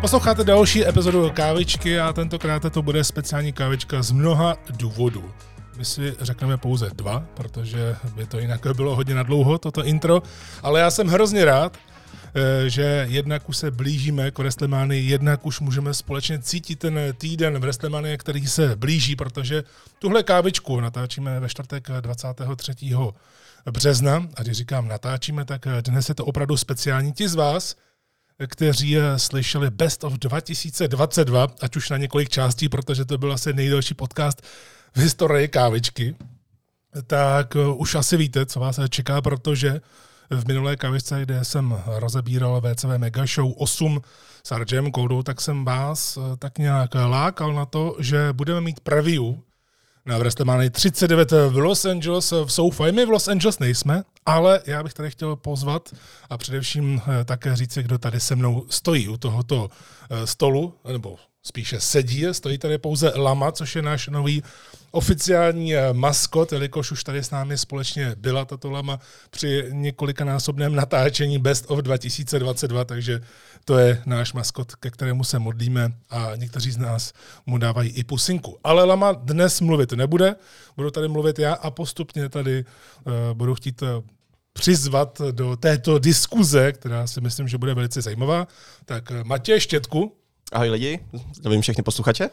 Posloucháte další epizodu Kávičky a tentokrát to bude speciální kávička z mnoha důvodů. My si řekneme pouze dva, protože by to jinak bylo hodně nadlouho, toto intro, ale já jsem hrozně rád, eh, že jednak už se blížíme k WrestleManii, jednak už můžeme společně cítit ten týden v WrestleManii, který se blíží, protože tuhle kávičku natáčíme ve čtvrtek 23. března a když říkám natáčíme, tak dnes je to opravdu speciální. Ti z vás, kteří slyšeli Best of 2022, ať už na několik částí, protože to byl asi nejdelší podcast v historii kávičky, tak už asi víte, co vás čeká, protože v minulé kavičce, kde jsem rozebíral VCV Mega Show 8 s Arjem Goldou, tak jsem vás tak nějak lákal na to, že budeme mít preview na WrestleMania 39 v Los Angeles v SoFi. My v Los Angeles nejsme, ale já bych tady chtěl pozvat a především eh, také říct, kdo tady se mnou stojí u tohoto eh, stolu, nebo spíše sedí, stojí tady pouze Lama, což je náš nový oficiální eh, maskot, jelikož už tady s námi společně byla tato Lama při několikanásobném natáčení Best of 2022, takže to je náš maskot, ke kterému se modlíme a někteří z nás mu dávají i pusinku. Ale Lama dnes mluvit nebude, budu tady mluvit já a postupně tady uh, budu chtít přizvat do této diskuze, která si myslím, že bude velice zajímavá. Tak Matěj Štětku. Ahoj lidi, zdravím všechny posluchače.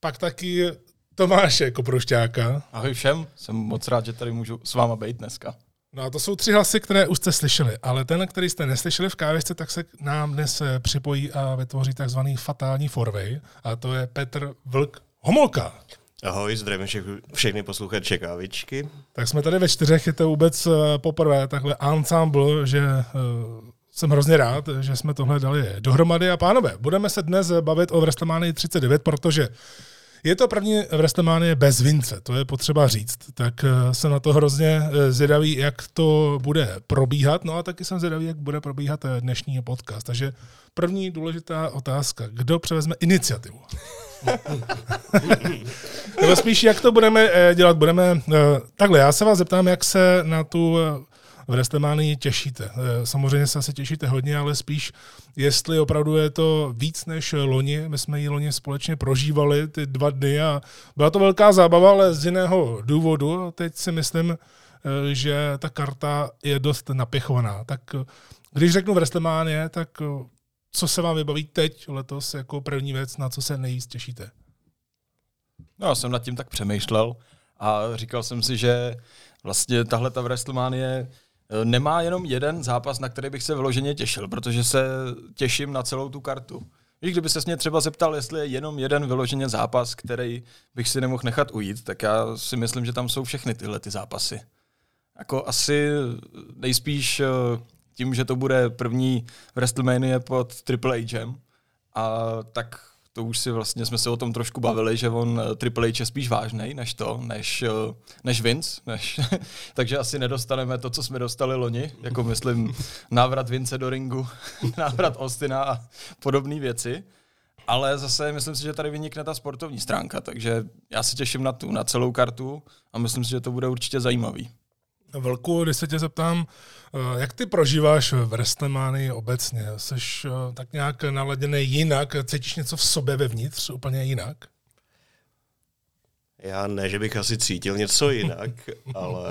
Pak taky Tomáše Koproušťáka. Ahoj všem, jsem moc rád, že tady můžu s váma být dneska. No a to jsou tři hlasy, které už jste slyšeli, ale ten, který jste neslyšeli v kávěčce, tak se nám dnes připojí a vytvoří takzvaný fatální forvej a to je Petr Vlk Homolka. Ahoj, zdravím všech, všechny posluchače kávičky. Tak jsme tady ve čtyřech, je to vůbec eh, poprvé takhle ensemble, že uh, jsem hrozně rád, že jsme tohle dali dohromady. A pánové, budeme se dnes bavit o WrestleMania 39, protože je to první WrestleMania bez Vince, to je potřeba říct. Tak uh, jsem na to hrozně zvědavý, jak to bude probíhat. No a taky jsem zvědavý, jak bude probíhat dnešní podcast. Takže první důležitá otázka. Kdo převezme iniciativu? Nebo spíš, jak to budeme eh, dělat? Budeme, eh, takhle, já se vás zeptám, jak se na tu eh, v WrestleManii těšíte. Samozřejmě se asi těšíte hodně, ale spíš, jestli opravdu je to víc než loni. My jsme ji loni společně prožívali ty dva dny a byla to velká zábava, ale z jiného důvodu. Teď si myslím, že ta karta je dost napěchovaná. Tak když řeknu v WrestleMania, tak co se vám vybaví teď letos jako první věc, na co se nejvíc těšíte? No, já jsem nad tím tak přemýšlel a říkal jsem si, že vlastně tahle ta WrestleMania eh, nemá jenom jeden zápas, na který bych se vyloženě těšil, protože se těším na celou tu kartu. Víš, kdyby se mě třeba zeptal, jestli je jenom jeden vyloženě zápas, který bych si nemohl nechat ujít, tak já si myslím, že tam jsou všechny tyhle ty zápasy. Jako asi nejspíš eh, tím, že to bude první WrestleMania pod Triple H, a tak to už si vlastně jsme se o tom trošku bavili, že on eh, Triple H je spíš vážný než to, než, eh, než Vince, než, takže asi nedostaneme to, co jsme dostali loni, jako myslím návrat Vince do ringu, návrat Ostina a podobné věci. Ale zase myslím si, že tady vynikne ta sportovní stránka, takže já se těším na tu, na celou kartu a myslím si, že to bude určitě zajímavý. Velku, když se tě zeptám, eh, jak ty prožíváš v WrestleManii obecně? Jsi eh, tak nějak naladěný jinak? Cítíš něco v sobě vevnitř úplně jinak? Já ne, že bych asi cítil něco jinak, ale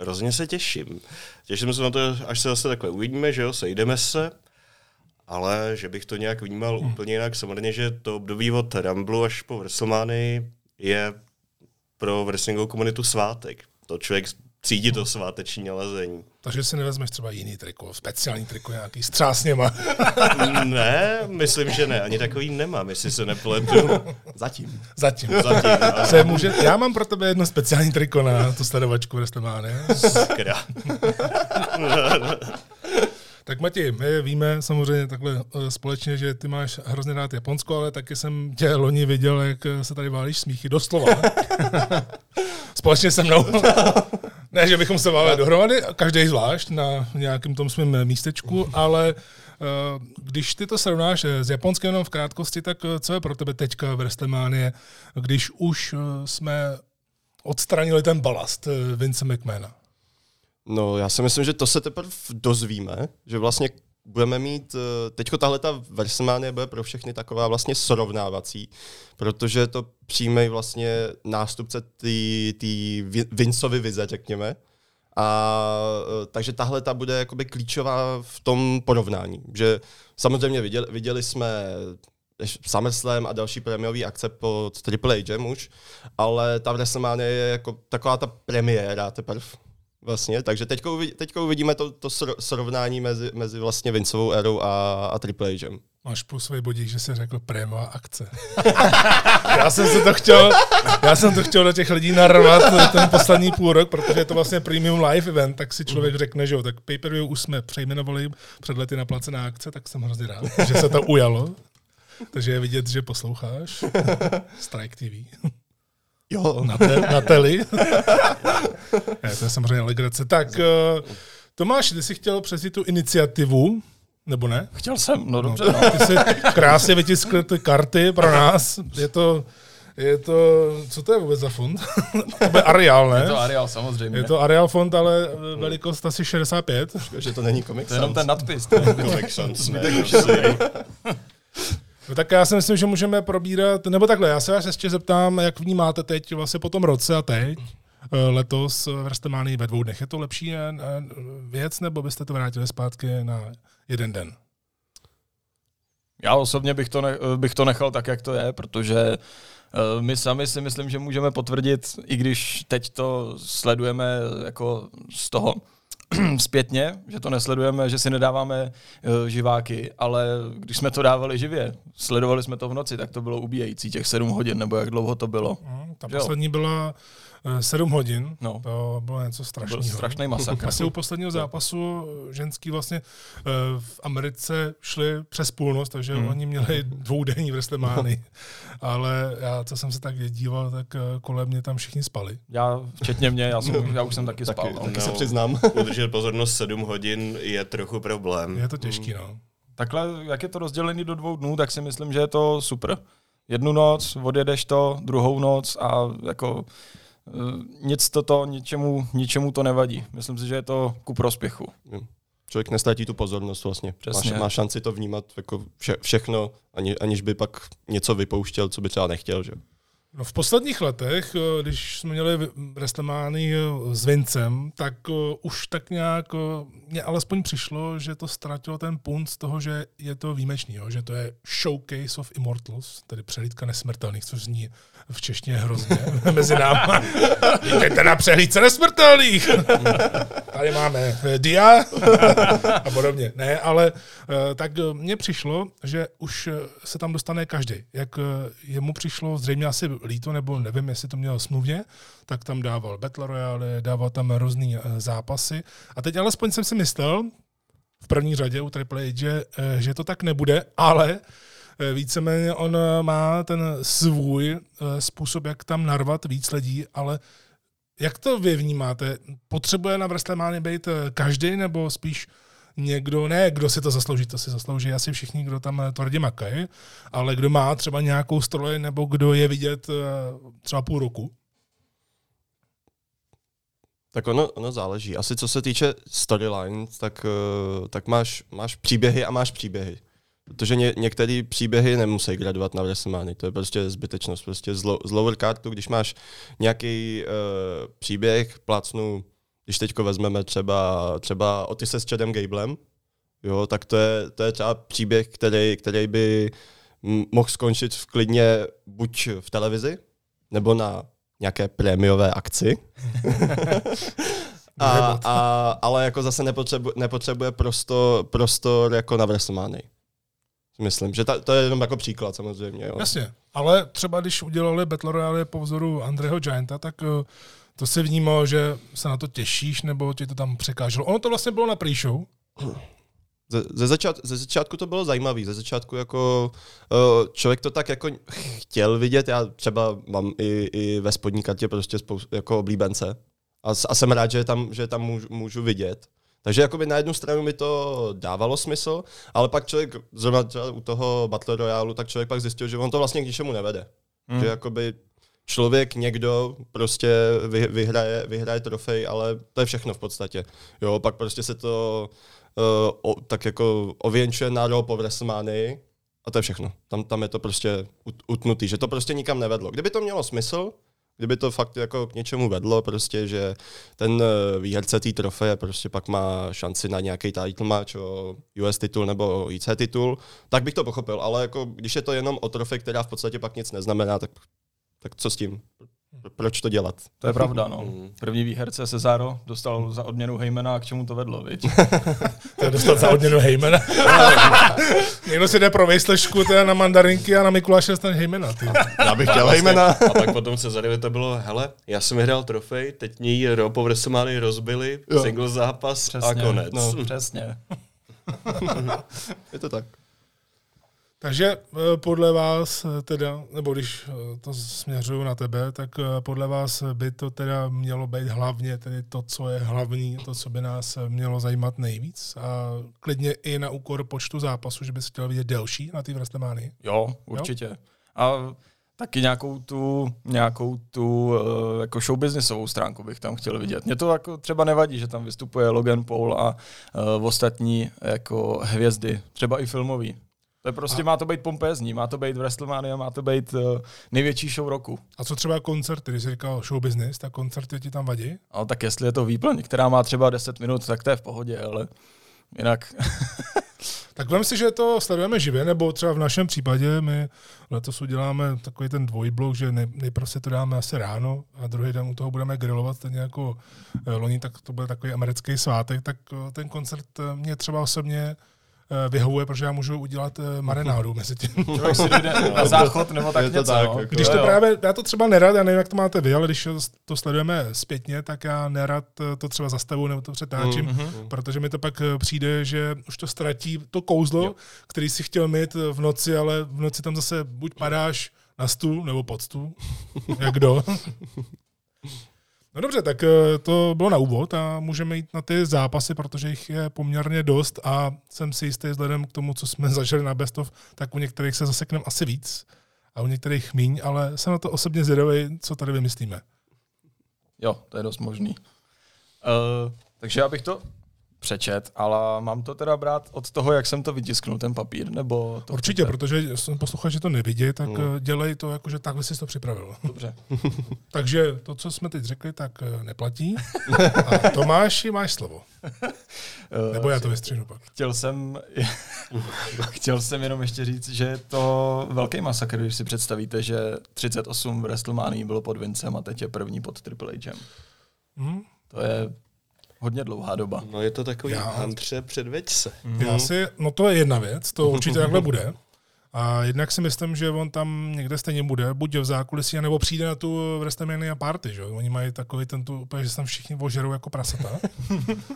hrozně se těším. Těším se na to, až se zase takhle uvidíme, že jo, sejdeme se, ale že bych to nějak vnímal hmm. úplně jinak. Samozřejmě, že to období od Rumble až po WrestleManii je pro wrestlingovou komunitu svátek. To člověk cítit to sváteční nalezení. Takže si nevezmeš třeba jiný triko, speciální triko nějaký s třásněma. ne, myslím, že ne. Ani takový nemám, jestli se nepletu. Zatím. Zatím. Zatím se může, já mám pro tebe jedno speciální triko na tu sledovačku WrestleMania. Skra. Tak Mati, my víme samozřejmě takhle eh, společně, že ty máš hrozně rád Japonsko, ale taky jsem tě loni viděl, jak eh, se tady válíš smíchy, doslova. společně se mnou. ne, že bychom se válili dohromady, každý zvlášť na nějakém tom svém místečku, ale eh, když ty to srovnáš s Japonskem jenom v krátkosti, tak co je pro tebe teďka v WrestleMania, když už jsme odstranili ten balast Vince McMahona? No, já si myslím, že to se teprve dozvíme, že vlastně budeme mít, eh, teďko tahle ta Versemania bude pro všechny taková vlastně srovnávací, protože to přijme vlastně nástupce té Vincovy vize, řekněme. A eh, takže tahle ta bude jakoby klíčová v tom porovnání. Že samozřejmě viděli, viděli jsme SummerSlam a další prémiové akce pod Triple H už, ale ta WrestleMania je jako taková ta premiéra teprve Vlastně, takže teďka, uvidí, teďka uvidíme to, to srovnání mezi, mezi vlastně Vincovou erou a, a Triple H'em. Máš plusový bodík, že jsi řekl prémová akce. já jsem se to chtěl, já jsem to chtěl do těch lidí narvat ten poslední půl rok, protože je to vlastně premium live event, tak si člověk řekne, že jo, tak pay-per-view už jsme přejmenovali před lety na placená akce, tak jsem hrozně rád, že se to ujalo. Takže je vidět, že posloucháš Strike TV. Jo. Na, te, na teli. ne, to je samozřejmě legrace. Tak, uh, Tomáš, ty jsi chtěl přesít tu iniciativu, nebo ne? Chtěl jsem, no dobře. No, no. Ty jsi krásně vytiskl ty karty pro nás. Je to, je to, co to je vůbec za fond? to je Arial, ne? Je to Arial, samozřejmě. Je to Arial fond, ale velikost asi 65. Že to není Comic To je jenom ten nadpis. Comic Sans, ne, No tak já si myslím, že můžeme probírat, nebo takhle, já se vás ještě zeptám, jak vnímáte teď vlastně po tom roce a teď, eh, letos v Restemánii ve dvou dnech. Je to lepší eh, eh, věc, nebo byste to vrátili zpátky na jeden den? Já osobně bych to, ne, bych to nechal tak, jak to je, protože my sami si myslím, že můžeme potvrdit, i když teď to sledujeme jako z toho zpětně, že to nesledujeme, že si nedáváme uh, živáky, ale když jsme to dávali živě, sledovali jsme to v noci, tak to bylo ubíjející těch sedm hodin, nebo jak dlouho to bylo. Mm, ta poslední byla 7 eh, hodin, no. to bylo něco strašného. Byl strašný masakr. Asi u posledního zápasu ženský vlastně eh, v Americe šli přes půlnoc, takže hmm. oni měli dvoudenní v Restlemány. Ale já, co jsem se tak díval, tak eh, kolem mě tam všichni spali. Já, včetně mě, já, jsem, já už jsem taky, spal. Taky, no. taky se přiznám. Udržet pozornost 7 hodin je trochu problém. Je to těžký, no. Takhle, jak je to rozdělený do dvou dnů, tak si myslím, že je to super. Jednu noc, odjedeš to, druhou noc a jako nic toto, ničemu, ničemu to nevadí. Myslím si, že je to ku prospěchu. Člověk nestratí tu pozornost vlastně. Přesně. Má, má šanci to vnímat jako vše, všechno, ani, aniž by pak něco vypouštěl, co by třeba nechtěl. Že? No v posledních letech, eh, když jsme měli Restlemány eh, s Vincem, tak už tak nějak mě alespoň přišlo, že to ztratilo ten punt z toho, že je to výjimečný, jo? že to je Showcase of Immortals, tedy přelídka nesmrtelných, což zní v češtině hrozně mezi námi. Vítejte na přehlídce nesmrtelných. Tady máme dia a podobně. Ne, ale eh, tak mně přišlo, že už se tam dostane každý. Jak eh, jemu přišlo zřejmě asi líto, nebo nevím, jestli to měl smluvně, tak tam dával Battle Royale, dával tam různý eh, zápasy. A teď alespoň jsem si myslel, v první řadě u Triple H, že, že to tak nebude, ale Eh, víceméně on eh, má ten svůj eh, způsob, jak tam narvat víc lidí, ale jak to vy vnímáte? Potřebuje na WrestleMania být každý, nebo spíš někdo, ne kdo si to zaslouží, to si zaslouží asi všichni, kdo tam tvrdě makají, ale kdo má třeba nějakou stroj, nebo kdo je vidět třeba půl roku? Tak ono, ono záleží. Asi co se týče storyline, tak, tak máš, máš příběhy a máš příběhy. Protože ně, některé příběhy nemusí gradovat na WrestleMania, to je prostě zbytečnost. Prostě z, z lower cardu, když máš nějaký uh, příběh, plácnu, když teďko vezmeme třeba, třeba Otise s Chadem Gablem, jo, tak to je, to je třeba příběh, který, který by mohl skončit v klidně buď v televizi, nebo na nějaké prémiové akci. a, a, ale jako zase nepotřebuje, nepotřebuje prostor, prostor jako na WrestleMania. Myslím, že ta, to je jenom jako příklad samozřejmě. Jo. Jasně, ale třeba když udělali Battle Royale po vzoru Andreho Gianta, tak uh, to se vnímalo, že se na to těšíš, nebo ti to tam překáželo. Ono to vlastně bylo na pre-show. Ze, ze, začát, ze začátku to bylo zajímavé. Ze začátku jako uh, člověk to tak jako chtěl vidět. Já třeba mám i, i ve spodní kartě prostě spoustu, jako oblíbence. A, a jsem rád, že tam, že tam můžu, můžu vidět. Takže jakoby na jednu stranu mi to dávalo smysl, ale pak člověk, zrovna třeba u toho Battle Royale, tak člověk pak zjistil, že on to vlastně k ničemu nevede. Hmm. Že jakoby člověk, někdo prostě vy, vyhraje, vyhraje trofej, ale to je všechno v podstatě. Jo, pak prostě se to uh, o, tak jako ověnčuje na Raw po a to je všechno. Tam, tam je to prostě ut, utnutý, že to prostě nikam nevedlo. Kdyby to mělo smysl, kdyby to fakt jako k něčemu vedlo, prostě, že ten eh, výherce té trofeje prostě pak má šanci na nějaký title match, o US titul nebo IC titul, tak bych to pochopil, ale jako když je to jenom o trofej, která v podstatě pak nic neznamená, tak, tak co s tím? Proč to dělat? To je pravda, no. Mm. První výherce Cesaro dostal za odměnu Heymana a k čemu to vedlo, viď? to je dostat za odměnu Heymana. Někdo si jde pro vejslešku na mandarinky a na Mikuláše dostane Heymana. Ty. Já bych chtěl Heymana. A pak potom Cezarovi to bylo, hele, já jsem vyhrál trofej, teď mě ji Raw po WrestleMania rozbili, jo. single zápas přesně, a konec. No, přesně. je to tak. Takže eh, podle vás eh, teda, nebo když eh, to směřuju na tebe, tak podle vás by to teda mělo být hlavně tedy to, co je hlavní, to, co by nás mělo zajímat nejvíc a klidně i na úkor počtu zápasů, že bys chtěl vidět delší na té WrestleMania? Jo, určitě. Jo? A taky nějakou tu, nějakou tu jako showbiznisovou stránku bych tam chtěl vidět. Mně to jako třeba nevadí, že tam vystupuje Logan Paul a uh, ostatní jako hvězdy, třeba i filmový. To je prostě, a... má to být pompézní, má to být WrestleMania, má to být uh, největší show roku. A co třeba koncerty, když jsi říkal show business, tak koncerty ti tam vadí? No, tak jestli je to výplň, která má třeba 10 minut, tak to je v pohodě, ale jinak... tak vem si, že to sledujeme živě, nebo třeba v našem případě my letos uděláme takový ten dvojblok, že nejprve se to dáme asi ráno a druhý den u toho budeme grilovat, stejně jako eh, loni, tak to bude takový americký svátek, tak eh, ten koncert mě třeba osobně vyhovuje, protože já můžu udělat eh, marinádu mezi tím. Člověk si jde na záchod nebo tak něco. Tak, no. jako, když to jo. právě, já to třeba nerad, já nevím, jak to máte vy, ale když to sledujeme zpětně, tak já nerad eh, to třeba zastavu nebo to přetáčím, mm-hmm. protože mi to pak přijde, že už to ztratí to kouzlo, jo. který si chtěl mít v noci, ale v noci tam zase buď padáš na stůl nebo pod stůl, jak kdo. No dobře, tak eh, to bylo na úvod a můžeme jít na ty zápasy, protože jich je poměrně dost a jsem si jistý vzhledem k tomu, co jsme zažili na Bestov, tak u některých se zasekneme asi víc a u některých míň, ale jsem na to osobně zvědavý, co tady vymyslíme. Jo, to je dost možný. Uh, takže já bych to přečet, ale mám to teda brát od toho, jak jsem to vytisknul, ten papír, nebo to Určitě, chcete? protože posluchači to nevidí, tak mm. dělej to, jako, že takhle jsi to připravil. Dobře. Takže to, co jsme teď řekli, tak eh, neplatí. A Tomáši, máš slovo. Eh, nebo já to vystřihnu pak. Chtěl jsem, chtěl jsem jenom ještě říct, že je to velký masakr, když si představíte, že 38 v WrestleMania bylo pod Vincem a teď je první pod Triple H. Mm. To je hodně dlouhá doba. No je to takový já... hantře předveď se. Mm. Já si, no to je jedna věc, to určitě takhle bude. A jednak si myslím, že on tam někde stejně bude, buď v zákulisí, nebo přijde na tu WrestleMania party, že Oni mají takový ten tu, že se tam všichni ožerou jako prasata.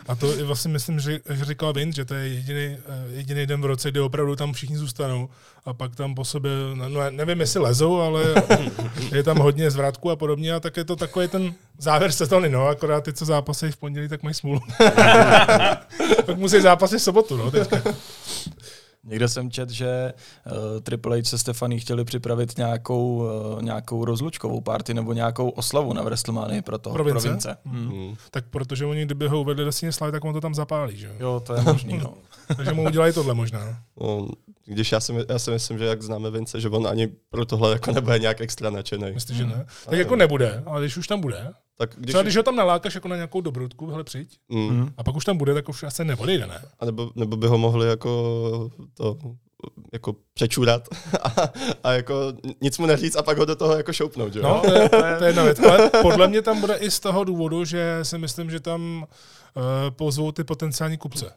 A to vlastně myslím, že, že říkal Vince, že to je jediný, eh, jediný den v roce, kdy opravdu tam všichni zůstanou a pak tam po sobě, no, no nevím, jestli lezou, ale je tam hodně zvratků a podobně a tak je to takový ten závěr sezóny, no, akorát ty, co zápasy v pondělí, tak mají smůlu. tak musí zápasy v sobotu, no, teďka. Někde jsem čet, že uh, Triple H se Stefaní chtěli připravit nějakou, uh, nějakou rozlučkovou party nebo nějakou oslavu na WrestleMania pro toho province. province. Hmm. Hmm. Tak protože oni, kdyby ho uvedli do Slavy, tak on to tam zapálí, že jo? to je možný, no. Takže mu udělají tohle možná. No, když já si, já si myslím, že jak známe Vince, že on ani pro tohle jako nebude nějak extra nadšený. Myslíš, že ne? Tak jako nebude, ale když už tam bude, tak když... Třeba když ho tam nalákáš jako na nějakou dobrutku, hele přijď, mm. a pak už tam bude, tak už asi neodejde, ne? A nebo, nebo by ho mohli jako to jako přečůrat a, a, jako nic mu neříct a pak ho do toho jako šoupnout, jo? No, to je, to je, to je jedna věc. Ale podle mě tam bude i z toho důvodu, že si myslím, že tam uh, pozvou ty potenciální kupce.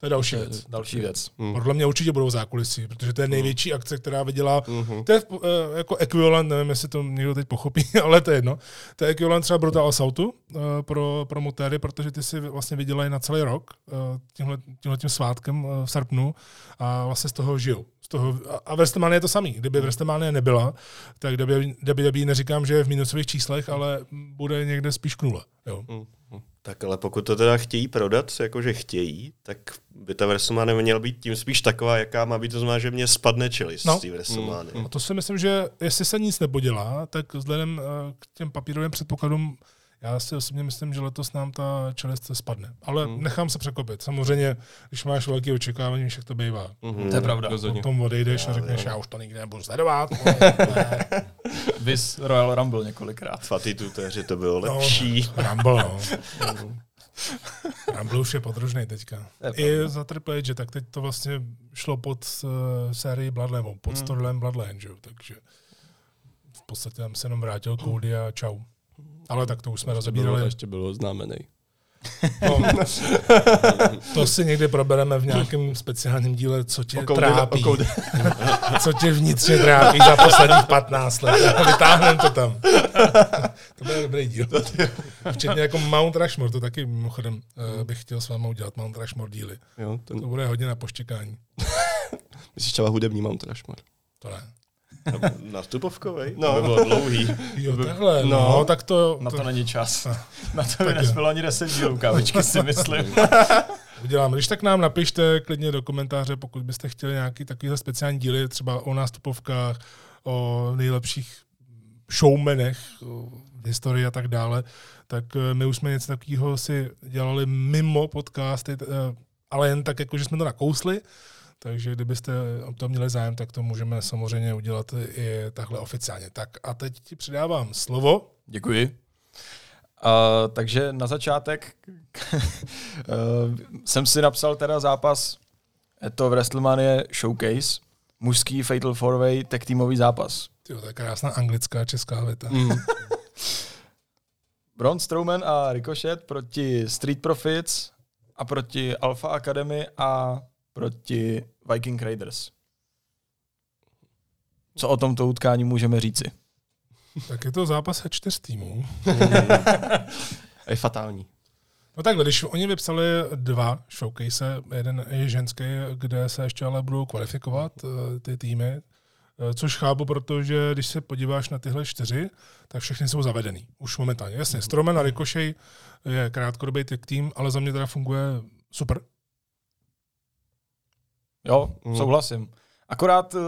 To je další To je věc. další věc. Podle mě určitě budou zákulisí, protože to je největší akce, která vydělá. Mhm. To je uh, jako ekvivalent, nevím, jestli to někdo teď pochopí, ale to je jedno. To je ekvivalent třeba Brutal Assaultu uh, pro promotéry, protože ty si vlastně vydělají na celý rok uh, tímhle, tímhle tím svátkem uh, v srpnu a vlastně z toho žijou. Z toho, a- WrestleMania je to samý. Kdyby WrestleMania nebyla, tak WWE neříkám, že je v minusových číslech, ale bude někde spíš k nule. Jo. Tak ale pokud to teda chtějí prodat, jakože chtějí, tak by ta WrestleMania měla být tím spíš taková, jaká má být, to znamená, že mě spadne čelist No. z té WrestleMania. A to si myslím, že jestli se nic nepodělá, tak vzhledem eh, k těm papírovým předpokladům, já si osobně myslím, že letos nám ta čelist spadne. Ale nechám se překopit. Samozřejmě, když máš velké očekávání, však to bývá. Mhm. To je pravda. Rozhodně. Potom odejdeš a řekneš, já už to nikdy nebudu sledovat. Ne. Vis Royal Rumble několikrát. Fatitutéři to bylo No. lepší. Rumble, no. Rumble už je podružný teďka. Je I za Triple H, tak teď to vlastně šlo pod uh, sérii Bloodline, pod storylem Bloodline, že jo, takže v podstatě tam se jenom vrátil Cody a čau. Ale tak to už jsme Bylo, rozebírali. ještě byl oznámený. No, to si někdy probereme v nějakém speciálním díle, co tě O Cody- trápí. o Cody. co tě vnitřně trápí za posledních 15 let. Vytáhneme to tam. to bude dobrý díl. Včetně jako Mount Rushmore, to taky mimochodem uh, bych chtěl s vámi udělat Mount Rushmore díly. Jo, ten, To bude hodně na poštěkání. myslíš třeba hudební Mount Rushmore? To ne. Nastupovkovej? No. No. To by bylo dlouhý. Jo, takhle, no, No. tak to, Na to to není čas. Na to by nezbylo ani 10 dílů kávičky, si myslím. uděláme. Když tak nám napište klidně do komentáře, pokud byste chtěli nějaký takovýhle speciální díly, třeba o nástupovkách, o nejlepších showmenech v historii a tak dále, tak eh, my už jsme něco takového si dělali mimo podcasty, eh, ale jen tak, jako že jsme to nakousli, takže kdybyste o to měli zájem, tak to můžeme samozřejmě udělat i takhle oficiálně. Tak a teď ti předávám slovo. Děkuji. Uh, takže na začátek uh, jsem si napsal teda zápas, je to v WrestleMania Showcase, mužský Fatal 4-Way tag týmový zápas. Tyjo, to je krásná anglická česká věta. Mm. Braun Strowman a Ricochet proti Street Profits a proti Alpha Academy a proti Viking Raiders. Co o tomto utkání můžeme říci? Tak je to zápas se čtyř týmů. A je fatální. No takhle, když oni vypsali dva showcase, jeden je ženský, kde se ještě ale budou kvalifikovat eh, ty týmy, eh, což chápu, protože když se podíváš na tyhle čtyři, tak všechny jsou zavedený. Už momentálně. Jasně, Strowman a Ricochet je krátkodobý tým, ale za mě teda funguje super. Jo, Mm. souhlasím. Akorát uh,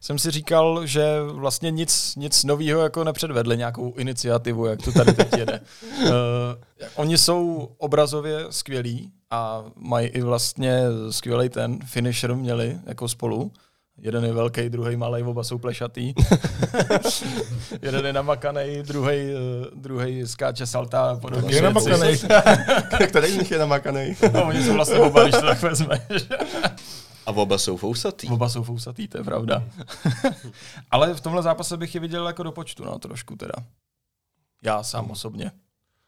jsem si říkal, že vlastně nic, nic nového jako nepředvedli, nějakou iniciativu, jak to tady teď jede. Uh, oni jsou obrazově skvělí a mají i vlastně skvělý ten finisher měli jako spolu. Jeden je velký, druhý malý, oba jsou plešatý. Jeden je namakaný, druhý, druhý skáče salta a podobně. Je namakanej. Který z nich je namakaný? No, oni jsou vlastně oba, když to tak vezmeš. A oba jsou fousatý. Oba jsou fousatý, to je pravda. Ale v tomhle zápase bych je viděl jako do počtu, no, trošku teda. Já sám osobně.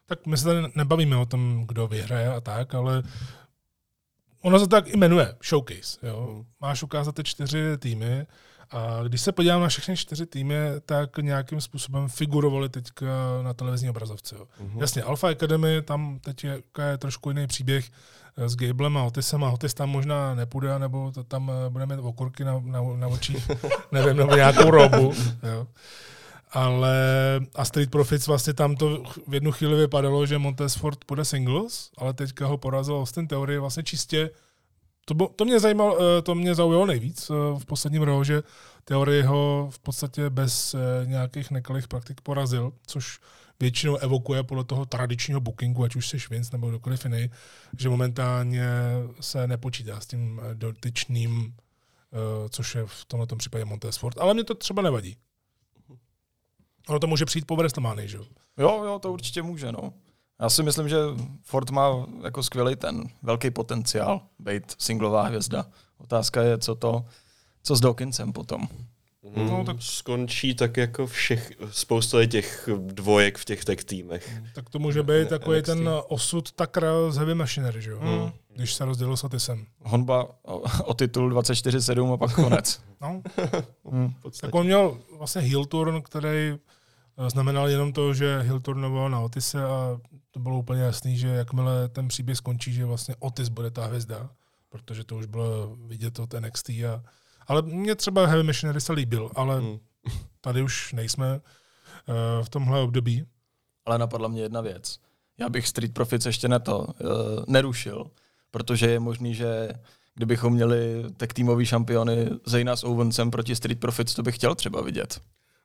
Tak my se tady nebavíme o tom, kdo vyhraje a tak, ale ono se tak i jmenuje Showcase. Jo? Máš ukázat ty čtyři týmy a když se podívám na všechny čtyři týmy, tak nějakým způsobem figurovaly teďka na televizní obrazovce. Jo. Jasně, Alpha Academy, tam teď je, je trošku jiný příběh s Gablem a Otisem a Otis tam možná nepůjde, nebo to tam eh, bude mít okurky na, na, na očích, nevím, nebo nějakou robu. Jo ale a Street Profits vlastně tam to v jednu chvíli vypadalo, že Montesford půjde singles, ale teďka ho porazil Austin Theory vlastně čistě to, bo, to, mě zajímalo, eh, to mě zaujalo nejvíc eh, v posledním rohu, že Theory ho v podstatě bez eh, nějakých nekalých praktik porazil, což většinou evokuje podle toho tradičního bookingu, ať už se Vince nebo kdokoliv jiný, že momentálně se nepočítá s tím eh, dotyčným, eh, což je v tomto případě Montesford. Ale mě to třeba nevadí. Ono to může přijít po WrestleMania, že jo? Jo, jo, to určitě může, no. Já si myslím, že Ford má jako skvělý ten velký potenciál být singlová hvězda. Otázka je, co to, co s Dawkinsem potom. No, No, tak skončí tak jako všech, spousta těch dvojek v těch tech týmech. Tak to může být Ne, takový NXT. ten osud Takra z Heavy Machinery, že jo? Hmm. když se rozdělil s Otisem. Honba o, o titul 24-7 a pak konec. No, Hmm. tak on měl vlastně heel turn, který eh, znamenal jenom to, že heel turnoval na Otise a to bylo úplně jasný, že jakmile ten příběh skončí, že vlastně Otis bude ta hvězda, protože to už bylo vidět od NXT. A, ale mě třeba Heavy Machinery se líbil, ale Hmm. tady už nejsme uh, v tomhle období. Ale napadla mě jedna věc. Já bych Street Profits ještě na to uh, nerušil, protože je možný, že kdybychom měli tak týmový šampiony Zayna s Owensem proti Street Profits, to bych chtěl třeba vidět.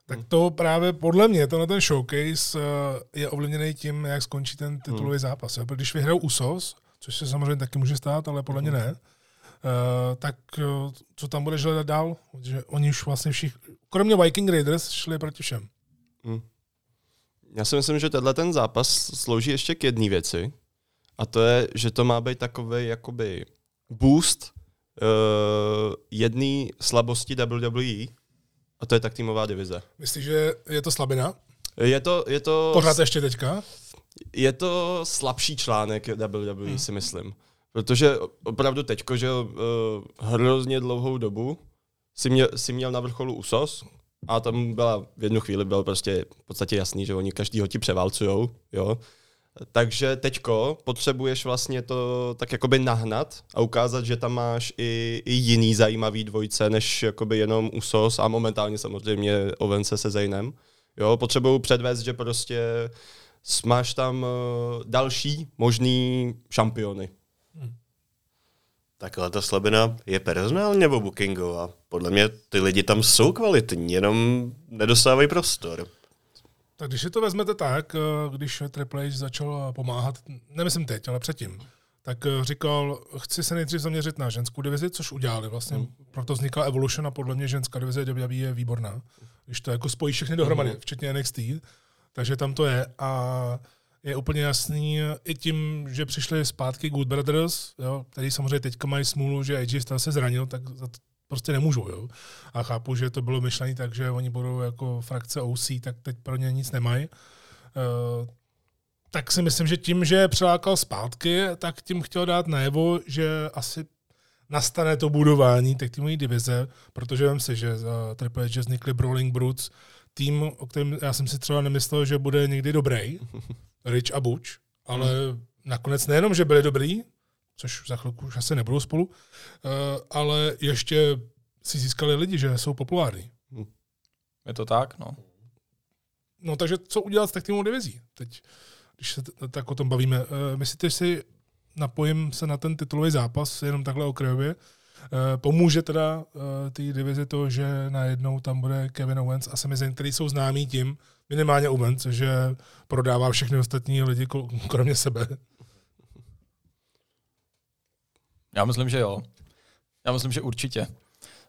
Tak to právě podle mě, tenhle ten showcase eh, je ovlivněný tím, jak skončí ten titulový Hmm. zápas. Když vyhrajou Usos, což se samozřejmě taky může stát, ale podle mě Hmm. ne, tak eh, co tam budeš hledat dál? Že oni už vlastně všichni, kromě Viking Raiders, šli proti všem. Hmm. Já si myslím, že tenhle ten zápas slouží ještě k jedné věci. A to je, že to má být takový jakoby boost uh, jedné slabosti WWE, a to je tak týmová divize. Myslíš, že je to slabina? Je to, je to, Pořád ještě teďka? je to slabší článek WWE, hmm. si myslím. Protože opravdu teďko, že uh, hrozně dlouhou dobu si měl, si měl na vrcholu USOS a tam byla v jednu chvíli bylo prostě v podstatě jasný, že oni každýho ti převálcujou, jo. Takže teďko potřebuješ vlastně to tak jakoby nahnat a ukázat, že tam máš i, i jiný zajímavý dvojce, než jakoby jenom USOS a momentálně samozřejmě Ovence se Zaynem. Jo, potřebuju předvést, že prostě máš tam uh, další možný šampiony. Takhle ta slabina je personální nebo bookingová? Podle mě ty lidi tam jsou kvalitní, jenom nedostávají prostor. Tak když si to vezmete tak, eh, když Triple H začal pomáhat, nemyslím teď, ale předtím, tak eh, říkal, chci se nejdřív zaměřit na ženskou divizi, což udělali vlastně. Hmm. Proto vznikla Evolution a podle mě ženská divize WWE je výborná. Když to jako spojí všechny dohromady, Mhm. včetně NXT, takže tam to je. A je úplně jasný i tím, že přišli zpátky Good Brothers, jo, který samozřejmě teďka mají smůlu, že AJ Styles se zranil, tak za to prostě nemůžou. Jo. A chápu, že to bylo myšlené tak, že oni budou jako frakce OC, tak teď pro ně nic nemají. Uh, tak si myslím, že tím, že je přilákal zpátky, tak tím chtěl dát najevo, že asi nastane to budování té týmové divize, protože vím si, že za Triple H vznikly Brawling Brutes, tým, o kterém já jsem si třeba nemyslel, že bude někdy dobrý, Rich a Butch, ale nakonec nejenom, že byli dobrý, což za chvilku už asi nebudou spolu, eh, ale ještě si získali lidi, že jsou populární. Je to tak? No. No takže co udělat s tak týmovou divizí? Teď, když se tak o tom bavíme. Uh, myslíte si, napojím se na ten titulový zápas, jenom takhle okrajově, pomůže teda uh, té divizi to, že najednou tam bude Kevin Owens a Sami Zayn, který jsou známí tím, minimálně Owens, že prodává všechny ostatní lidi kromě sebe. Já myslím, že jo. Já myslím, že určitě.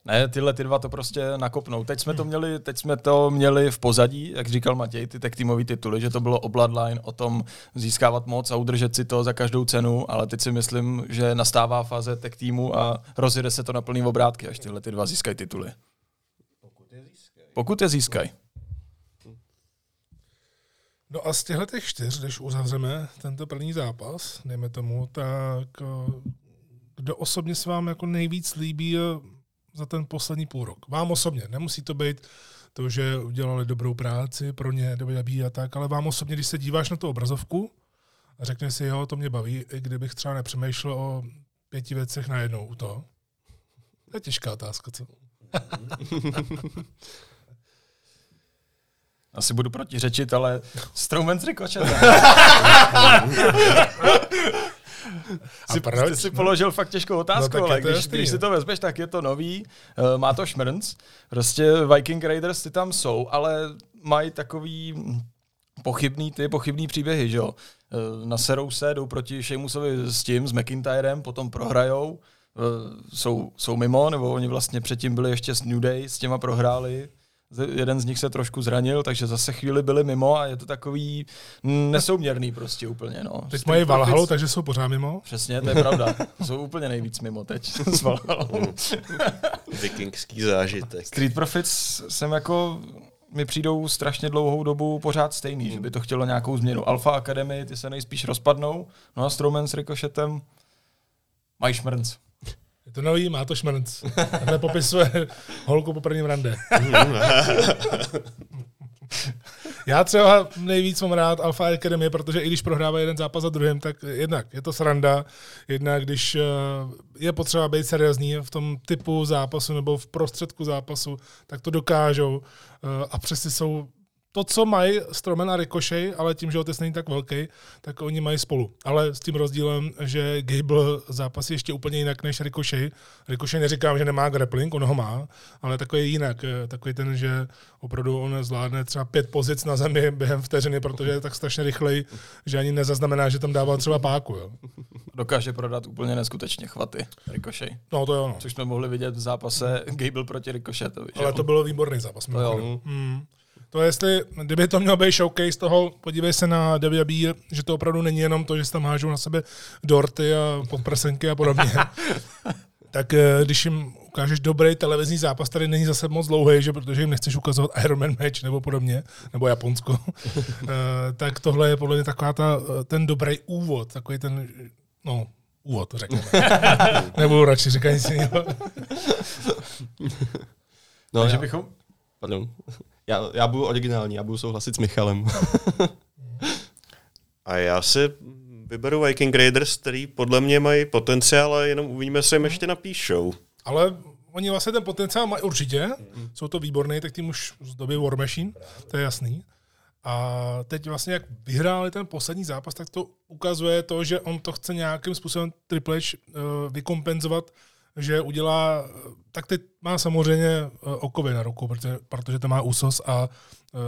Ne, tyhle ty dva to prostě nakopnou. Teď jsme to měli, teď jsme to měli v pozadí, jak říkal Matěj, ty tech týmový tituly, že to bylo o Bloodline, o tom získávat moc a udržet si to za každou cenu, ale teď si myslím, že nastává fáze tech týmu a rozjede se to na plný obrátky, až tyhle ty dva získají tituly. Pokud je získají. No a z těchto těch čtyř, když uzavřeme tento první zápas, dejme tomu, tak eh, kdo osobně se vám jako nejvíc líbí eh, za ten poslední půl rok? Vám osobně, nemusí to být to, že udělali dobrou práci pro ně, WWE a tak, ale vám osobně, když se díváš na tu obrazovku a řekneš si, jo, to mě baví, i kdybych třeba nepřemýšlel o pěti věcech najednou u toho. To je těžká otázka, co? Asi budu protiřečit, ale Strowman s Ricochetem. si, proč? Ty si položil fakt těžkou otázku, tak no, ale když, jasný, když si to vezmeš, tak je to nový, uh, má to šmrnc. Prostě Viking Raiders ty tam jsou, ale mají takový pochybný ty, pochybný příběhy, že jo. Uh, naserou se, jdou proti Sheamusovi s tím, s McIntyrem, potom prohrajou, uh, jsou, jsou mimo, nebo oni vlastně předtím byli ještě s New Day, s těma prohráli, jeden z nich se trošku zranil, takže zase chvíli byli mimo a je to takový nesouměrný prostě úplně, no. Teď mají Valhalu, takže jsou pořád mimo. Přesně, to je pravda. Jsou úplně nejvíc mimo teď s Valhallou. Vikingský zážitek. Street Profits jsem jako mi přijdou strašně dlouhou dobu pořád stejný, že by to chtělo nějakou změnu. Alpha Academy, ty se nejspíš rozpadnou, no a Strowman s Ricochetem Mají šmrnc. Je to nový, má to šmrnc. Takhle popisuje holku po prvním rande. Já třeba nejvíc mám rád Alpha Academy, protože i když prohrává jeden zápas za druhým, tak jednak je to sranda, jednak když eh, je potřeba být seriózní v tom typu zápasu nebo v prostředku zápasu, tak to dokážou eh, a přesně jsou to, co mají Stromen a Ricochet, ale tím, že otec není tak velký, tak oni mají spolu. Ale s tím rozdílem, že Gable zápasí ještě úplně jinak než Ricochet. Ricochet neříkám, že nemá grappling, on ho má, ale takový jinak. eh, Takový ten, že opravdu on zvládne třeba pět pozic na zemi během vteřiny, protože je tak strašně rychlej, že ani nezaznamená, že tam dává třeba páku. Jo. Dokáže prodat úplně neskutečně chvaty Ricochet. No to jo. No. Což jsme mohli vidět v zápase Gable proti Ricochetovi. Ale to bylo výborný zápas. To jo. Hmm. To jestli, kdyby to mělo být showcase toho, podívej se na WWE, že to opravdu není jenom to, že se tam hážou na sebe dorty a podprsenky a podobně. tak eh, když jim ukážeš dobrý televizní zápas, který není zase moc dlouhý, že protože jim nechceš ukazovat Iron Man match nebo podobně, nebo Japonsko, eh, tak tohle je podle mě taková ta, eh, ten dobrý úvod, takový ten, no, úvod, řekněme. Nebudu radši říkat nic jiného. No, já, bychom... pardon. Já, já budu originální, já budu souhlasit s Michalem. A já si vyberu Viking Raiders, který podle mě mají potenciál, ale jenom uvidíme, co jim ještě napíšou. Ale oni vlastně ten potenciál mají určitě. Jsou to výborný, tak tím už z doby War Machine, to je jasný. A teď vlastně, jak vyhráli ten poslední zápas, tak to ukazuje to, že on to chce nějakým způsobem Triple H uh, vykompenzovat, že udělá, eh, tak teď má samozřejmě uh, okovy na ruku, protože, protože to má úsos a uh,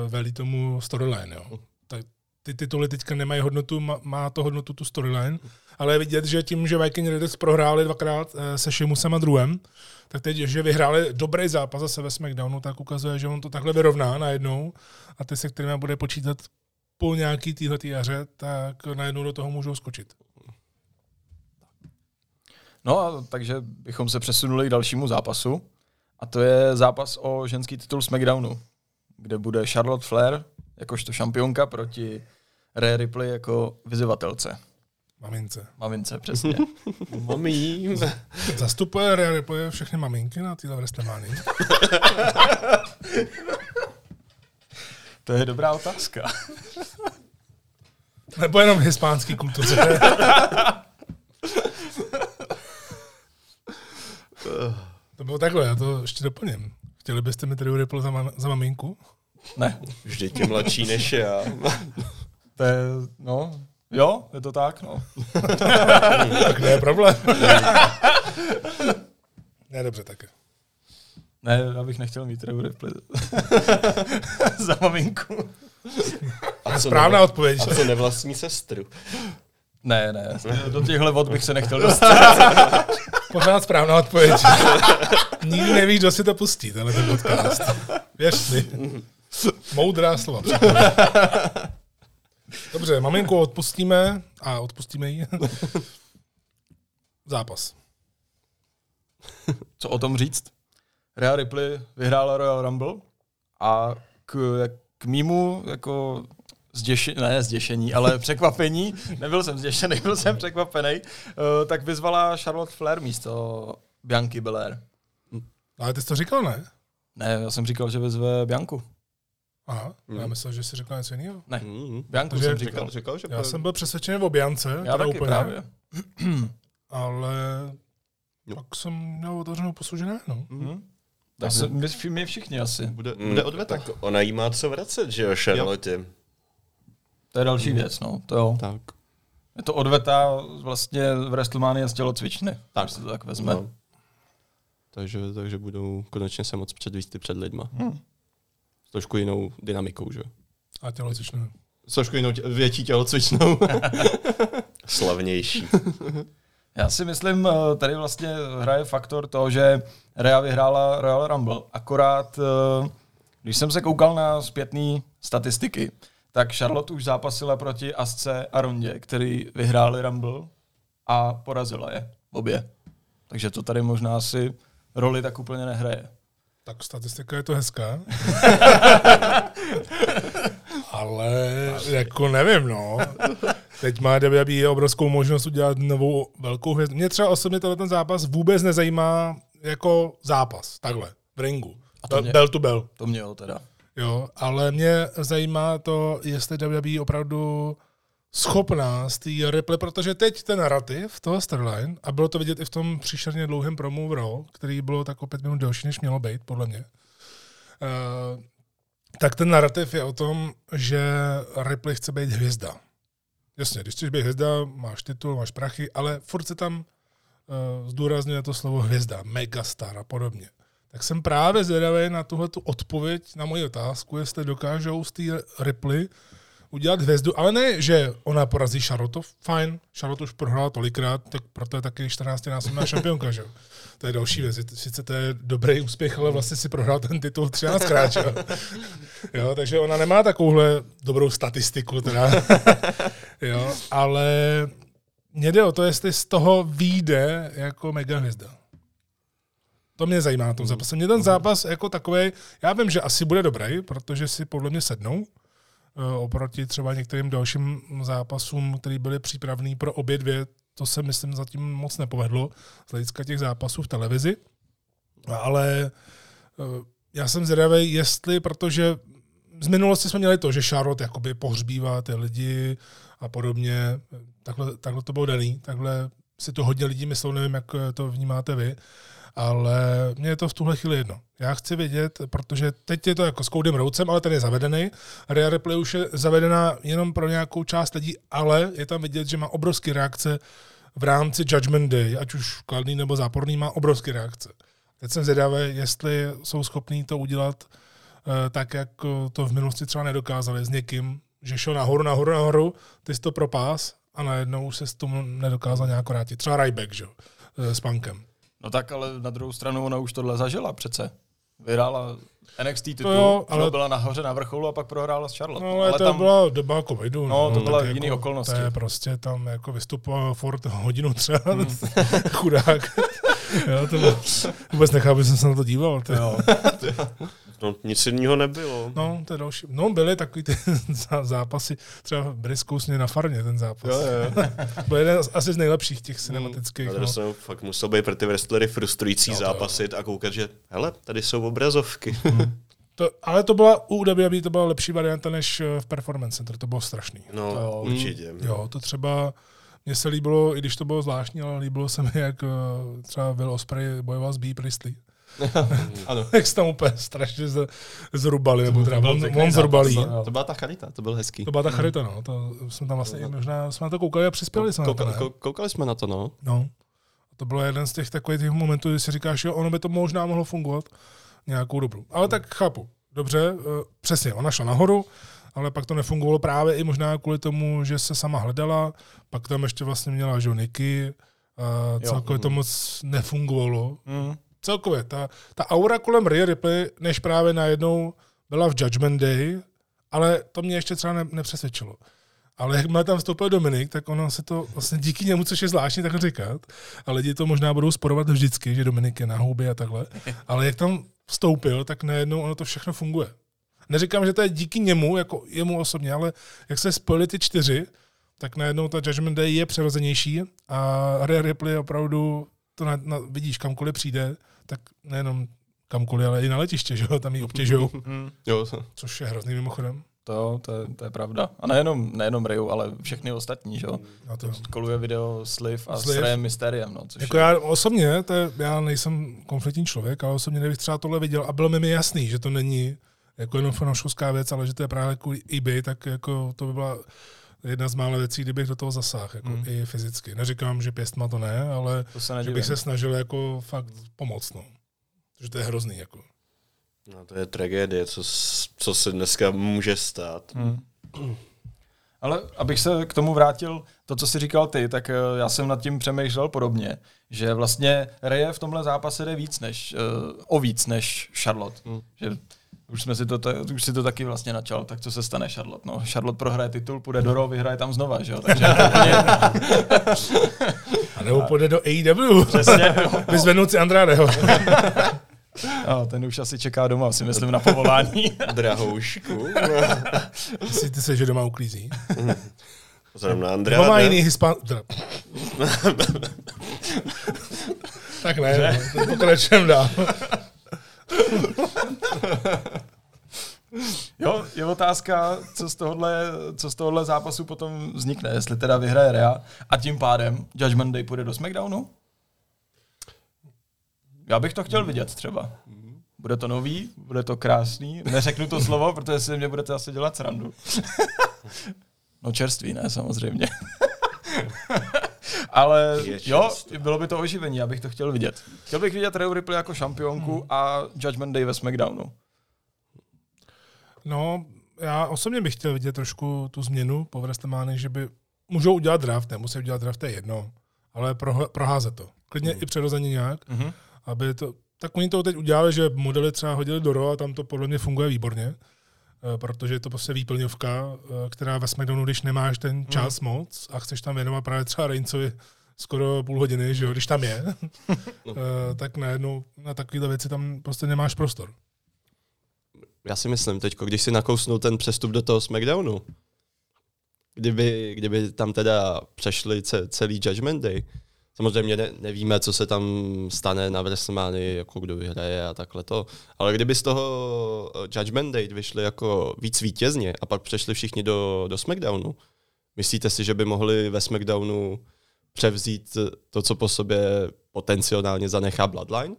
velí tomu storyline. Jo. Tak ty tituly teďka nemají hodnotu, má, to hodnotu tu storyline, ale je vidět, že tím, že Viking Raiders prohráli dvakrát eh, se Sheamusem a druhém, tak teď, že vyhráli dobrý zápas zase ve SmackDownu, tak ukazuje, že on to takhle vyrovná najednou a ty, se kterými bude počítat po nějaký téhle jaře, tak najednou do toho můžou skočit. No a takže bychom se přesunuli k dalšímu zápasu. A to je zápas o ženský titul SmackDownu, kde bude Charlotte Flair jakožto šampionka proti Rhea Ripley jako vyzývatelce. Mamince. Mamince, přesně. Mamí. Zastupuje Rhea Ripley všechny maminky na téhle WrestleManii. to je dobrá otázka. Nebo jenom hispánský kultuře. to bylo takhle, já to ještě doplním. Chtěli byste mi tedy Ripple za, ma- za maminku? Ne, Vždyť je mladší než já. to je, no, jo, je to tak, no. tak ne je problém. ne, dobře, tak. Ne, já bych nechtěl mít Rhea Ripley za maminku. A co Správná neva- odpověď. A co nevlastní sestru? Ne, ne, do těchhle vod bych se nechtěl dostat. Pořád správná odpověď. Nikdy nevíš, kdo si to pustí, tenhle ten podcast. Věř mi. Moudrá slova. Dobře, maminku odpustíme a odpustíme jí. Zápas. Co o tom říct? Rhea Ripley vyhrála Royal Rumble a k, k mýmu jako zděšení, ne zděšení, ale překvapení, nebyl jsem zděšený, byl jsem překvapený, uh, tak vyzvala Charlotte Flair místo Bianky Belair. Ale ty jsi to říkal, ne? Ne, já jsem říkal, že vyzve Bianku. Aha, já myslel, že jsi říkal něco jiného. Ne, Mm. Bianku Takže jsem říkal. Říkal, říkal, že Já jsem byl přesvědčený o Biance, Já teda taky úplně, právě. ale Jo. pak jsem měl otevřenou pusu, že ne, no. Hm? Tak se, my, my všichni asi. Bude, Mm, bude odveta. Tak ona jí má co vracet, že jo, Charlotte? To je další věc, no. To jo. Tak. Je to odveta vlastně v WrestleMania z tělocvičny. Tak. Se to tak vezme. No. Takže, takže budou konečně se moc předvíst před lidma. Hmm. S trošku jinou dynamikou, že? A tělocvičnou. S trošku jinou tě, větší tělocvičnou. Slavnější. Já si myslím, eh, tady vlastně hraje faktor toho, že Rhea vyhrála Royal Rumble. Akorát, eh, když jsem se koukal na zpětné statistiky, tak Charlotte už zápasila proti Asce a Rondě, který vyhráli Rumble a porazila je obě. Takže to tady možná asi roli tak úplně nehraje. Tak statistika je to hezká. Ale jako nevím, no. Teď má WWE obrovskou možnost udělat novou velkou hvězdu. Mě třeba osobně tenhle ten zápas vůbec nezajímá jako zápas, takhle, v ringu. A to Bell, mě- bell to bell. To mě jo teda. Jo, ale mě zajímá to, jestli WWE opravdu schopná z té Ripley, protože teď ten narrativ toho Starline, a bylo to vidět i v tom příšerně dlouhém promu v Raw, který bylo tak o pět minut delší, než mělo být, podle mě, uh, tak ten narrativ je o tom, že Ripley chce být hvězda. Jasně, když chceš být hvězda, máš titul, máš prachy, ale furt se tam uh, zdůrazňuje to slovo hvězda, megastar a podobně. Tak jsem právě zvědavý na tuhle tu odpověď na moji otázku, jestli dokážou z té Ripley udělat hvězdu, ale ne, že ona porazí Charlotte, fajn, Charlotte už prohrála tolikrát, tak proto je taky 14 násobná šampionka, že. To je další věc. Sice to je dobrý úspěch, ale vlastně si prohrál ten titul 13krát, že jo. jo. takže ona nemá takovouhle dobrou statistiku, teda. jo, ale mě jde o to, jestli z toho vyjde jako mega hvězda. To mě zajímá na tom zápase. Mě ten zápas jako takový, já vím, že asi bude dobrý, protože si podle mě sednou eh, oproti třeba některým dalším zápasům, které byly přípravné pro obě dvě. To se, myslím, zatím moc nepovedlo z hlediska těch zápasů v televizi. Ale eh, já jsem zvědavý, jestli, protože z minulosti jsme měli to, že Charlotte jakoby pohřbívá ty lidi a podobně. Takhle, takhle to bylo daný, takhle si to hodně lidí myslou, nevím, jak to vnímáte vy, ale mně je to v tuhle chvíli jedno. Já chci vědět, protože teď je to jako s Coudym Roucem, ale ten je zavedený. Rhea Ripley už je zavedená jenom pro nějakou část lidí, ale je tam vidět, že má obrovské reakce v rámci Judgment Day, ať už kladný nebo záporný, má obrovské reakce. Teď jsem zvědavý, jestli jsou schopní to udělat uh, tak, jak eh, to v minulosti třeba nedokázali s někým, že šel nahoru, nahoru, nahoru, ty jsi to propás a najednou už se s tomu nedokázal nějak vrátit. Třeba Ryback, že eh, s punkem. No tak ale na druhou stranu ona už tohle zažila přece. Vyhrála NXT titul, jo, ale... ale- byla nahoře na vrcholu a pak prohrála s Charlotte. No, ale, to tam... byla doba covidu. No, to byla tak jiný jako, okolnosti. To je prostě tam jako vystupoval Ford hodinu třeba, chudák. jo, to bylo, vůbec nechápu, že jsem se na to díval. To, Jo. No, nic jiného nebylo. No, to je další. No, byly takový ty zá- zápasy, třeba Briscoe na farně ten zápas. Jo, jo. Byl jeden z- asi z nejlepších těch cinematických. Na No. druhou stranu fakt musel být pro ty wrestlery frustrující Jo, to jo. zápasit a koukat, že hele, tady jsou obrazovky. To, ale to byla u WWE to byla lepší varianta než eh, v Performance Center, to bylo strašný. No, To určitě. Jo, to třeba mně se líbilo, i když to bylo zvláštní, ale líbilo se mi, jak eh, třeba Will Osprey bojoval s B. Priestley. Ano. jak se tam úplně strašně z, zrubali, nebo teda on, on zrubalí. to- To byla ta charita, to byl hezký. To byla ta charita, no. To jsme tam vlastně, možná jsme na to koukali a přispěli jsme na to, koukali jsme na to, no. No. A to bylo jeden z těch takových těch momentů, kdy si říkáš, jo, ono by to možná mohlo fungovat nějakou dobu. Ale tak chápu. Dobře, eh, přesně, ona šla nahoru, ale pak to nefungovalo právě i možná kvůli tomu, že se sama hledala, pak tam ještě vlastně měla že jo, Niky, a celkově to moc nefungovalo. Mm. Celkově, ta, ta aura kolem Rhea Ripley, než právě najednou byla v Judgment Day, ale to mě ještě třeba ne, nepřesvědčilo. Ale jakmile tam vstoupil Dominik, tak ono se to vlastně díky němu, což je zvláštní tak říkat, a lidi to možná budou sporovat vždycky, že Dominik je na houby a takhle, ale jak tam vstoupil, tak najednou ono to všechno funguje. Neříkám, že to je díky němu, jako jemu osobně, ale jak se spojili ty čtyři, tak najednou ta Judgment Day je přirozenější a Rhea Ripley opravdu to na, na, vidíš, kamkoliv přijde, tak nejenom kamkoliv, ale i na letiště, že jo, tam ji obtěžují, Mm. Jo, což je hrozný mimochodem. To, to, je, to je pravda. A nejenom, nejenom Ryu, ale všechny ostatní, že jo. Na to. Koluje video Sliv a Sliv. s Rayem Mysteriem, no, což Jako je, já osobně, to je, já nejsem konfliktní člověk, ale osobně kdybych třeba tohle viděl a bylo mi mi jasný, že to není jako jenom fanouškovská věc, ale že to je právě kvůli eBay, tak jako to by byla jedna z mála věcí, kdybych do toho zasáhl, jako Hmm. i fyzicky. Neříkám, že pěstma to ne, ale to se že bych se snažil jako fakt pomoct, no. Že to je hrozný, jako. No, to je tragédie, co, co se dneska může stát. Hmm. Ale abych se k tomu vrátil, to, co jsi říkal ty, tak eh, já jsem nad tím přemýšlel podobně, že vlastně Reje v tomhle zápase jde víc než, uh, o víc než Charlotte. Hmm. Že už, jsme si to, ta- už si to taky vlastně načal, tak co se stane Charlotte? No, Charlotte prohraje titul, půjde do Raw, vyhraje tam znova, že jo? Takže to A nebo půjde do AEW. přesně. Vyzvednout si Andrádeho. A ten už asi čeká doma, si myslím, na povolání. Drahoušku. Myslíte si, že doma uklízí? Vzhledem na Nebo Andrea. má jiný hispán... tak ne, no, pokračujeme dál. Jo, je otázka, co z, tohohle, co z tohohle zápasu potom vznikne, jestli teda vyhraje Rea a tím pádem Judgment Day půjde do SmackDownu? Já bych to chtěl vidět třeba. Bude to nový, bude to krásný. Neřeknu to slovo, protože si mě budete asi dělat srandu. no čerstvý, ne, samozřejmě. Ale jo, bylo by to oživení, já bych to chtěl vidět. Chtěl bych vidět Rhea Ripley jako šampionku a Judgment Day ve SmackDownu. No, já osobně bych chtěl vidět trošku tu změnu po WrestleMania, že by můžou udělat draft, nemusí udělat draft, to je jedno, ale prohle, proházet to. Klidně i přirozeně nějak, Mhm. aby to, tak oni to teď udělali, že modely třeba hodili do RAW a tam to podle mě funguje výborně, protože je to prostě výplňovka, eh, která ve SmackDownu, když nemáš ten čas moc a chceš tam věnovat právě třeba Reincovi skoro půl hodiny, že jo, když tam je, eh, tak najednou na takovéhle věci tam prostě nemáš prostor. Já si myslím teď, když si nakousnul ten přestup do toho SmackDownu, kdyby, kdyby tam teda přešli ce, celý Judgment Day, samozřejmě ne, nevíme, co se tam stane na WrestleMania, jako kdo vyhraje a takhle to, ale kdyby z toho eh, Judgment Day vyšli jako víc vítězně a pak přešli všichni do, do SmackDownu, myslíte si, že by mohli ve SmackDownu převzít to, co po sobě potenciálně zanechá Bloodline?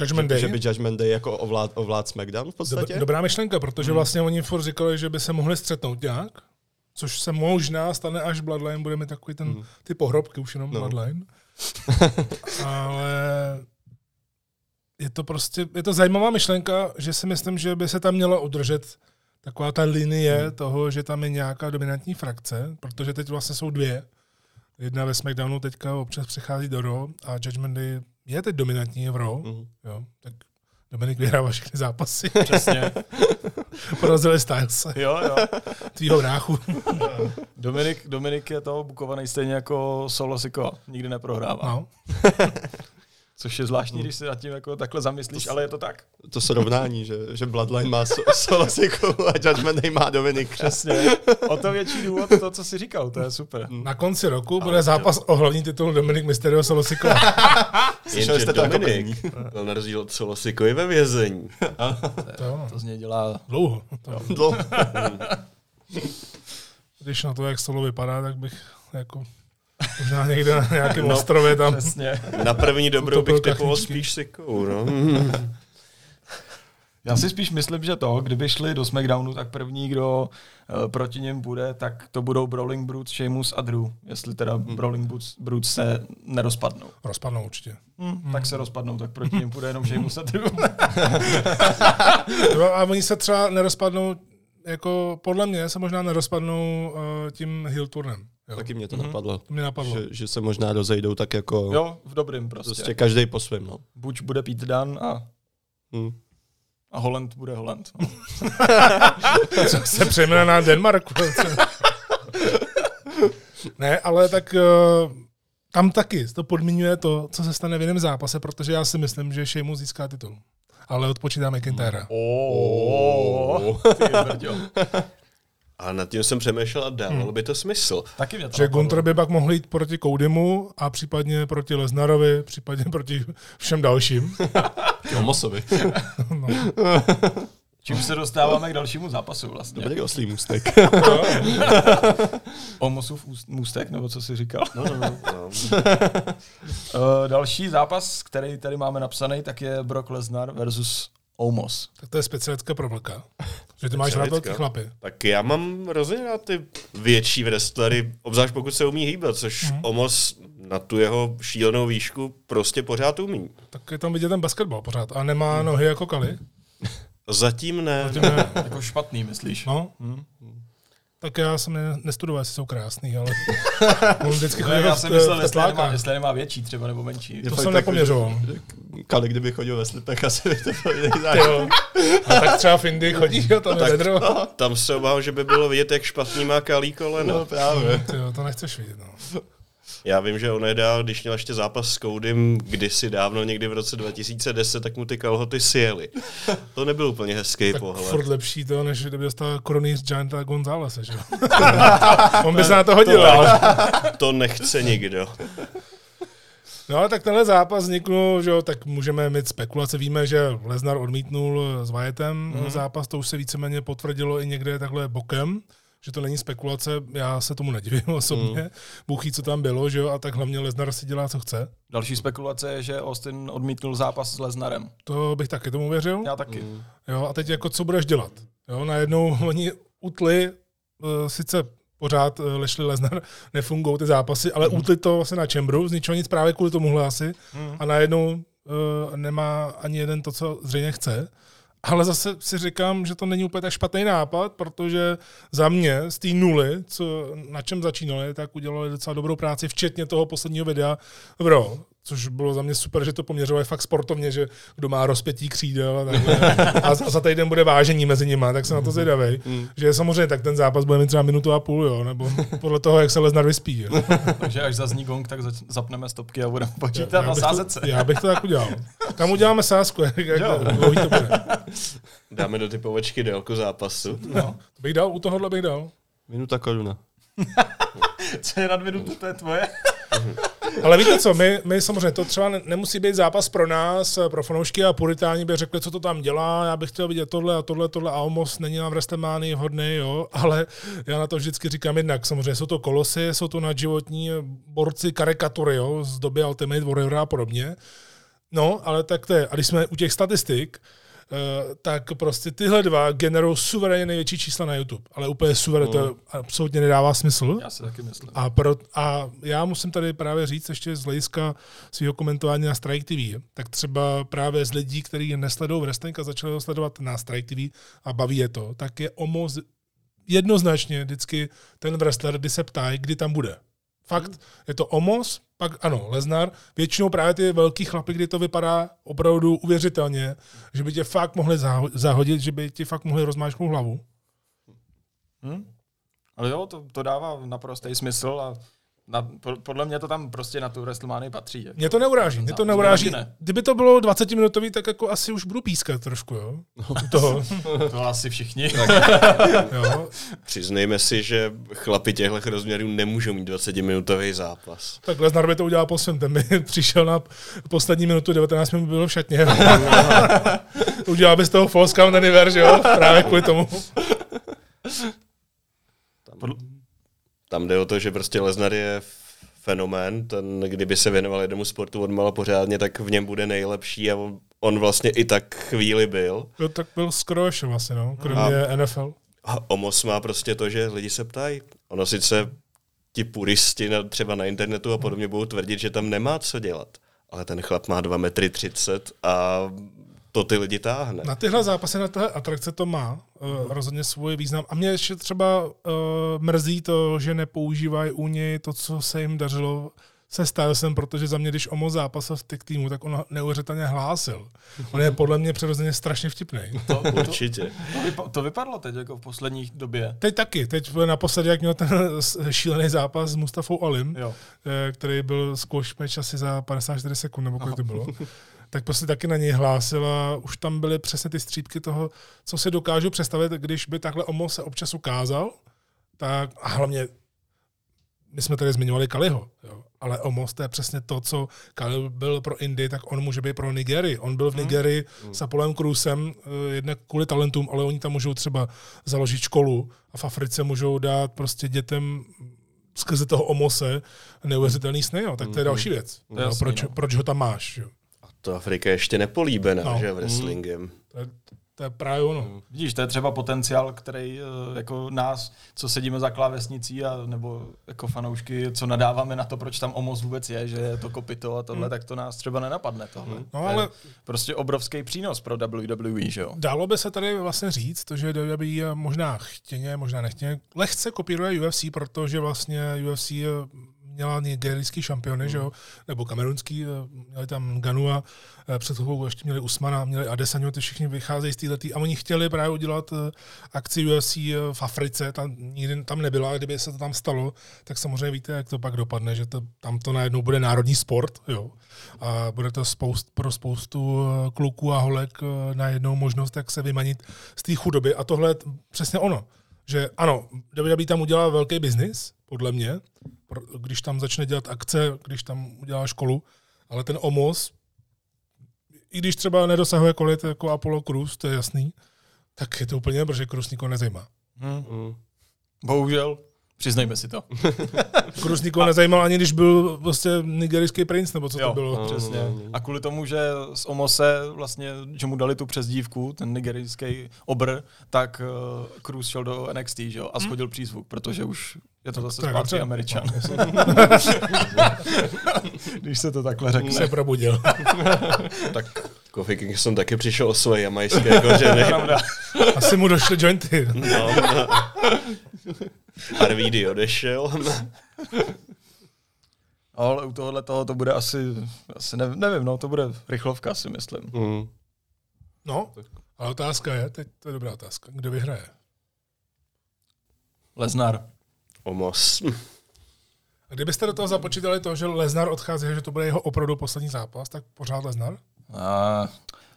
Judgment že, Day. že by Judgment Day jako ovlád, ovlád SmackDown v podstatě? Dob- dobrá myšlenka, protože vlastně oni furt říkali, že by se mohli střetnout nějak, což se možná stane, až Bloodline bude mít takový ten, ty pohrobky, už jenom No. Bloodline. Ale je to prostě, je to zajímavá myšlenka, že si myslím, že by se tam měla udržet taková ta linie toho, že tam je nějaká dominantní frakce, protože teď vlastně jsou dvě. Jedna ve SmackDownu teďka občas přechází do Raw a Judgment Day je teď dominantní v Raw. Mhm. Jo, tak Dominik vyhrává všechny zápasy. Přesně. Porazili Stylese, Jo, jo. tvýho bráchu. Dominik, Dominik je to bukovaný stejně jako Solo Sikoa. Nikdy neprohrává. No. Což je zvláštní, když se nad tím jako takhle zamyslíš, ale je to tak. to srovnání, že, že Bloodline má so, Solasiku a Judgment Day má Dominika. Přesně. O to větší důvod to, co jsi říkal, to je super. Na konci roku bude zápas o hlavní titul Dominik Mysterio Solosiko. Slyšeli jste to Dominik byl na rozdíl od Solosikovi ve vězení. To, To z něj dělá dlouho. To, Dlouho. když na to, jak Solo vypadá, tak bych jako možná někde na nějakém no, ostrově tam. přesně. Na první dobrou bych typoval spíš Sikou, no. Já si spíš myslím, že to, kdyby šli do SmackDownu, tak první, kdo uh, proti něm bude, tak to budou Brawling Brutes, Sheamus a Drew. Jestli teda hmm. Brawling Brutes, Brutes se nerozpadnou. Rozpadnou určitě. Hmm. Tak se rozpadnou, tak proti něm bude jenom Sheamus a Drew. Jo, a oni se třeba nerozpadnou, jako podle mě se možná nerozpadnou uh, tím heel turnem. Jo. Taky mě to napadlo. To mě napadlo. Že, že se možná rozejdou tak jako jo, v dobrým prostě. prostě každý po svém. No. Buď bude Pete Dunne a, Hm. a Holland bude Holland. No. Co se přejmenuje na Denmarku. ne, ale tak uh, tam taky to podmiňuje to, co se stane v jiném zápase, protože já si myslím, že Sheamus získá titul. Ale odpočítá McIntyre. Oh. A nad tím jsem přemýšlel a dávalo by to smysl. Taky mě to Že. Gunter by pak mohl jít proti Codymu a případně proti Lesnarovi, případně proti všem dalším. Omosovi. No. Čím se dostáváme k dalšímu zápasu vlastně. Dobrý oslý můstek. Omosův můstek, nebo co jsi říkal? No, no, no. no. Uh, další zápas, který tady máme napsaný, tak je Brock Lesnar versus Omos. Tak to je specifická pro vlka. Že ty máš rád velký chlapy. Tak já mám rozhodně rád ty větší wrestlery, obzvlášť pokud se umí hýbat, což Mhm. Omos na tu jeho šílenou výšku prostě pořád umí. Tak je tam vidět ten basketbal pořád. A nemá nohy jako Kali. Zatím ne. Tím ne. Jako špatný, myslíš? No. Tak já jsem ne, nestudoval, jestli jsou krásný, ale on vždycky No, chodil já jsem myslel, jestli nemá, jestli nemá větší třeba, nebo menší. To fakt jsem tak, nepoměřoval. Kali, kdyby chodil ve slipech, asi by to byl jiný. A tak třeba v Indii chodí, jo, tam je vedro. Tam se obávám, že by bylo vidět, jak špatný má kalí koleno. No právě. Ty jo, to nechceš vidět, no. Já vím, že on je dál, když měl ještě zápas s Koudym kdysi dávno, někdy v roce 2010, tak mu ty kalhoty sjeli. To nebyl úplně hezký Tak pohled. furt lepší to, než kdyby dostal koruny z Gianta Gonzálese, že jo? On by se na to hodil, ale... To nechce nikdo. No ale tak tenhle zápas vzniknul, že jo, tak můžeme mít spekulace. Víme, že Lesnar odmítnul s Wyatem mm-hmm. zápas, to už se víceméně potvrdilo i někde takhle bokem, že to není spekulace, já se tomu nedivím osobně. Mm. Bůh ví, co tam bylo, že jo, a tak hlavně Lesnar si dělá, co chce. Další spekulace je, že Austin odmítnul zápas s Lesnarem. To bych taky tomu věřil. Já taky. Mm. Jo, a teď jako co budeš dělat? Jo, najednou oni utli, uh, sice pořád uh, Lešli Lesnar nefungují ty zápasy, ale mm. utli to vlastně na Čembru, z ničeho nic právě kvůli tomuhle asi. Mm. A najednou uh, nemá ani jeden to, co zřejmě chce. Ale zase si říkám, že to není úplně tak špatný nápad, protože za mě z té nuly, co, na čem začínali, tak udělali docela dobrou práci, včetně toho posledního videa Raw, což bylo za mě super, že to poměřovali fakt sportovně, že kdo má rozpětí křídel a. A, za týden bude vážení mezi nimi, tak jsem na to zvědavej. Že samozřejmě tak ten zápas bude mít třeba minutu a půl, jo, nebo podle toho, jak se Lesnar vyspí. Jo. Takže až zazní gong, tak zač- zapneme stopky a budeme počítat Já na bych to- sázece. Já bych to tak udělal. Kam uděláme sázku, jak, jak dlouhý to bude. Dáme do typovačky délku zápasu. No, to bych dal, u tohohle bych dal. Minuta koruna. Co je nad minutu, to je tvoje? Ale víte co, my, my samozřejmě, to třeba ne- nemusí být zápas pro nás, pro fanoušky a puritáni by řekli, co to tam dělá, já bych chtěl vidět tohle a tohle, tohle a Omos není nám v Restemánii vhodný, jo, ale já na to vždycky říkám jednak, samozřejmě jsou to kolosy, jsou to nadživotní borci karikatury, jo, z doby Ultimate Warrior a podobně. No, ale tak to je, a když jsme u těch statistik, tak prostě tyhle dva generují suverénně největší čísla na YouTube. Ale úplně suverénně, to absolutně nedává smysl. Já si taky myslím. A, pro, a já musím tady právě říct ještě z hlediska svého komentování na Strike TV, tak třeba právě z lidí, kteří nesledují wrestling a začali ho sledovat na Strike TV a baví je to, tak je Omos jednoznačně vždycky ten wrestler, kdy se ptají, kdy tam bude. Fakt, je to Omos, pak ano, Leznar, většinou právě ty velký chlapy, kdy to vypadá opravdu uvěřitelně, že by tě fakt mohli zaho- zahodit, že by ti fakt mohli rozmáčknout hlavu. Hm? Ale jo, to, to dává naprostý smysl a na, po- podle mě to tam prostě na tu WrestleMania patří. Jako. Mě to neuráží, mě to No, neuráží. ne. Kdyby to bylo 20 minutový, tak jako asi už budu pískat trošku, jo. U toho, To asi všichni. jo. Přiznejme si, že chlapi těchto rozměrů nemůžou mít 20-minutový zápas. Tak Lesnar by to udělal po svém, ten by přišel na poslední minutu 19 minut bylo v šatně. udělal by z toho false count anywhere, jo, právě kvůli tomu. Tam jde o to, že prostě Lesnar je fenomén, ten, kdyby se věnoval jednomu sportu odmala pořádně, tak v něm bude nejlepší a on, on vlastně i tak chvíli byl. Jo, tak byl skoro ještě vlastně, no, kromě NFL. A Omos má prostě to, že lidi se ptají. Ono sice ti puristi na, třeba na internetu a podobně budou tvrdit, že tam nemá co dělat. Ale ten chlap má 2 metry 30 a to ty lidi táhne. Na tyhle zápasy, na tyhle atrakce to má uh, rozhodně svůj význam. A mě ještě třeba uh, mrzí to, že nepoužívají u něj to, co se jim dařilo se Stylesem, protože za mě, když Omo zápasil v těch týmu, tak on neuvěřitelně hlásil. On je podle mě přirozeně strašně vtipný. To, to, Určitě. to, vypa- to vypadlo teď jako v poslední době. Teď taky. Teď naposledy, jak měl ten šílený zápas s Mustafou Alim, Jo. eh, který byl squash match asi za 54 sekund, nebo kolik to bylo, tak prostě taky na něj hlásil a už tam byly přesně ty střípky toho, co si dokážu představit, když by takhle Omo se občas ukázal, tak a hlavně my jsme tady zmiňovali Kaliho, jo. ale Omos to je přesně to, co Kali byl pro Indy, tak on může být pro Nigerii. On byl v Nigerii hmm. s Apolem Krusem, eh, jednak kvůli talentům, ale oni tam můžou třeba založit školu a v Africe můžou dát prostě dětem skrze toho Omose neuvěřitelný sny, jo. tak to je další věc. Je jo, proč, no. proč ho tam máš? Jo. To Afrika ještě nepolíbená, No. že, wrestlingem. To, je, to je právě ono. Vidíš, to je třeba potenciál, který eh, jako nás, co sedíme za klávesnicí, a, nebo jako fanoušky, co nadáváme na to, proč tam Omos vůbec je, že je to kopito a tohle, Hmm. tak to nás třeba nenapadne tohle. No, To je ale- Prostě obrovský přínos pro WWE, že jo? Dalo by se tady vlastně říct, to, že WWE možná chtěně, možná nechtěně, lehce kopíruje UFC, protože vlastně UFC měla nigerijský šampiony, že jo, nebo kamerunský, eh, měli tam Ganua, eh, před chvilkou ještě měli Usmana, měli Adesanya, ty všichni vycházejí z této a oni chtěli právě udělat eh, akci UFC v Africe, tam nikdy tam nebyla, a kdyby se to tam stalo, tak samozřejmě víte, jak to pak dopadne, že to, tam to najednou bude národní sport, jo, a bude to spoust, pro spoustu kluků a holek najednou možnost, jak se vymanit z té chudoby. A tohle je přesně ono že ano, WWE tam udělá velký biznis, podle mě, když tam začne dělat akce, když tam udělá školu, ale ten Omos, i když třeba nedosahuje kolit jako Apollo Crews, to je jasný, tak je to úplně, protože Crews nikoho nezajímá. Hmm. Hmm. Bohužel. Přiznejme si to. Krus nikoho nezajímal ani když byl vlastně nigerijský princ, nebo co jo, to bylo. No, přesně. A kvůli tomu, že z Omose vlastně, že mu dali tu přezdívku, ten nigerijský obr, tak uh, Cruz šel do NXT že jo, a hmm. schodil přízvuk, protože už je to zase zpátky Američan. když se to takhle řekne. Se probudil. tak Kofi Kingston taky přišel o své jamajské kořeny. Asi mu došly jointy. no. Arvídy odešel. Ale u tohohle toho to bude asi, asi ne, nevím, no, to bude rychlovka, si myslím. Mm. No, ale otázka je, teď to je dobrá otázka, kdo vyhraje? Leznar. Omos. A kdybyste do toho započítali to, že Leznar odchází, že to bude jeho opravdu poslední zápas, tak pořád Leznar? A,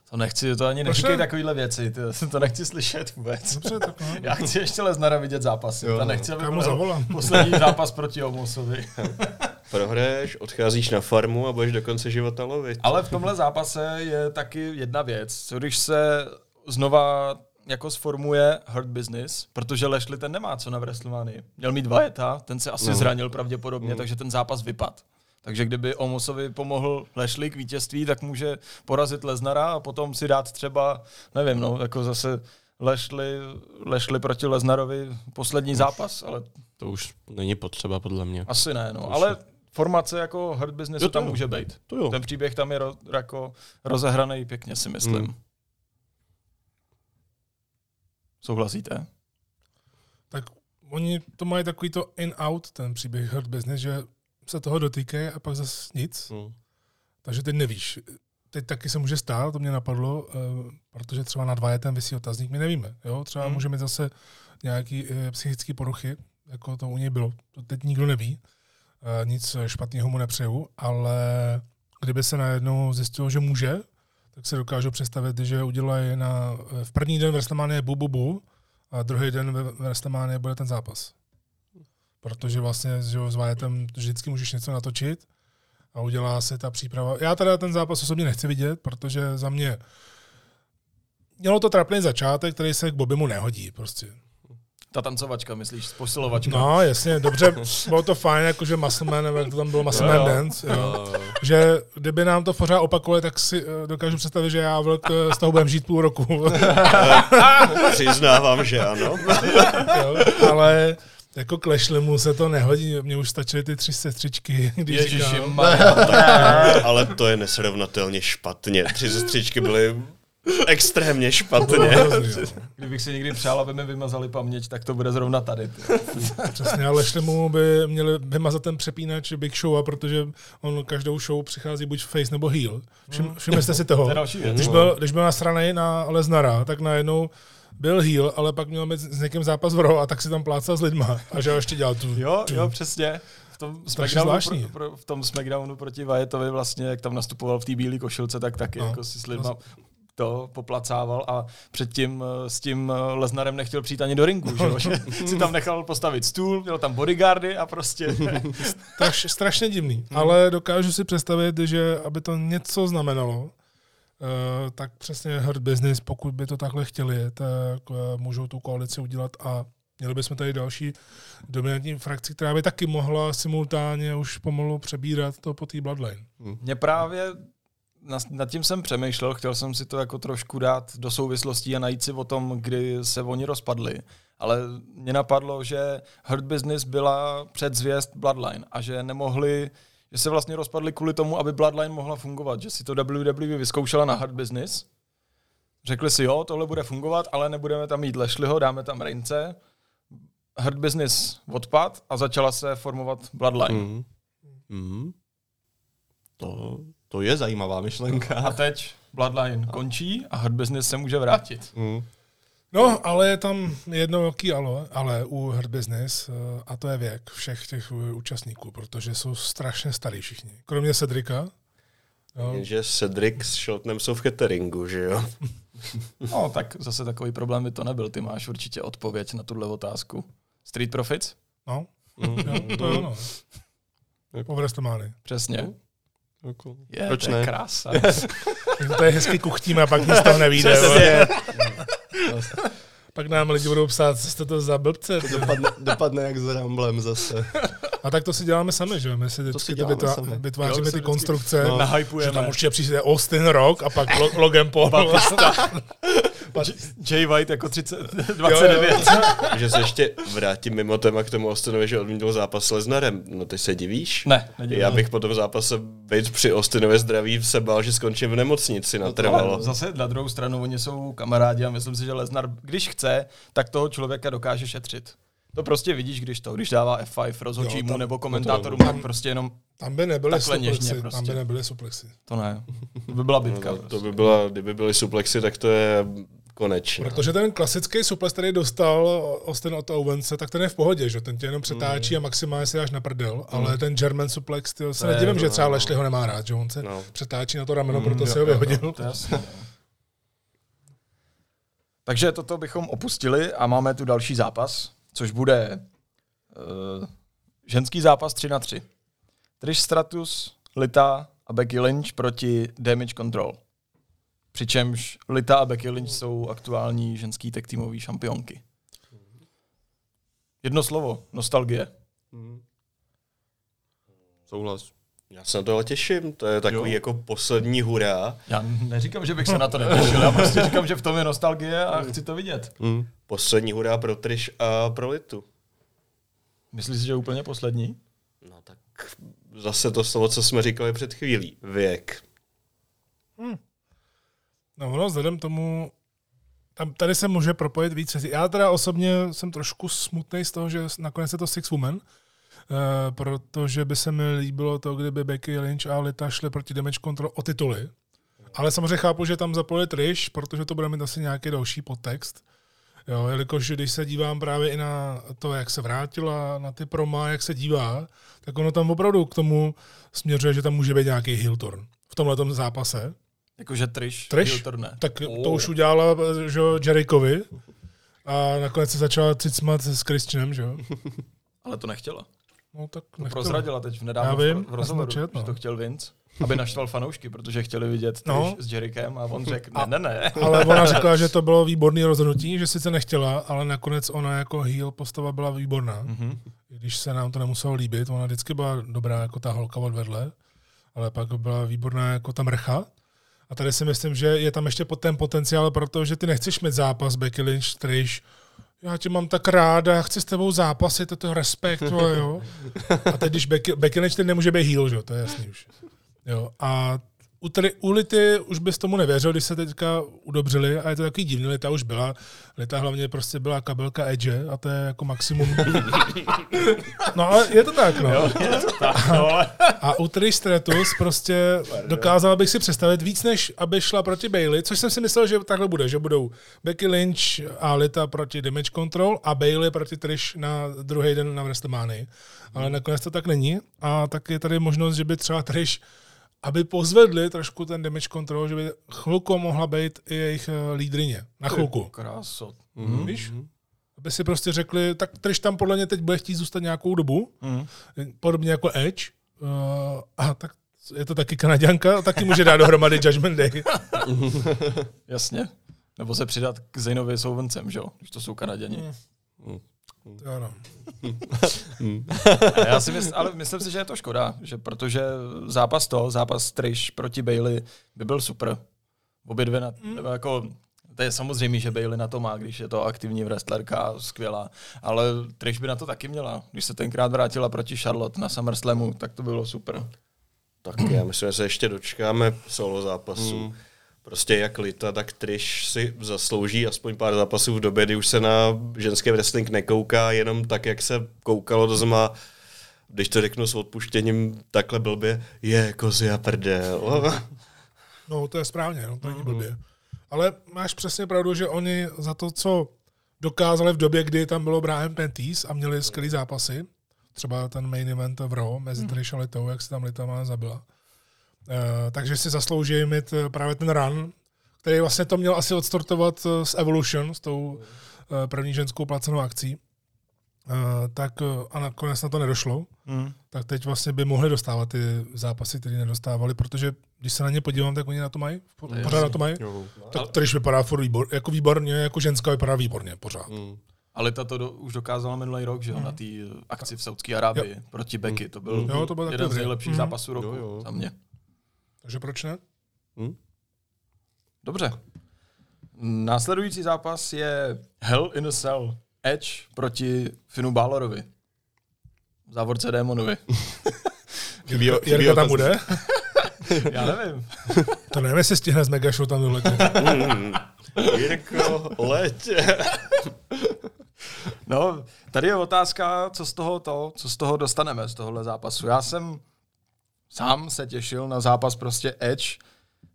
to nechci, to ani neříkej takovýhle věci, to, to nechci slyšet vůbec. Dobře, tak no. Já chci ještě Leznara vidět zápasy, jo, to nechci, aby byl poslední zápas proti Omusovi. Prohraješ, odcházíš na farmu a budeš do konce života lovit. Ale v tomhle zápase je taky jedna věc, co když se znova jako sformuje Hurt Business, protože Lešli ten nemá co na WrestleMania. Měl mít Vajeta, ten se asi no. zranil pravděpodobně, no. takže ten zápas vypad. Takže kdyby Omosovi pomohl Lešli k vítězství, tak může porazit Leznara a potom si dát třeba, nevím, no, jako zase Lešli, Lešli proti Leznarovi poslední zápas, ale... To už není potřeba, podle mě. Asi ne, no, ale formace jako hard business tam může být. To jo. Ten příběh tam je ro, jako rozehraný pěkně, si myslím. Hmm. Souhlasíte? Tak oni to mají takový to in-out, ten příběh hard business, že se toho dotýkají a pak zase nic. Hmm. Takže teď nevíš. Teď taky se může stát, to mě napadlo, uh, protože třeba na dva je ten vysí otazník, my nevíme. Jo? Třeba hmm. může mít zase nějaký uh, psychické poruchy, jako to u něj bylo. To teď nikdo neví. Uh, nic špatného mu nepřeju, ale kdyby se najednou zjistilo, že může, tak se dokážu představit, že udělají na, v první den WrestleMania bu, bu, bu a druhý den ve WrestleMania bude ten zápas protože vlastně že s Wyatem vždycky můžeš něco natočit a udělá se ta příprava. Já teda ten zápas osobně nechci vidět, protože za mě mělo to trapný začátek, který se k Bobimu nehodí prostě. Ta tancovačka, myslíš, posilovačka? No, jasně, dobře, bylo to fajn, jakože Muscleman, nebo jak to tam bylo, Muscleman Dance, jo. Jo. že kdyby nám to pořád opakovali, tak si uh, dokážu představit, že já vlk z toho budem žít půl roku. Přiznávám, že ano. jo, ale jako klešlemu se to nehodí, mně už stačily ty tři sestřičky, když Ježiši, říkám. ale to je nesrovnatelně špatně. Tři sestřičky byly extrémně špatně. Kdybych si někdy přál, aby mi vymazali paměť, tak to bude zrovna tady. Přesně, ale mu by měli vymazat ten přepínač Big Show, a protože on každou show přichází buď face nebo heel. Všim, hmm. všimli jste si toho? Když byl, když byl nasranej na Leznara, tak najednou byl heel, ale pak měl mít s někým zápas v rohu a tak si tam plácal s lidma a že ho ještě dělal tu. Jo, tu. jo, přesně. V tom, Smackdownu, pro, pro, v tom Smackdownu proti Vyattovi vlastně, jak tam nastupoval v té bílé košilce, tak taky no, jako si s lidma to poplacával a předtím eh, s tím eh, Leznarem nechtěl přijít ani do ringu, že, že si tam nechal postavit stůl, měl tam bodyguardy a prostě... Straš, strašně divný, hmm. ale dokážu si představit, že aby to něco znamenalo, tak přesně hard business, pokud by to takhle chtěli, tak uh, můžou tu koalici udělat a měli bychom tady další dominantní frakci, která by taky mohla simultánně už pomalu přebírat to po té Bloodline. Hmm. Mě právě nad tím jsem přemýšlel, chtěl jsem si to jako trošku dát do souvislostí a najít si o tom, kdy se oni rozpadli. Ale mě napadlo, že Hurt Business byla předzvěst Bloodline a že nemohli že se vlastně rozpadli kvůli tomu, aby Bloodline mohla fungovat, že si to WWE vyzkoušela na hard business. Řekli si, jo, tohle bude fungovat, ale nebudeme tam mít Lešliho, dáme tam Reince. Hard business odpad a začala se formovat Bloodline. Mm. Mm. To, to je zajímavá A myšlenka. teď Bloodline končí a Hurt Business se může vrátit. Mm. No, ale je tam jedno velký ale, ale u Hurt Business eh, a to je věk všech těch eh, účastníků, protože jsou strašně starý všichni. Kromě Cedrika. Jo. Jenže Cedric s Sheltonem jsou v cateringu, že jo? No, tak zase takový problém by to nebyl. Ty máš určitě odpověď na tuhle otázku. Street Profits? No, jo, to je ono. Po WrestleMania. Přesně. Jako, Je, Proč to je ne? krása. To je hezky kuchtíme a pak nic z toho nevíde. Pak nám lidi budou psát, co jste to za blbce. ty. dopadne, dopadne jak s Ramblem zase. A tak to si děláme sami, že jo? My si To si to děláme sami. vytváříme Jo, ty konstrukce. no, že tam určitě přijde Austin Rock a pak Lo- Logan Paul. Jay White jako 30, 29. že se ještě vrátím mimo téma k tomu Austinovi, že odmítl zápas s Lesnarem. No ty se divíš? Ne, nedivím. Já bych po tom zápase být při Austinově zdraví se bál, že skončím v nemocnici natrvalo. Ale zase na druhou stranu, oni jsou kamarádi a myslím si, že Lesnar, když chce, tak toho člověka dokáže šetřit. To prostě vidíš, když to, když dává F5 rozhodčímu tam- nebo komentátorům, tak prostě jenom Tam by nebyly Takhle něžně suplexy. prostě. Tam by nebyly suplexy. to ne. To by byla bitka. No, prostě. to by byla, kdyby byly suplexy, tak to je konečně. Protože ten klasický suplex, který dostal Austin od Owense, tak ten je v pohodě, že ten tě jenom přetáčí a maximálně si dáš na prdel, ale ten German suplex, tyjo, se To nedivím, že no, třeba no. Leslie ho nemá rád, že on se No. přetáčí na to rameno, proto si ho vyhodil. To je jasný, no. Takže toto bychom opustili a máme tu další zápas, což bude uh, ženský zápas 3 na 3. Trish Stratus, Lita a Becky Lynch proti Damage Control. Přičemž Lita a Becky Lynch jsou aktuální ženský tech týmový šampionky. Jedno slovo, nostalgie. Souhlas. Já se na to ale těším, to je takový Jo. jako poslední hurá. Já neříkám, že bych se na to netěšil, já prostě říkám, že v tom je nostalgie a chci to vidět. Mm. Poslední hurá pro Trish a pro Litu. Myslíš si, že je úplně poslední? No tak zase to slovo, co jsme říkali před chvílí. Věk. No ono vzhledem tomu, tam, tady se může propojit víc věcí. Já teda osobně jsem trošku smutný z toho, že nakonec je to Six Women, protože by se mi líbilo to, kdyby Becky Lynch a Lita šly proti Damage Control o tituly. Ale samozřejmě chápu, že tam zapojili Trish, protože to bude mít asi nějaký další podtext. Jo, jelikož když se dívám právě i na to, jak se vrátila, na ty proma, jak se dívá, tak ono tam opravdu k tomu směřuje, že tam může být nějaký heel turn v tomhle zápase. Jakože Trish, Trish? heel turn ne. Tak to už udělala že, Jerichovi a nakonec se začala cicmat s Christianem, že jo? Ale to nechtěla. No tak To nechtěla. prozradila teď v Já nedávno vím, v, rozhovoru, čet, no. že to chtěl Vince, aby naštval fanoušky, protože chtěli vidět No. s Jerichem a on řekl, ne, ne, ne. Ale ona řekla, že to bylo výborný rozhodnutí, že sice nechtěla, ale nakonec ona jako heel postava byla výborná. Mhm. I Když se nám to nemuselo líbit, ona vždycky byla dobrá jako ta holka od vedle, ale pak byla výborná jako ta mrcha. A tady si myslím, že je tam ještě ten potenciál, protože ty nechceš mít zápas Becky Lynch, Trish, já tě mám tak ráda, chci s tebou zápasit, to respekt, jo. A teď, když Becky, Becky nemůže být heel, že to je jasný už. Jo, a u, tady, u Lity už bys tomu nevěřil, když se teďka udobřili a je to takový divný, Lita už byla. Lita hlavně prostě byla kabelka Edge a to je jako maximum. No ale je to tak, no. Jo, je to tak, no. A u Trish Stratus prostě dokázala bych si představit víc, než aby šla proti Bailey, což jsem si myslel, že takhle bude, že budou Becky Lynch a Lita proti Damage Control a Bailey proti Trish na druhý den na WrestleMania. Ale nakonec to tak není a tak je tady možnost, že by třeba Trish aby pozvedli trošku ten damage control, že by chvilku mohla být i jejich eh, lídrině. Na chvilku. Krásot. Mm. Víš? Aby si prostě řekli, tak Trish tam podle mě teď bude chtít zůstat nějakou dobu, Mm. podobně jako Edge. Uh, a tak je to taky Kanaděnka, taky může dát dohromady Judgment Day. Jasně. Nebo se přidat k Zaynovi souvencem, že jo? Když to jsou Kanaděni. To ano. A Já si mysl, ale myslím si, že je to škoda, že protože zápas to, zápas Trish proti Bailey by byl super. Obě dvě na, nebo jako, to je samozřejmě, že Bailey na to má, když je to aktivní wrestlerka, skvělá, ale Trish by na to taky měla. Když se tenkrát vrátila proti Charlotte na SummerSlamu, tak to bylo super. Tak já myslím, že se ještě dočkáme solo zápasu. Mm. Prostě jak Lita, tak Trish si zaslouží aspoň pár zápasů v době, kdy už se na ženský wrestling nekouká, jenom tak, jak se koukalo do zma když to řeknu s odpuštěním takhle blbě, je kozy a prdel. No, to je správně, no, to není blbě. Ale máš přesně pravdu, že oni za to, co dokázali v době, kdy tam bylo Brian Pentis a měli skvělý zápasy, třeba ten main event v Raw mezi Hmm. Trish a Litou, jak se tam Lita má zabila. Uh, takže si zaslouží mít eh, právě ten run, který vlastně to měl asi odstartovat eh, s Evolution, s tou eh, první ženskou placenou akcí. Uh, tak eh, a nakonec na to nedošlo Hmm. tak teď vlastně by mohli dostávat ty zápasy, které nedostávali, protože když se na ně podívám, tak oni na to mají, pořád na to mají. Jo. Tak když vypadá furt výbor, jako výborně, jako ženská vypadá výborně pořád. Mm. Ale ta to do, už dokázala minulý rok, že jo, na té akci v Saudské Arábii proti Becky. To byl Jo, to byl jeden z nejlepších Mhm. zápasů roku Jo, jo. za mě. Takže proč ne? Hm? Dobře. Následující zápas je Hell in a Cell. Edge proti Finu Balorovi. Závorce Démonovi. Jirka, Jirka tam bude? Já nevím. To nevím, jestli stihne z Megashow tam doletět. Mm. Jirko, leď. No, tady je otázka, co z toho to, co z toho dostaneme z tohohle zápasu. Já jsem sám se těšil na zápas prostě Edge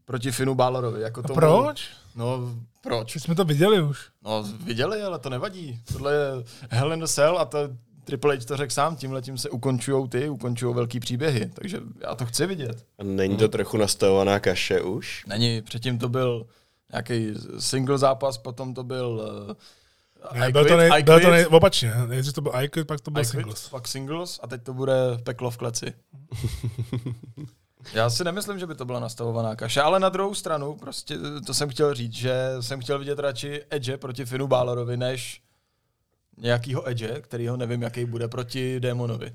proti Finu Balorovi. Jako A tomu- proč? No, proč? Už jsme to viděli už. No, viděli, ale to nevadí. Tohle je Hell in the Cell a to Triple H to řekl sám, tímhle tím se ukončují ty, ukončují velký příběhy, takže já to chci vidět. Není to trochu nastavovaná kaše už? Není, předtím to byl nějaký single zápas, potom to byl uh, Ne, byl to, nej, byl to nej, opačně. Nejdřív to byl iQuit, pak to byl singles. pak singles a teď to bude peklo v kleci. Já si nemyslím, že by to byla nastavovaná kaše, ale na druhou stranu, prostě to jsem chtěl říct, že jsem chtěl vidět radši Edge proti Finu Balorovi, než nějakýho Edge, kterýho nevím, jaký bude proti Démonovi.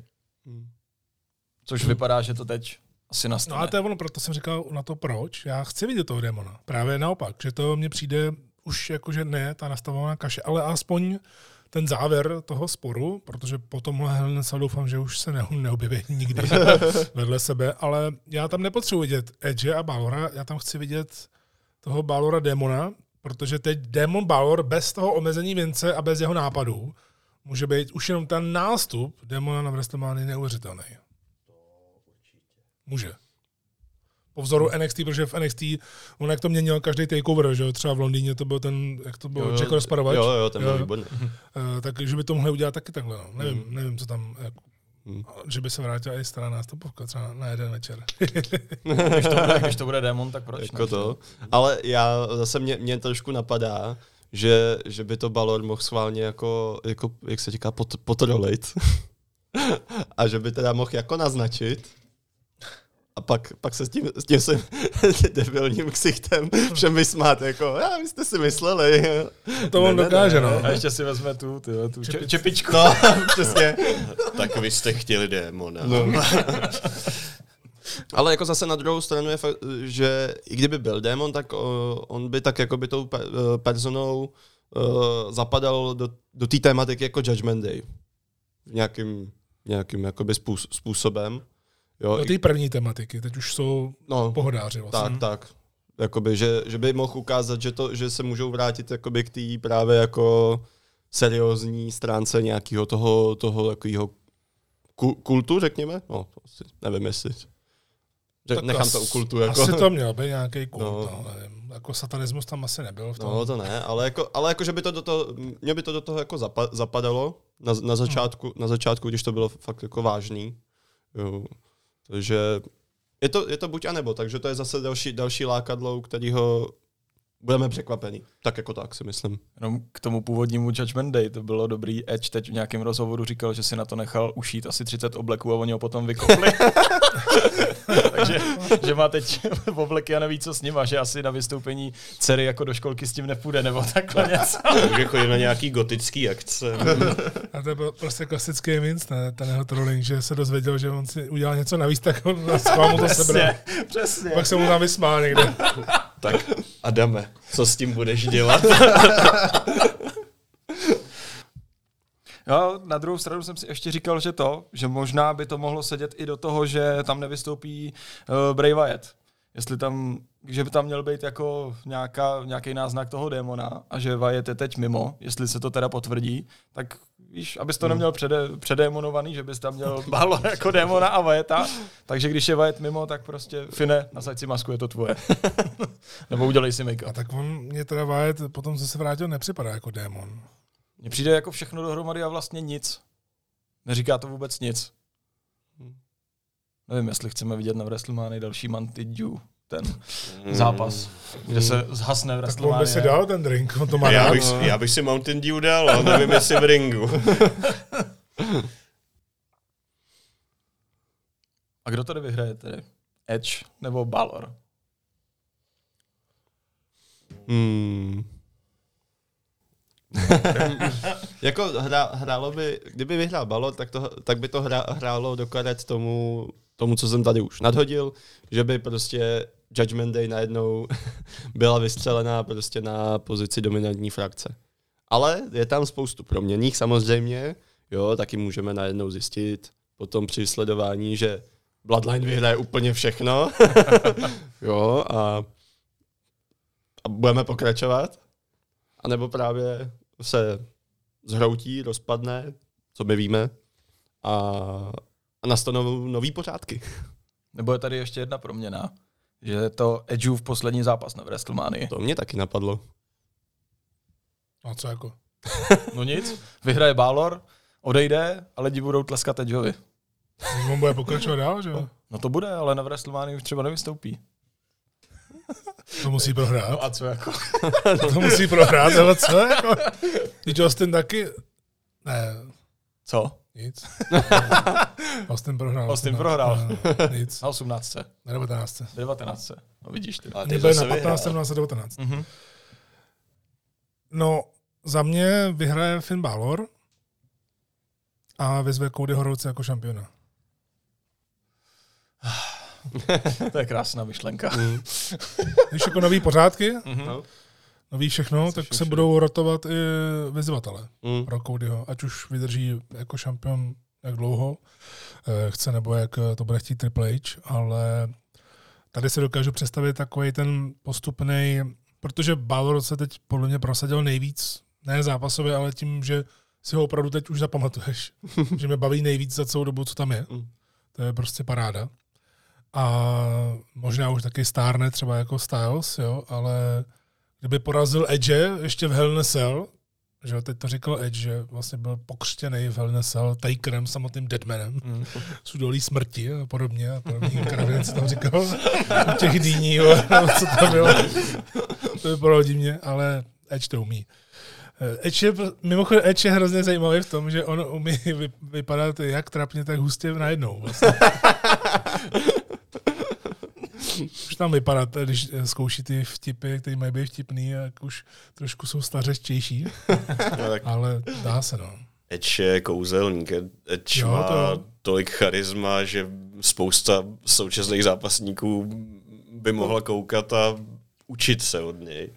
Což vypadá, že to teď asi No nastane. a to je ono, proto jsem říkal na to proč. Já chci vidět toho démona. Právě naopak, že to mně přijde už jako, že ne ta nastavovaná kaše, ale aspoň ten závěr toho sporu, protože po tomhle Helen se doufám, že už se ne, neobjeví nikdy vedle sebe, ale já tam nepotřebuji vidět Edge a Balora, já tam chci vidět toho Balora démona, protože teď démon Balor bez toho omezení Vince a bez jeho nápadů může být už jenom ten nástup démona na WrestleMania neuvěřitelný. Může. Po vzoru NXT, protože v NXT, on jak to měnil každý takeover, že jo, třeba v Londýně to byl ten, jak to byl, Jack rozpadovač. Jo, jo, ten byl výborný. Uh, tak, že by to mohli udělat taky takhle, no. Nevím, nevím, co tam, jako, Hmm. že by se vrátila i stará nástupovka třeba na jeden večer. Když to bude, když to bude démon, tak proč Jako ne? to. Ale já zase mě, mě trošku napadá, že, že by to Balor mohl schválně jako, jako jak se říká, pot, potrolit. a že by teda mohl jako naznačit, a pak, pak se s tím, s tím svým debilním ksichtem všem vysmát, jako, já, vy jste si mysleli. To on Ne, ne, dokáže, ne. no. A ještě si vezme tu, ty, tu če, čepičku. No, přesně. Tak vy jste chtěli démona. No. Ale jako zase na druhou stranu je fakt, že i kdyby byl démon, tak on by tak jako by tou eh, personou uh, zapadal do, do té tématiky jako Judgment Day. V nějakým, nějakým jakoby způs, způsobem. Jo, Do té první tematiky, teď už jsou no, pohodáři vlastně. tak, tak. Jakoby, že, že by mohl ukázat, že, to, že se můžou vrátit jakoby k té právě jako seriózní stránce nějakého toho, toho takového kultu, řekněme. No, to asi nevím, jestli. Že Tak nechám as- to u kultu. Jako. Asi to měl být nějaký kult, No. no. no nevím. Jako satanismus tam asi nebyl v tom. No, to ne, ale jako, ale jako že by to do toho, mě by to do toho jako zapa, zapadalo na, na, začátku, na začátku, když to bylo fakt jako vážný. Jo. Takže je to, je to buď a nebo, takže to je zase další, další lákadlo, u kterého budeme překvapení. Tak jako tak si myslím. Jenom k tomu původnímu Judgment Day, to bylo dobrý. Edge teď v nějakém rozhovoru říkal, že si na to nechal ušít asi 30 obleků a oni ho potom vykopli. Takže že má teď obleky a neví, co s nima, že asi na vystoupení dcery jako do školky s tím nepůjde, nebo takhle něco. Takže chodí na nějaký gotický akce. A to byl prostě klasický Vince, ne? ten jeho trolling, že se dozvěděl, že on si udělal něco navíc, tak on na to sebral. Přesně, přesně. Pak se mu tam vysmál někde. Tak Adame, co s tím budeš dělat? Jo, na druhou stranu jsem si ještě říkal, že to, že možná by to mohlo sedět i do toho, že tam nevystoupí uh, Bray Wyatt. Jestli tam, že by tam měl být jako nějaký náznak toho démona a že Wyatt je teď mimo, jestli se to teda potvrdí, tak víš, abys to neměl přede, předémonovaný, že bys tam měl Balor jako démona a Vajeta, takže když je Vajet mimo, tak prostě Fine, nasaď si masku, je to tvoje. Nebo udělej si make A tak on mě teda Wyatt potom, co se vrátil, nepřipadá jako démon. Mně přijde jako všechno dohromady a vlastně nic. Neříká to vůbec nic. Nevím, jestli chceme vidět na WrestleMania další Mantidu, ten zápas, kde se zhasne Tak on by si dal ten drink, on to má Já rád. bych, já bych si Mountain Dew dal, ale nevím, jestli v ringu. A kdo tady vyhraje tedy? Edge nebo Balor? Hmm. jako hra, hrálo by, kdyby vyhrál Balor, tak, to, tak by to hra, hrálo do karet tomu, tomu, co jsem tady už nadhodil, že by prostě Judgment Day najednou byla vystřelená prostě na pozici dominantní frakce. Ale je tam spoustu proměnných samozřejmě, jo, taky můžeme najednou zjistit potom při sledování, že Bloodline vyhraje úplně všechno, jo, a, a budeme pokračovat. A nebo právě se zhroutí, rozpadne, co my víme, a, a nastanou nový pořádky. Nebo je tady ještě jedna proměna, že je to Edgeův poslední zápas na WrestleMania. To mě taky napadlo. A co jako? No nic, vyhraje Balor, odejde a lidi budou tleskat Edgeovi. On bude pokračovat dál, že jo? No to bude, ale na WrestleMania už třeba nevystoupí. To musí prohrát. No a co jako? To musí prohrát, ale co jako? Teď Austin taky... Ne, Co? Nic. Austin prohrál. Austin Na- prohrál. na- Nic. Na 18. Na 19. 19. No vidíš ty. Zase na 15. vyhrál. na 19. Mhm. No, za mě vyhraje Finn Balor a vyzve Cody Horovce jako šampiona. To je krásná myšlenka. Když jako nový pořádky, No. Nový všechno, tak se všude. budou rotovat i vyzývatele Mm. pro Codyho, ať už vydrží jako šampion jak dlouho eh, chce, nebo jak eh, to bude chtít Triple H, ale tady si dokážu představit takový ten postupný, protože Balor se teď podle mě prosadil nejvíc, ne zápasově, ale tím, že si ho opravdu teď už zapamatuješ, že mě baví nejvíc za celou dobu, co tam je. Mm. To je prostě paráda. A možná už taky stárne třeba jako Styles, jo, ale kdyby porazil Edge ještě v Hell Cell, že jo, teď to říkal Edge, že vlastně byl pokřtěný v Hell Cell Takerem, samotným Deadmanem, Mm. s údolí smrti a podobně, a podobně kravin, co tam říkal, těch dýní, jo, co to bylo. To vypadalo divně, ale Edge to umí. Eh, Edge je, mimochodem Edge je hrozně zajímavý v tom, že on umí vy, vypadat jak trapně, tak hustě najednou. Vlastně. Už tam vypadat, když eh, zkouší ty vtipy, které mají být vtipný, jak už trošku jsou stařečtější, No, tak ale dá se no. Edge je kouzelník. Edge Jo, má to tolik charisma, že spousta současných zápasníků by mohla koukat a učit se od něj.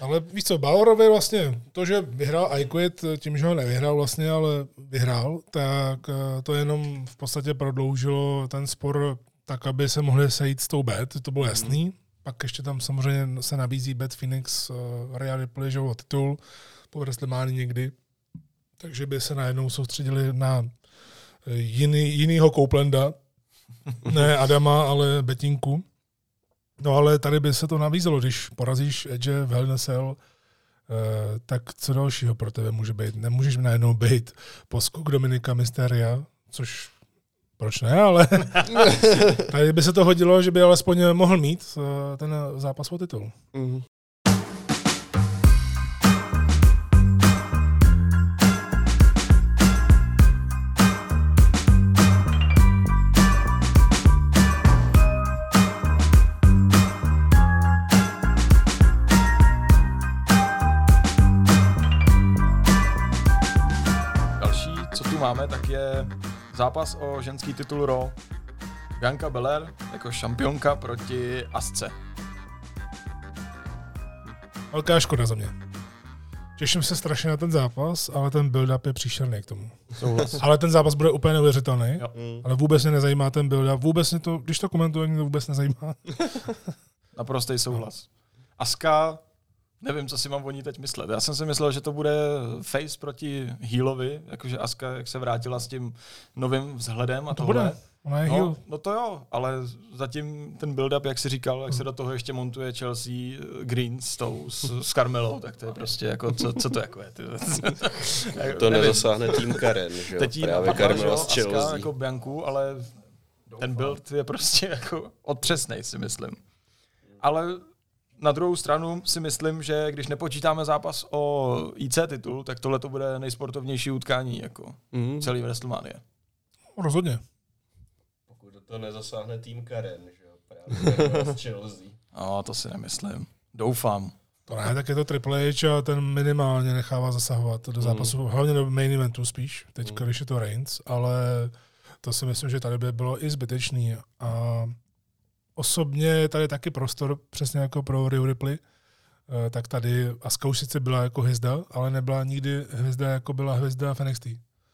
Ale víš co, Balorovi vlastně to, že vyhrál I Quit, tím, že ho nevyhrál vlastně, ale vyhrál, tak eh, to jenom v podstatě prodloužilo ten spor tak, aby se mohli sejít s tou Bet, to bylo jasný. Pak ještě tam samozřejmě se nabízí Bet Phoenix uh, Rhea Ripley, že titul po WrestleMania někdy. Takže by se najednou soustředili na eh, jiný, jinýho Coplanda, ne Adama, ale Betinku. No ale tady by se to nabízelo, když porazíš Edge v Hell Cell, eh, tak co dalšího pro tebe může být? Nemůžeš najednou být poskok Dominika Mysteria, což proč ne, ale tady by se to hodilo, že by alespoň mohl mít eh, ten zápas o titul. Mm. Další, co tu máme, tak je zápas o ženský titul Raw. Bianca Belair jako šampionka proti Asce. Velká škoda za mě. Těším se strašně na ten zápas, ale ten build-up je příšerný k tomu. Souhlas. Ale ten zápas bude úplně neuvěřitelný. Jo. Mm. Ale vůbec mě nezajímá ten build-up. Vůbec mě to, když to komentuje, mě to vůbec nezajímá. Naprostý souhlas. Aska Nevím, co si mám o ní teď myslet. Já jsem si myslel, že to bude face proti Healovi, jakože Aska, jak se vrátila s tím novým vzhledem a To tohle. bude. Ona je No, heel. no to jo, ale zatím ten build-up, jak jsi říkal, jak se do toho ještě montuje Chelsea eh, Green s tou, s, s Carmelou, tak to je prostě jako, co, co to jako je? Ty? To nezasáhne tým Karen, že jo? Teď jí Právě Carmela s Aska Chelsea. jako Bianku, ale ten build je prostě jako otřesnej, si myslím. Ale na druhou stranu si myslím, že když nepočítáme zápas o IC titul, tak tohle to bude nejsportovnější utkání jako Mm. celý WrestleMania. Rozhodně. Pokud to nezasáhne tým Karen, že jo? Právě s Chelsea. No, to si nemyslím. Doufám. To ne, tak je to Triple H a ten minimálně nechává zasahovat do zápasu, hlavně do main eventu spíš, teď když je to Reigns, ale to si myslím, že tady by bylo i zbytečný. A osobně je tady taky prostor, přesně jako pro Rio Ripley, Eh, tak tady Asuka už sice byla jako hvězda, ale nebyla nikdy hvězda, jako byla hvězda v NXT,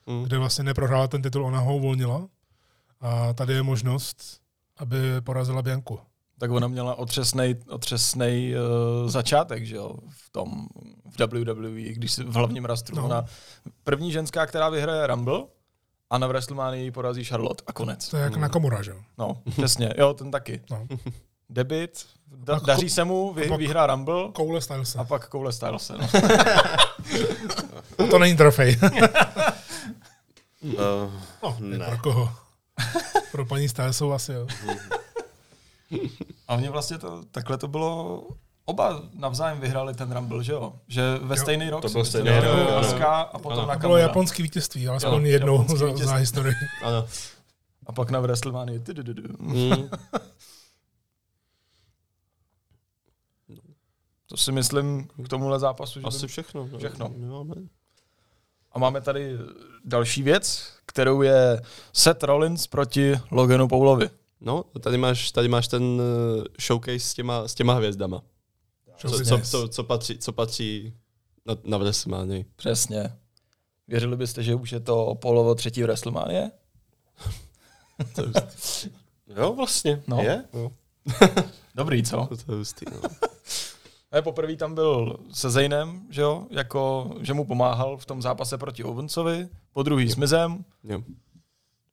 Mm. kde vlastně neprohrála ten titul, ona ho uvolnila. A tady je možnost, aby porazila Bianku. Tak ona měla otřesnej, otřesnej uh, začátek, že jo, v tom, v WWE, když si v hlavním rastru. No. Ona první ženská, která vyhraje Rumble a na WrestleMania porazí Charlotte a konec. To je jak na Komura, že jo? No, přesně, jo, ten taky. No. Debit, da, daří se mu, vy, vyhrá Rumble Koule Stylese. a pak koule Styles. No. To není trofej. Uh, No, ne. Pro koho? Pro paní Stylesovou asi, jo. A oni vlastně to, takhle to bylo, oba navzájem vyhráli ten Rumble, že jo? Že ve Jo, stejný rok to si byl myslím, stejný rok, ano. Asuka a potom Ano. na To bylo japonský vítězství, alespoň Jo, jednou japonský za, vítězství. za historii. Ano. A pak na WrestleMania. Mm. To si myslím k tomuhle zápasu, že Asi všechno. no. Všechno. A máme tady další věc, kterou je Seth Rollins proti Loganu Paulovi. No, tady máš, tady máš ten eh, showcase s těma, s těma hvězdama. Co, co, co, co, patří, co patří na, na WrestleMania. Přesně. Věřili byste, že už je to Paulovo třetí WrestleMania? jo, vlastně. No. Je? Dobrý, co? To je hustý, no. A poprvé tam byl se Zaynem, že jo, jako, že mu pomáhal v tom zápase proti Owensovi, po druhý s Mizem, Jo.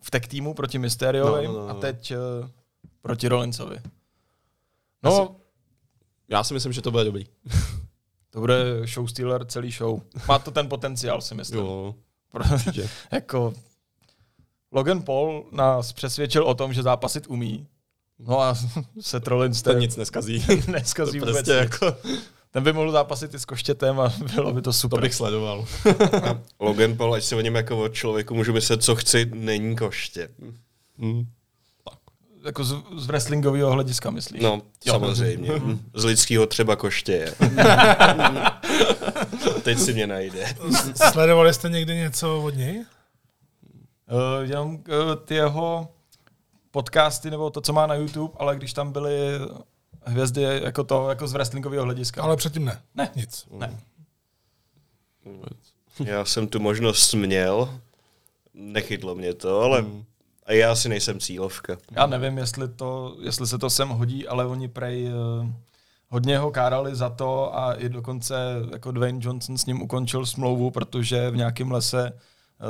v tech týmu proti Mysteriovi No, no, no, no. a teď uh, proti Rollinsovi. No, Já si myslím, že to bude dobrý. to bude show stealer celý show. Má to ten potenciál, si myslím. Jo. Protože jako Logan Paul nás přesvědčil o tom, že zápasit umí. No a Seth Rollins Ten nic neskazí. neskazí to vůbec prostě nic. jako, Ten by mohl zápasit i s koštětem a bylo by to to super. bych sledoval. Logan Paul, ať si o něm jako o člověku můžu myslet, co chci, není koště. Mm. Jako z, z wrestlingového hlediska, myslíš? No, samozřejmě. Z lidského třeba koště je. Teď si mě najde. Sledovali jste někdy něco od něj? Uh, jenom uh, ty jeho podcasty nebo to, co má na YouTube, ale když tam byly hvězdy jako to, jako z wrestlingového hlediska. Ale předtím ne. Ne. Nic. Ne. Já jsem tu možnost měl, nechytlo mě to, ale a já si nejsem cílovka. Já nevím, jestli, to, jestli se to sem hodí, ale oni prej uh, hodně ho kárali za to a i dokonce jako Dwayne Johnson s ním ukončil smlouvu, protože v nějakém lese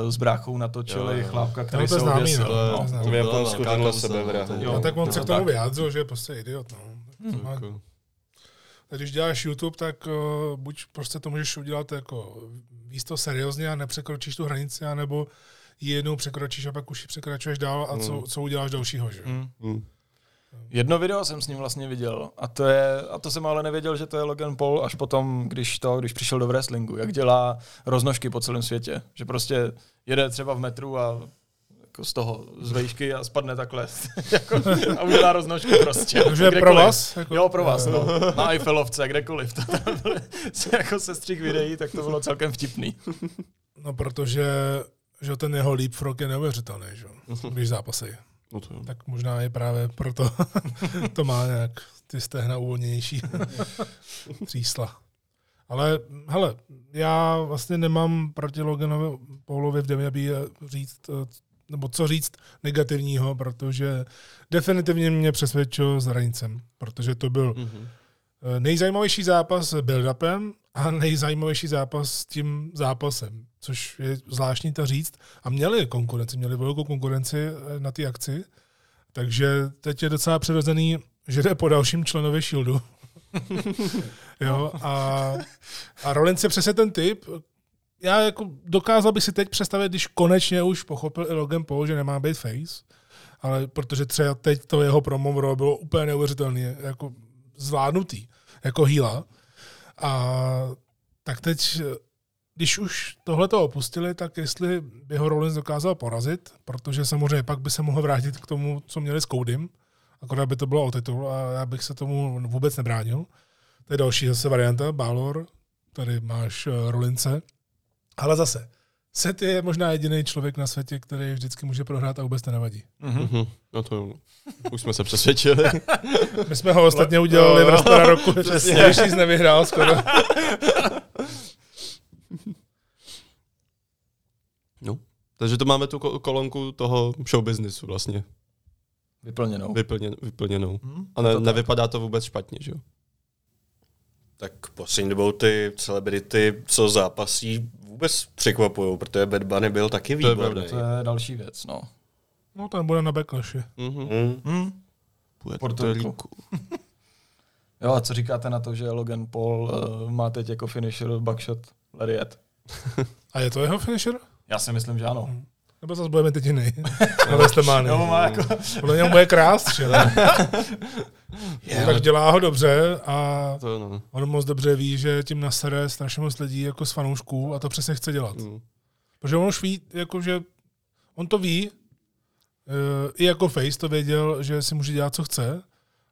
uh, s bráchou natočili Jo, jo. chlápka, který No, to se je známý, oběsil. no. No. V Japonsku tenhle kauza, sebevrahu. to je- Jo. No, tak on se no, k tomu vyjádřil, že je prostě idiot. No. Hmm. A Když děláš YouTube, tak uh, buď prostě to můžeš udělat jako víc to seriózně a nepřekročíš tu hranici, anebo ji jednou překročíš a pak už ji překračuješ dál a co, co uděláš dalšího, že? Mm. mm. Jedno video jsem s ním vlastně viděl a to je, a to jsem ale nevěděl, že to je Logan Paul až potom, když to, když přišel do wrestlingu, jak dělá roznožky po celém světě. Že prostě jede třeba v metru a jako z toho z vejšky a spadne takhle jako, a udělá roznožku prostě. Takže pro vás? Jako, Jo, pro vás, no. Na Eiffelovce, kdekoliv. To tam byly, jako se střih videí, tak to bylo celkem vtipný. No, protože že ten jeho leapfrog je neuvěřitelný, že? jo, když zápasí. No to jo. Tak možná je právě proto to má nějak ty stehna uvolněnější třísla. Ale hele, já vlastně nemám proti Loganovi Paulovi v WWE říct, eh, nebo co říct negativního, protože definitivně mě přesvědčil s Raincem, protože to byl Mhm. Eh, Nejzajímavější zápas s build-upem a nejzajímavější zápas s tím zápasem, což je zvláštní to říct. A měli konkurenci, měli velkou konkurenci eh, na té akci, takže teď je docela přirozený, že jde po dalším členovi Shieldu. jo, a, a Rollins je přesně ten typ, já jako dokázal bych si teď představit, když konečně už pochopil i Logan Paul, že nemá být face, ale protože třeba teď to jeho promo bylo úplně neuvěřitelné, jako zvládnutý, jako hýla. A tak teď, když už tohle to opustili, tak jestli by ho Rollins dokázal porazit, protože samozřejmě pak by se mohl vrátit k tomu, co měli s Coudym, akorát by to bylo o titul a já bych se tomu vůbec nebránil. To je další zase varianta, Balor, tady máš eh, Rollince, ale zase, Seth je možná jediný člověk na světě, který vždycky může prohrát a vůbec to nevadí. Mhm. No to už jsme se přesvědčili. My jsme ho ostatně udělali v Rastara roku, když nic nevyhrál skoro. No. Takže to máme tu ko- kolonku toho show businessu vlastně Vyplněnou. vyplněn, vyplněnou. Hm? A ne, nevypadá to vůbec špatně, že jo? Tak poslední dobou ty celebrity, co zápasí, vůbec překvapují, protože Bad Bunny byl taky To je výborný. pravda. To je další věc, no. No, ten bude na backlashi. Mhm. Hmm. Hm? Puerto Rico. Rico. Jo, a co říkáte na to, že Logan Paul uh, má teď jako finisher Buckshot Lariat? A je to jeho finisher? Já si myslím, že ano. Nebo zase budeme teď jiný? Na Westlemány. Jo, má jako... Podle něm bude krást, že? tak dělá ho dobře a To no. on moc dobře ví, že tím nasere strašně moc lidí jako z fanoušků a to přesně chce dělat. Mm. Protože on už ví, jako že on to ví, eh, i jako face to věděl, že si může dělat, co chce.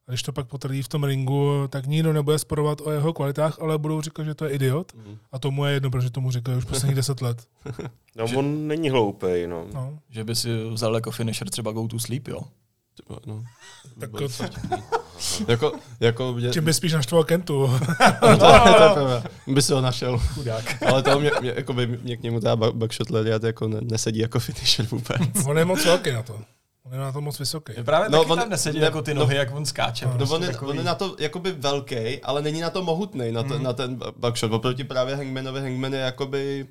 A když to pak potvrdí v tom ringu, tak nikdo nebude sporovat o jeho kvalitách, ale budou říkat, že to je idiot. Mm. A tomu je jedno, protože tomu říkají už posledních deset let. No, on není hloupej, no. No. Že by si vzal jako finisher třeba Go to Sleep, jo? No. Tak vtipný. jako, jako mě, čím by spíš naštval Kentu. to, to je pravda. by si ho našel. Chudák. Ale to mě, mě, jako by, mě k němu ta Lariat jako ne, nesedí jako finisher vůbec. on je moc velký na to. On je na to moc vysoký. Je právě No, no, taky on- tam nesedí ne- jako ty no- nohy, jak on skáče. No, No prostě on, je, takový- on je na to jakoby velký, ale není na to mohutný, na, to, na ten buckshot. Oproti právě Hangmanovi, Hangman je jakoby,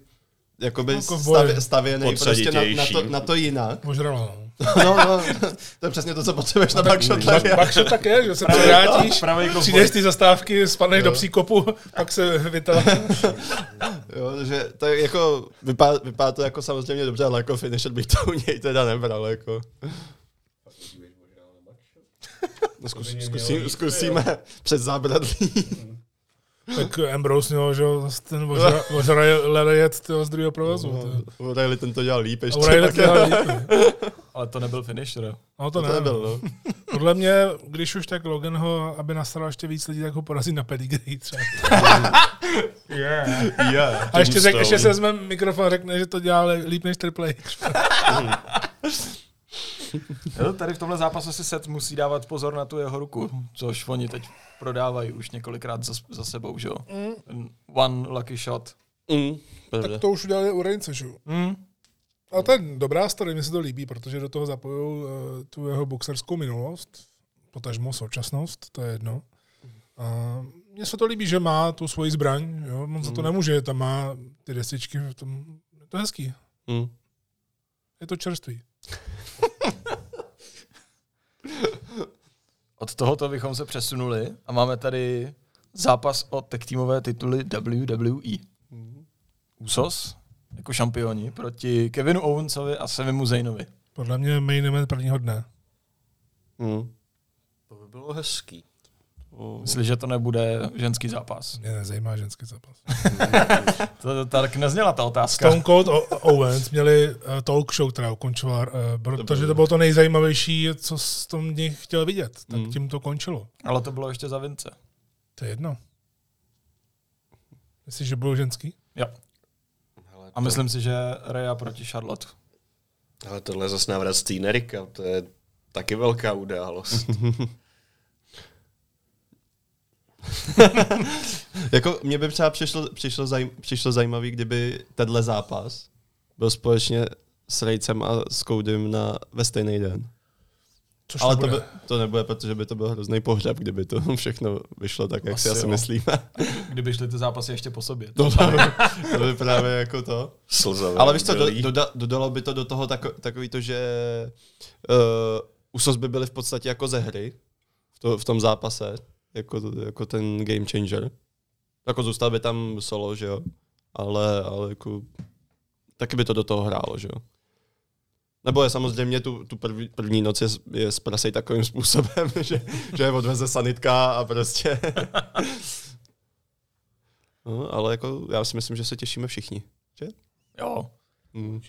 jakoby No, kovboj. stav, stavěný prostě na, na, to, na to jinak. Možrala, no. No, no, to je přesně to, co potřebuješ na Lariat. Bakšo tak je, že se převrátíš, Pravý kovboj. přijdeš z té zastávky, spadneš do příkopu, pak se vytáhl. Jo, že to je jako, vypadá, vypadá, to jako samozřejmě dobře, ale jako finisher bych to u něj teda nebral, jako. No, zkus, zkusím, zkusíme přes zábradlí. Tak Ambrose měl, že ten Lariat tyjo, z druhého provazu. tyjo. O'Reilly ten to dělal líp ještě. O'Reilly tak- to dělal líp, no. Ale to nebyl finisher. No to, to ne, nebyl, no. Podle mě, když už tak Logan ho, aby nastal ještě víc lidí, tak ho porazí na pedigree třeba. Yeah, A ještě, řek, ještě se vezme mikrofon a řekne, že to dělá líp než Triple H. Jo, tady v tomhle zápase si set musí dávat pozor na tu jeho ruku, což oni teď prodávají už několikrát za, za sebou, že jo. Ten One lucky shot. Mm, pravda. Tak to už udělali u Reince, že jo. Mm. A to je dobrá story, mi se to líbí, protože do toho zapojují uh, tu jeho boxerskou minulost, potažmo současnost, to je jedno. A mně se to líbí, že má tu svoji zbraň, jo? on za to nemůže, tam má ty desičky, v tom, je to hezký, Mm. je to čerstvý. Od tohoto bychom se přesunuli a máme tady zápas o tag týmové tituly WWE. Usos jako šampioni proti Kevinu Owensovi a Samimu Zaynovi. Podle mě main event prvního dne. Mm. To by bylo hezký. Myslíš, že to nebude ženský zápas? Mě nezajímá ženský zápas. To, to tak nezněla ta otázka. Stone Cold o- Owens měli uh, talk show, která ukončila, uh, protože to bylo to nejzajímavější, co z tom nich chtěl vidět. Tak Mm. tím to končilo. Ale to bylo ještě za Vince. To je jedno. Myslíš, že bylo ženský? Jo. A myslím si, že Rhea proti Charlotte. ale tohle je zase návrat Steen Erika, to je taky velká událost. Jako mně by třeba přišlo, přišlo, zajím, přišlo zajímavý, kdyby tenhle zápas byl společně s Rejcem a s Koudym na, ve stejný den. Což Ale to, nebude. by, to nebude, protože by to byl hrozný pohřeb, kdyby to všechno vyšlo tak, jak Asi si asi jo. myslíme. Kdyby šly ty zápasy ještě po sobě. To, to by právě jako to. Slzavé Ale víš co, do, doda, dodalo by to do toho tako, takový to, že uh, Usos by byli v podstatě jako ze hry v, to, v tom zápase, jako, jako ten game changer. Jako zůstal by tam solo, že jo, ale, ale jako taky by to do toho hrálo, že jo. Nebo je samozřejmě tu, tu první, první noc je, je zprasej takovým způsobem, že, že je odveze sanitka a prostě... no, ale jako já si myslím, že se těšíme všichni. Jo. Mm.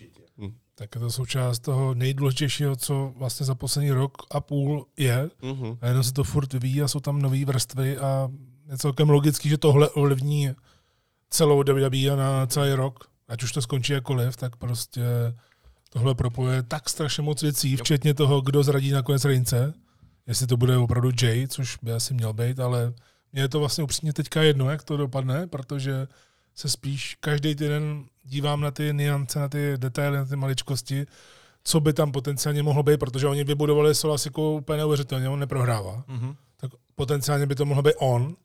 Tak je to součást toho nejdůležitějšího, co vlastně za poslední rok a půl je. Mm-hmm. A jenom se to furt vyvíjí a jsou tam nové vrstvy a je celkem logický, že tohle ovlivní celou WWE na celý rok. Ať už to skončí jakkoliv, tak prostě tohle propoje tak strašně moc věcí, včetně toho, kdo zradí nakonec Reince. Jestli to bude opravdu Jay, což by asi měl být, ale mně je to vlastně upřímně teďka jedno, jak to dopadne, protože se spíš každý týden dívám na ty niance, na ty detaily, na ty maličkosti, co by tam potenciálně mohlo být, protože oni vybudovali Solasiku úplně neuvěřitelně, on neprohrává. Mhm. Tak potenciálně by to mohlo být on,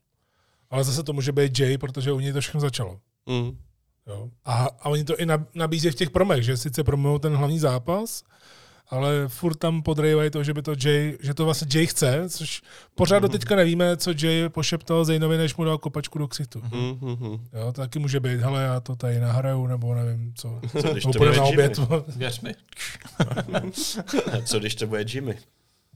ale zase to může být Jay, protože u něj to všechno začalo. Mm. Jo. A, a oni to i nab- nabízí v těch promech, že sice promujou ten hlavní zápas, ale furt tam podrývají to, že by to Jay, že to vlastně Jay chce, což pořád do teďka nevíme, co Jay pošeptal Zejnovi, než mu dal kopačku do ksichtu. Mm-hmm. Jo, to taky může být, hele, já to tady nahraju, nebo nevím, co. Co když To bude na Jimmy? oběd. Věř mi. Co když to bude Jimmy?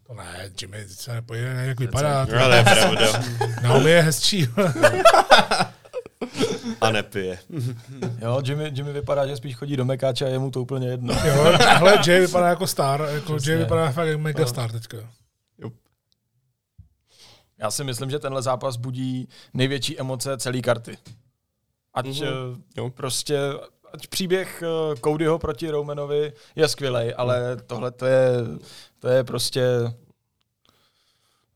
To ne, Jimmy se nepojde, ne, jak vypadá. No, to je pravda. Naomi je hezčí. A nepije. Jo, Jimmy, Jimmy vypadá, že spíš chodí do mekáče a je mu to úplně jedno. jo, hele, Jay vypadá jako star, jako Přesně. Jay vypadá fakt jako megastar teďka. Já si myslím, že tenhle zápas budí největší emoce celé karty. Ať Mhm. mm-hmm. Jo. prostě, ať příběh eh, Codyho proti Romanovi je skvělý, ale tohle to je, to je prostě,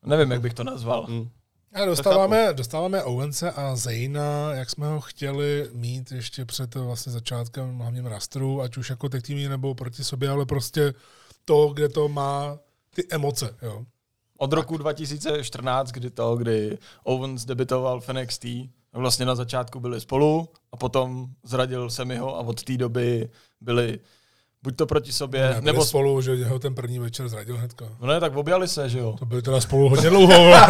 nevím, jak bych to nazval. Mm. A dostáváme, dostáváme Owence a Zayna, jak jsme ho chtěli mít ještě před vlastně začátkem hlavním rastru, ať už jako tech týmy nebo proti sobě, ale prostě to, kde to má ty emoce. Jo. Od roku 2014, kdy to, kdy Owens debitoval v NXT, vlastně na začátku byli spolu a potom zradil Semiho a od té doby byli buď to proti sobě, Ne, nebo spolu, že ho ten první večer zradil hnedka. No ne, tak objali se, že jo. To byli teda spolu hodně dlouho.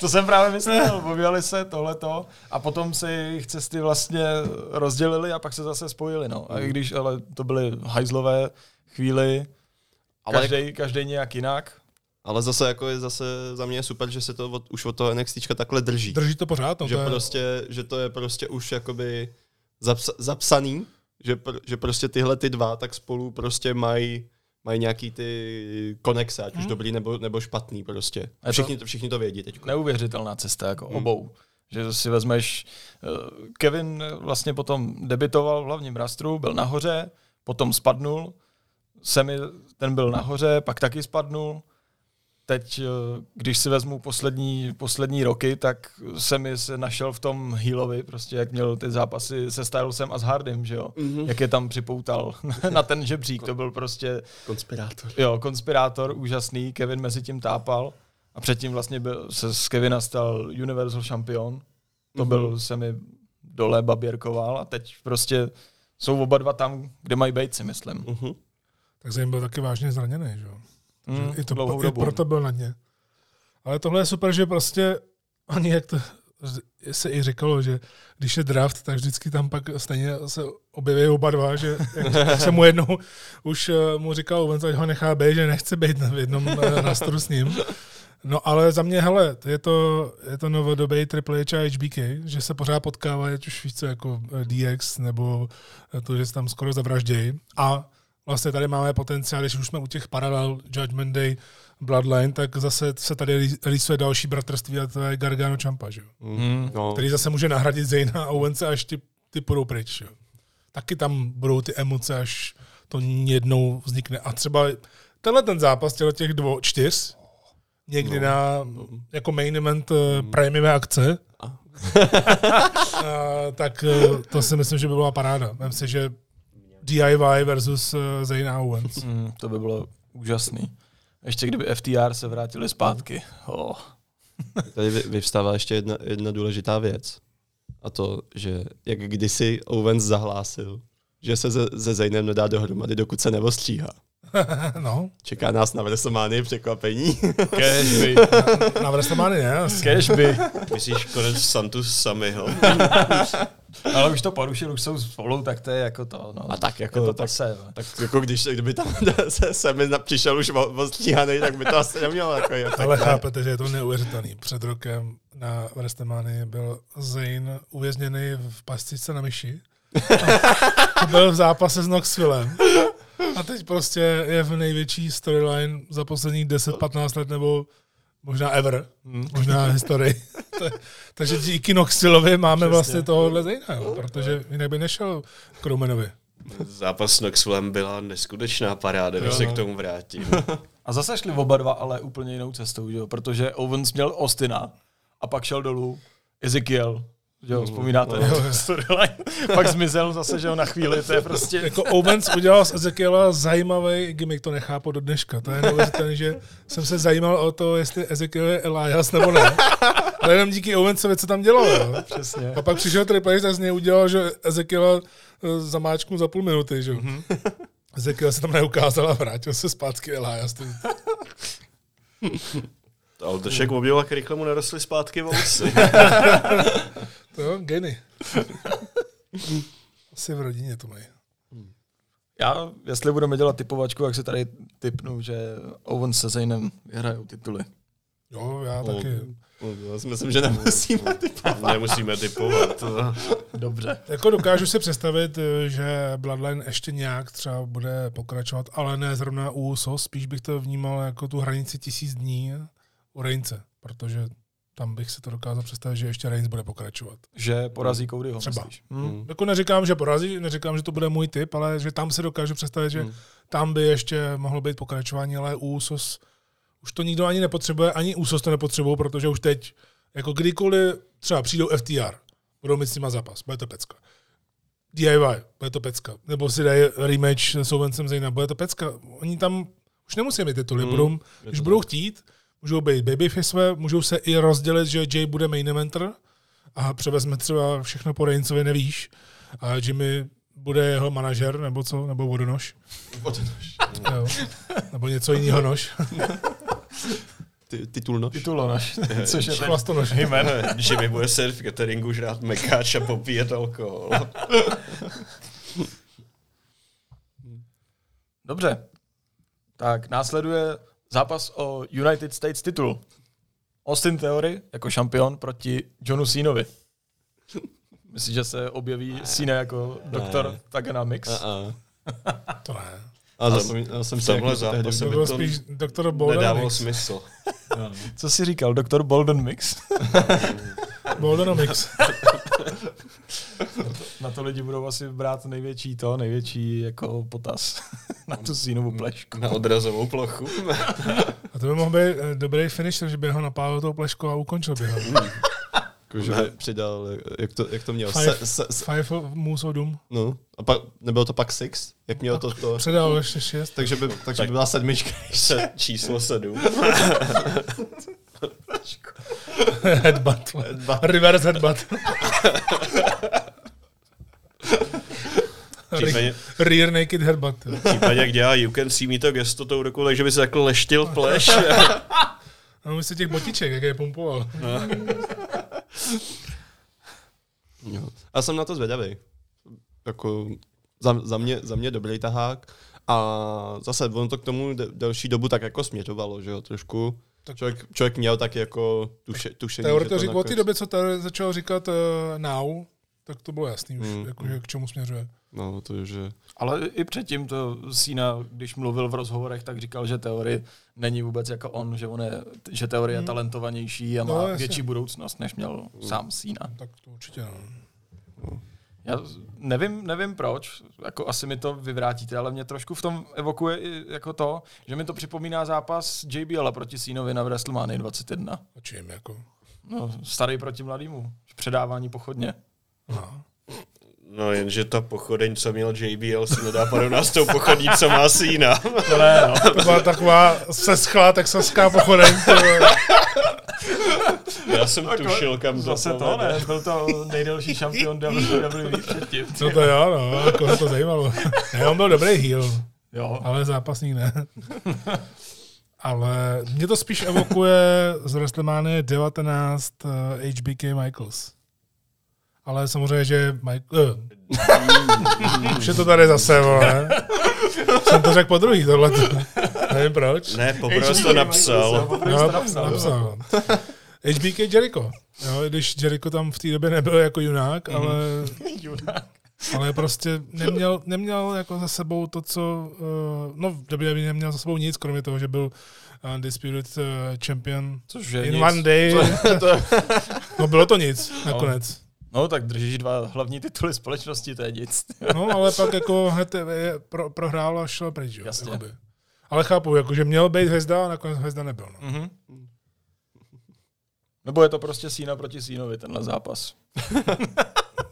To jsem právě myslel, objali se tohleto a potom se jejich cesty vlastně rozdělili a pak se zase spojili, no. A i když, ale to byly hajzlové chvíli, Ale každý, každý nějak jinak. Ale zase jako je zase za mě je super, že se to od, už od toho NXTčka takhle drží. Drží to pořád. No, že, to je, prostě, že to je prostě už jakoby zapsa, zapsaný, že, pr, že prostě tyhle ty dva tak spolu prostě mají mají nějaký ty konexe, ať už dobrý nebo, nebo špatný prostě. Hmm. to- Všichni to, všichni to vědí teď. Neuvěřitelná cesta, jako Hmm. obou. Že si vezmeš, eh, Kevin vlastně potom debitoval v hlavním rastru, byl nahoře, potom spadnul, Semi, ten byl nahoře, pak taky spadnul. Teď, eh, když si vezmu poslední, poslední roky, tak Semi se našel v tom Healovi, prostě jak měl ty zápasy se Stylesem a s Hardym, že jo? Mhm. Jak je tam připoutal na ten žebřík, to byl prostě Konspirátor. Jo, konspirátor, úžasný, Kevin mezi tím tápal a předtím vlastně byl, se z Kevina stal Universal Champion. To Mhm. byl, se mi dole baběrkoval a teď prostě jsou oba dva tam, kde mají být, si myslím. Mhm. tak Zayn byl taky vážně zraněný. Že? jo. Mm, I, to, dlouhou dobu. proto byl na ně. Ale tohle je super, že prostě oni, jak to se i říkalo, že když je draft, tak vždycky tam pak stejně se objeví oba dva, že jak, se mu jednou už eh, mu říkal Owens, ať ho nechá být, že nechce být v jednom eh, rastru s ním. No ale za mě, hele, je to, je to novodobý Triple H a HBK, že se pořád potkávají, ať už víš co, jako eh, DX, nebo eh, to, že se tam skoro zavraždějí. A vlastně tady máme potenciál, když už jsme u těch paralel Judgment Day, Bloodline, tak zase se tady rýsuje další bratrství a to je Gargano Champa, že? Mm. No, který zase může nahradit Zayna a Owence, až ty, ty půjdou pryč. Jo. Taky tam budou ty emoce, až to jednou vznikne. A třeba tenhle ten zápas těchto těch dvou, čtyř, někdy no. na jako main event mm. prémiové akce, a, tak eh, to si myslím, že by byla paráda. Myslím si, že DIY versus uh, Zayna Owens. Mm, to by bylo úžasný. Ještě kdyby FTR se vrátili zpátky. Oh. Tady vy- vyvstává ještě jedna, jedna důležitá věc. A to, že jak kdysi Owens zahlásil, že se ze, ze Zaynem nedá dohromady, dokud se neostříhá. no, Čeká nás na WrestleMania překvapení. Cashby. na WrestleMania ne. Cashby. Myslíš konec Santus Samiho? Ale už to porušil, už jsou spolu, tak to je jako to. No. A tak jako, je to tak, pasé, no. tak jako když, kdyby tam se, se mi na- přišel už o- ostříhaný, tak by to asi nemělo jako efekt. Ale ne? chápete, že je to neuvěřitelný. Před rokem na WrestleMania byl Zayn uvězněný v pastičce na myši. A byl v zápase s Knoxvillem. A teď prostě je v největší storyline za posledních 10-15 let nebo možná ever, možná historii. Ta- Takže díky Knoxvillovi máme Přesně. vlastně tohohle jo, protože jinak by nešel k Romanovi. Zápas s Knoxvillem byla neskutečná paráda, když se no. k tomu vrátím. A zase šli oba dva, ale úplně jinou cestou, že jo? protože Owens měl Ostina a pak šel dolů Ezekiel. Jo, vzpomínáte? Jo, jo. Storyline. pak zmizel zase, že jo, na chvíli, to je prostě... Jako Owens udělal z Ezekiela zajímavý gimmick, to nechápu do dneška. To je neuvěřitelné, že jsem se zajímal o to, jestli Ezekiel je Elias nebo ne. Ale jenom díky Owensovi, co tam dělal. Jo. Přesně. A pak přišel Triple H, tak z něj udělal, že Ezekiela eh, zamáčknu za půl minuty. Že? Mm-hmm. Ezekiel se tam neukázal a vrátil se zpátky Elias. Ale to však objevil, jak rychle mu narostly zpátky vousy. To jo, geny. Asi v rodině to mají. Já, jestli budeme dělat typovačku, jak se tady typnu, že Owens se Zaynem vyhrajou tituly. Jo, já taky. No, Já si myslím, že nemusíme ty Nemusíme typovat. Dobře. Jako dokážu si představit, eh, že Bloodline ještě nějak třeba bude pokračovat, ale ne zrovna u USO, spíš bych to vnímal jako tu hranici tisíc dní u Reince, protože tam bych si to dokázal představit, že ještě Reigns bude pokračovat. Že porazí Codyho, Třeba. myslíš? Hm? Jako neříkám, že porazí, neříkám, že to bude můj typ, ale že tam si dokážu představit, že tam by ještě mohlo být pokračování, ale u Usos už to nikdo ani nepotřebuje, ani Usos to nepotřebují, protože už teď, jako kdykoliv třeba přijdou FTR, budou mít s nima zápas, bude to pecka. DIY, bude to pecka. Nebo si dají rematch s Owencem Zayna, bude to pecka. Oni tam už nemusí mít tituly, Mm, budou, když budou chtít, můžou být babyface, můžou se i rozdělit, že Jay bude main eventer a převezme třeba všechno po Reignsovi, nevíš. A Jimmy bude jeho manažer, nebo co, nebo vodonož. Jo. Nebo něco jiného nož. Ty, titul nož. Titulonož. Což je Chlastonož. jmen. Že mi bude sedět v cateringu, žrát mekáč a popíjet alkohol. Dobře. Tak následuje zápas o United States titul. Austin Theory jako šampion proti Johnu Ceenovi. Myslíš, že se objeví Cena jako doktor Taganamix? A, a. To ne. A zapomněl jsem v si, tomhle jak to zápase byl to spíš doktor Bolden Nedávalo Mix. smysl. Co jsi říkal? Doktor Bolden Mix? Bolden Mix. Na to lidi budou asi brát největší to, největší jako potaz na tu Ceenovu plešku. Na odrazovou plochu. A to by mohl být eh, dobrý finisher, že by ho napálil tou pleškou a ukončil by ho. Jako, že by přidal, jak to, jak to měl, Five. se, se, se, Five of Doom. no, a pak, nebylo to pak six, jak měl to, to Předal ještě šest. takže by, takže by byla sedmička. Se, číslo sedm. Headbutt. Reverse headbutt. Případně, Rear naked headbutt. jo. případně, jak dělá You Can See Me to gesto tou rukou, takže by se takhle leštil pleš. A my si těch botiček, jak je pumpoval. Jo. A jsem na to zvědavý. Jako za, za, mě, za mě dobrý tahák. A zase on to k tomu de, delší dobu tak jako směřovalo, že jo, trošku. Tak- Člověk, člověk měl tak jako tuše, tušení, Teor to říkal od té nakonec- doby, co Teor začal říkat uh, now, tak to bylo jasný už, Mm, jako, že k čemu směřuje. No, to je, že... Ale i předtím to Cena, když mluvil v rozhovorech, tak říkal, že teorie není vůbec jako on, že, on je, že teorie je talentovanější a má No, no, jasně. větší budoucnost, než měl sám Cena. Tak to určitě no. Já nevím, nevím proč, jako asi mi to vyvrátíte, ale mě trošku v tom evokuje i jako to, že mi to připomíná zápas JBL proti Ceenovi na WrestleMania 21. A čím, jako. No, starý proti mladýmu. Předávání pochodně. No. No jenže ta pochodeň, co měl JBL, se nedá porovnat s tou pochodní, co má Sína. To ne, no. To byla taková seschlá texaská pochodeň. Já jsem tušil, kam to Zase to ne, byl to nejdelší šampion WWE předtím. Co to jo, no, jako to zajímalo. Ne, on byl dobrý heel, Jo, ale zápasník ne. Ale mě to spíš evokuje z WrestleMania 19 uh, HBK Michaels. Ale samozřejmě, že Michael... Už je to tady zase, vole. Jsem to řekl po druhý, tohle. Nevím proč. Ne, poprvé jsi to napsal. No, to napsal. napsal. HBK Jericho. Jo, i když Jericho tam v té době nebyl jako junák, ale, Judák. ale prostě neměl, neměl jako za sebou to, co... Uh, no, v WWE neměl za sebou nic, kromě toho, že byl Undisputed uh, Champion Což je in nic. one day. no, bylo to nic, nakonec. No tak držíš dva hlavní tituly společnosti, to je nic. No, ale pak jako hned je, pro, prohrál a šel pryč, jo, Jasně. jakoby. Ale chápu, jako, že měl být hvězda a nakonec hvězda nebyl. No. Mhm. Nebo je to prostě Sína proti Sínovi, tenhle zápas.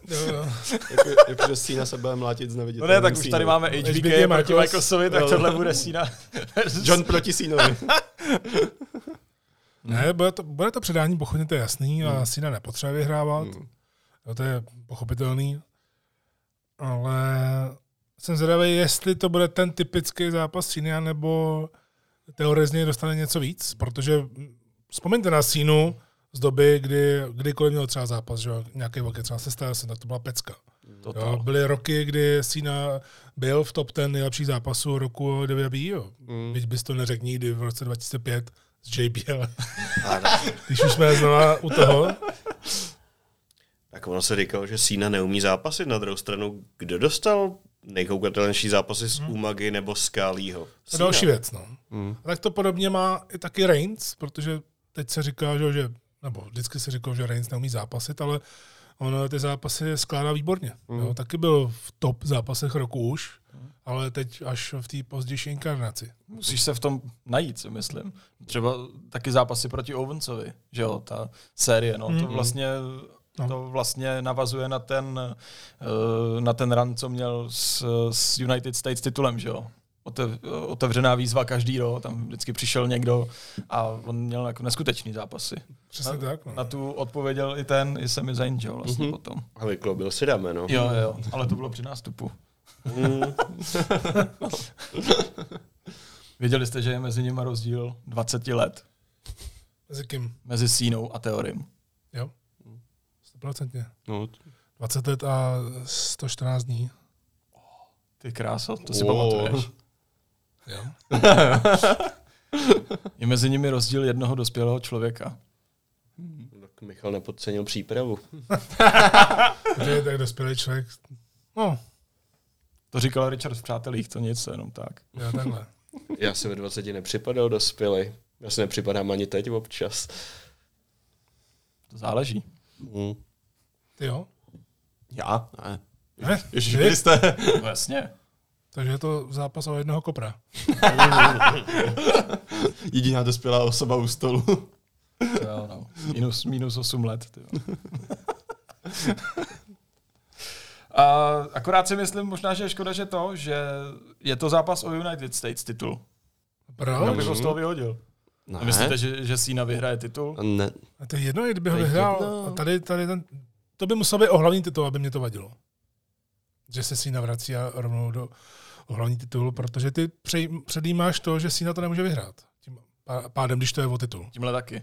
Jo, jo. jako, jako, že Cena se bude mlátit z No neviditelným ne, tak už tady máme HBK HBK proti Michaels. Michaelsovi, tak tohle bude Sína. John proti Cenovi. Ne, bude to, bude to předání pochodně, to je jasný a Hmm. Sina nepotřebuje vyhrávat. Jo, to je pochopitelný. Ale jsem zvědavý, jestli to bude ten typický zápas Síny, nebo teorezně dostane něco víc, protože mm, vzpomeňte na Sínu z doby, kdy kdykoliv měl třeba zápas, že nějaký velký třeba se Stylesem, tak to byla pecka. Jo, byly roky, kdy Sína byl v top 10 nejlepších zápasů roku WWE, jo. Mm. Byť bys to neřekl nikdy v roce 2005 z JBL. Když už jsme znova u toho. Tak ono se říkalo, že Sína neumí zápasit. Na druhou stranu, kdo dostal nejkoukatelnější zápasy z Umagy nebo z Kálího? To je další věc, no. Mm. A tak to podobně má i taky Reigns, protože teď se říká, že, že nebo vždycky se říkalo, že Reigns neumí zápasit, ale on ty zápasy skládá výborně. Mm. Jo, taky byl v top zápasech roku už, ale teď až v té pozdější inkarnaci. Musíš se v tom najít, si myslím. Třeba taky zápasy proti Owensovi, že jo, ta série, no, to vlastně No. to vlastně navazuje na ten, eh, na ten run, co měl s, s United States titulem, že jo. Otev, otevřená výzva každý rok, tam vždycky přišel někdo a on měl jako neskutečný zápasy. Přesně na, tak. No. Na tu odpověděl i ten, i Sami Zayn, že jo, vlastně Mhm. potom. A vykloubil si dáme, no. Jo, jo, ale to bylo při nástupu. Mm. Věděli jste, že je mezi nimi rozdíl 20 let Mezi kým? mezi Sínou a Teorim. 100%. No, 20 let a 114 dní. Ty kráso, to si Wow. pamatuješ. Jo? Je mezi nimi rozdíl jednoho dospělého člověka. Tak Michal nepodcenil přípravu. Je tak dospělý člověk. No, To říkal Richard v Přátelích, to nic, jenom tak. jo, takhle. Já se ve 20 nepřipadal dospělý. Já se nepřipadám ani teď občas. To záleží. mm. Ty jo? Já? Ne. Ne? Ježiš, Vy? jste. No jasně. Takže je to zápas o jednoho kopra. Jediná dospělá osoba u stolu. To jo, no. Minus, minus 8 let. Ty jo. A akorát si myslím možná, že je škoda, že to, že je to zápas o United States titul. Proč? Já bych ho z toho vyhodil. Ne. A myslíte, že, že Cena vyhraje titul? Ne. A to je jedno, kdyby ho vyhrál. A tady, tady ten, to by musel být o hlavní titul, aby mě to vadilo. Že se si navrací a rovnou do o hlavní titul, protože ty předjímáš to, že si na to nemůže vyhrát. Tím pá- pádem, když to je o titul. Tímhle taky.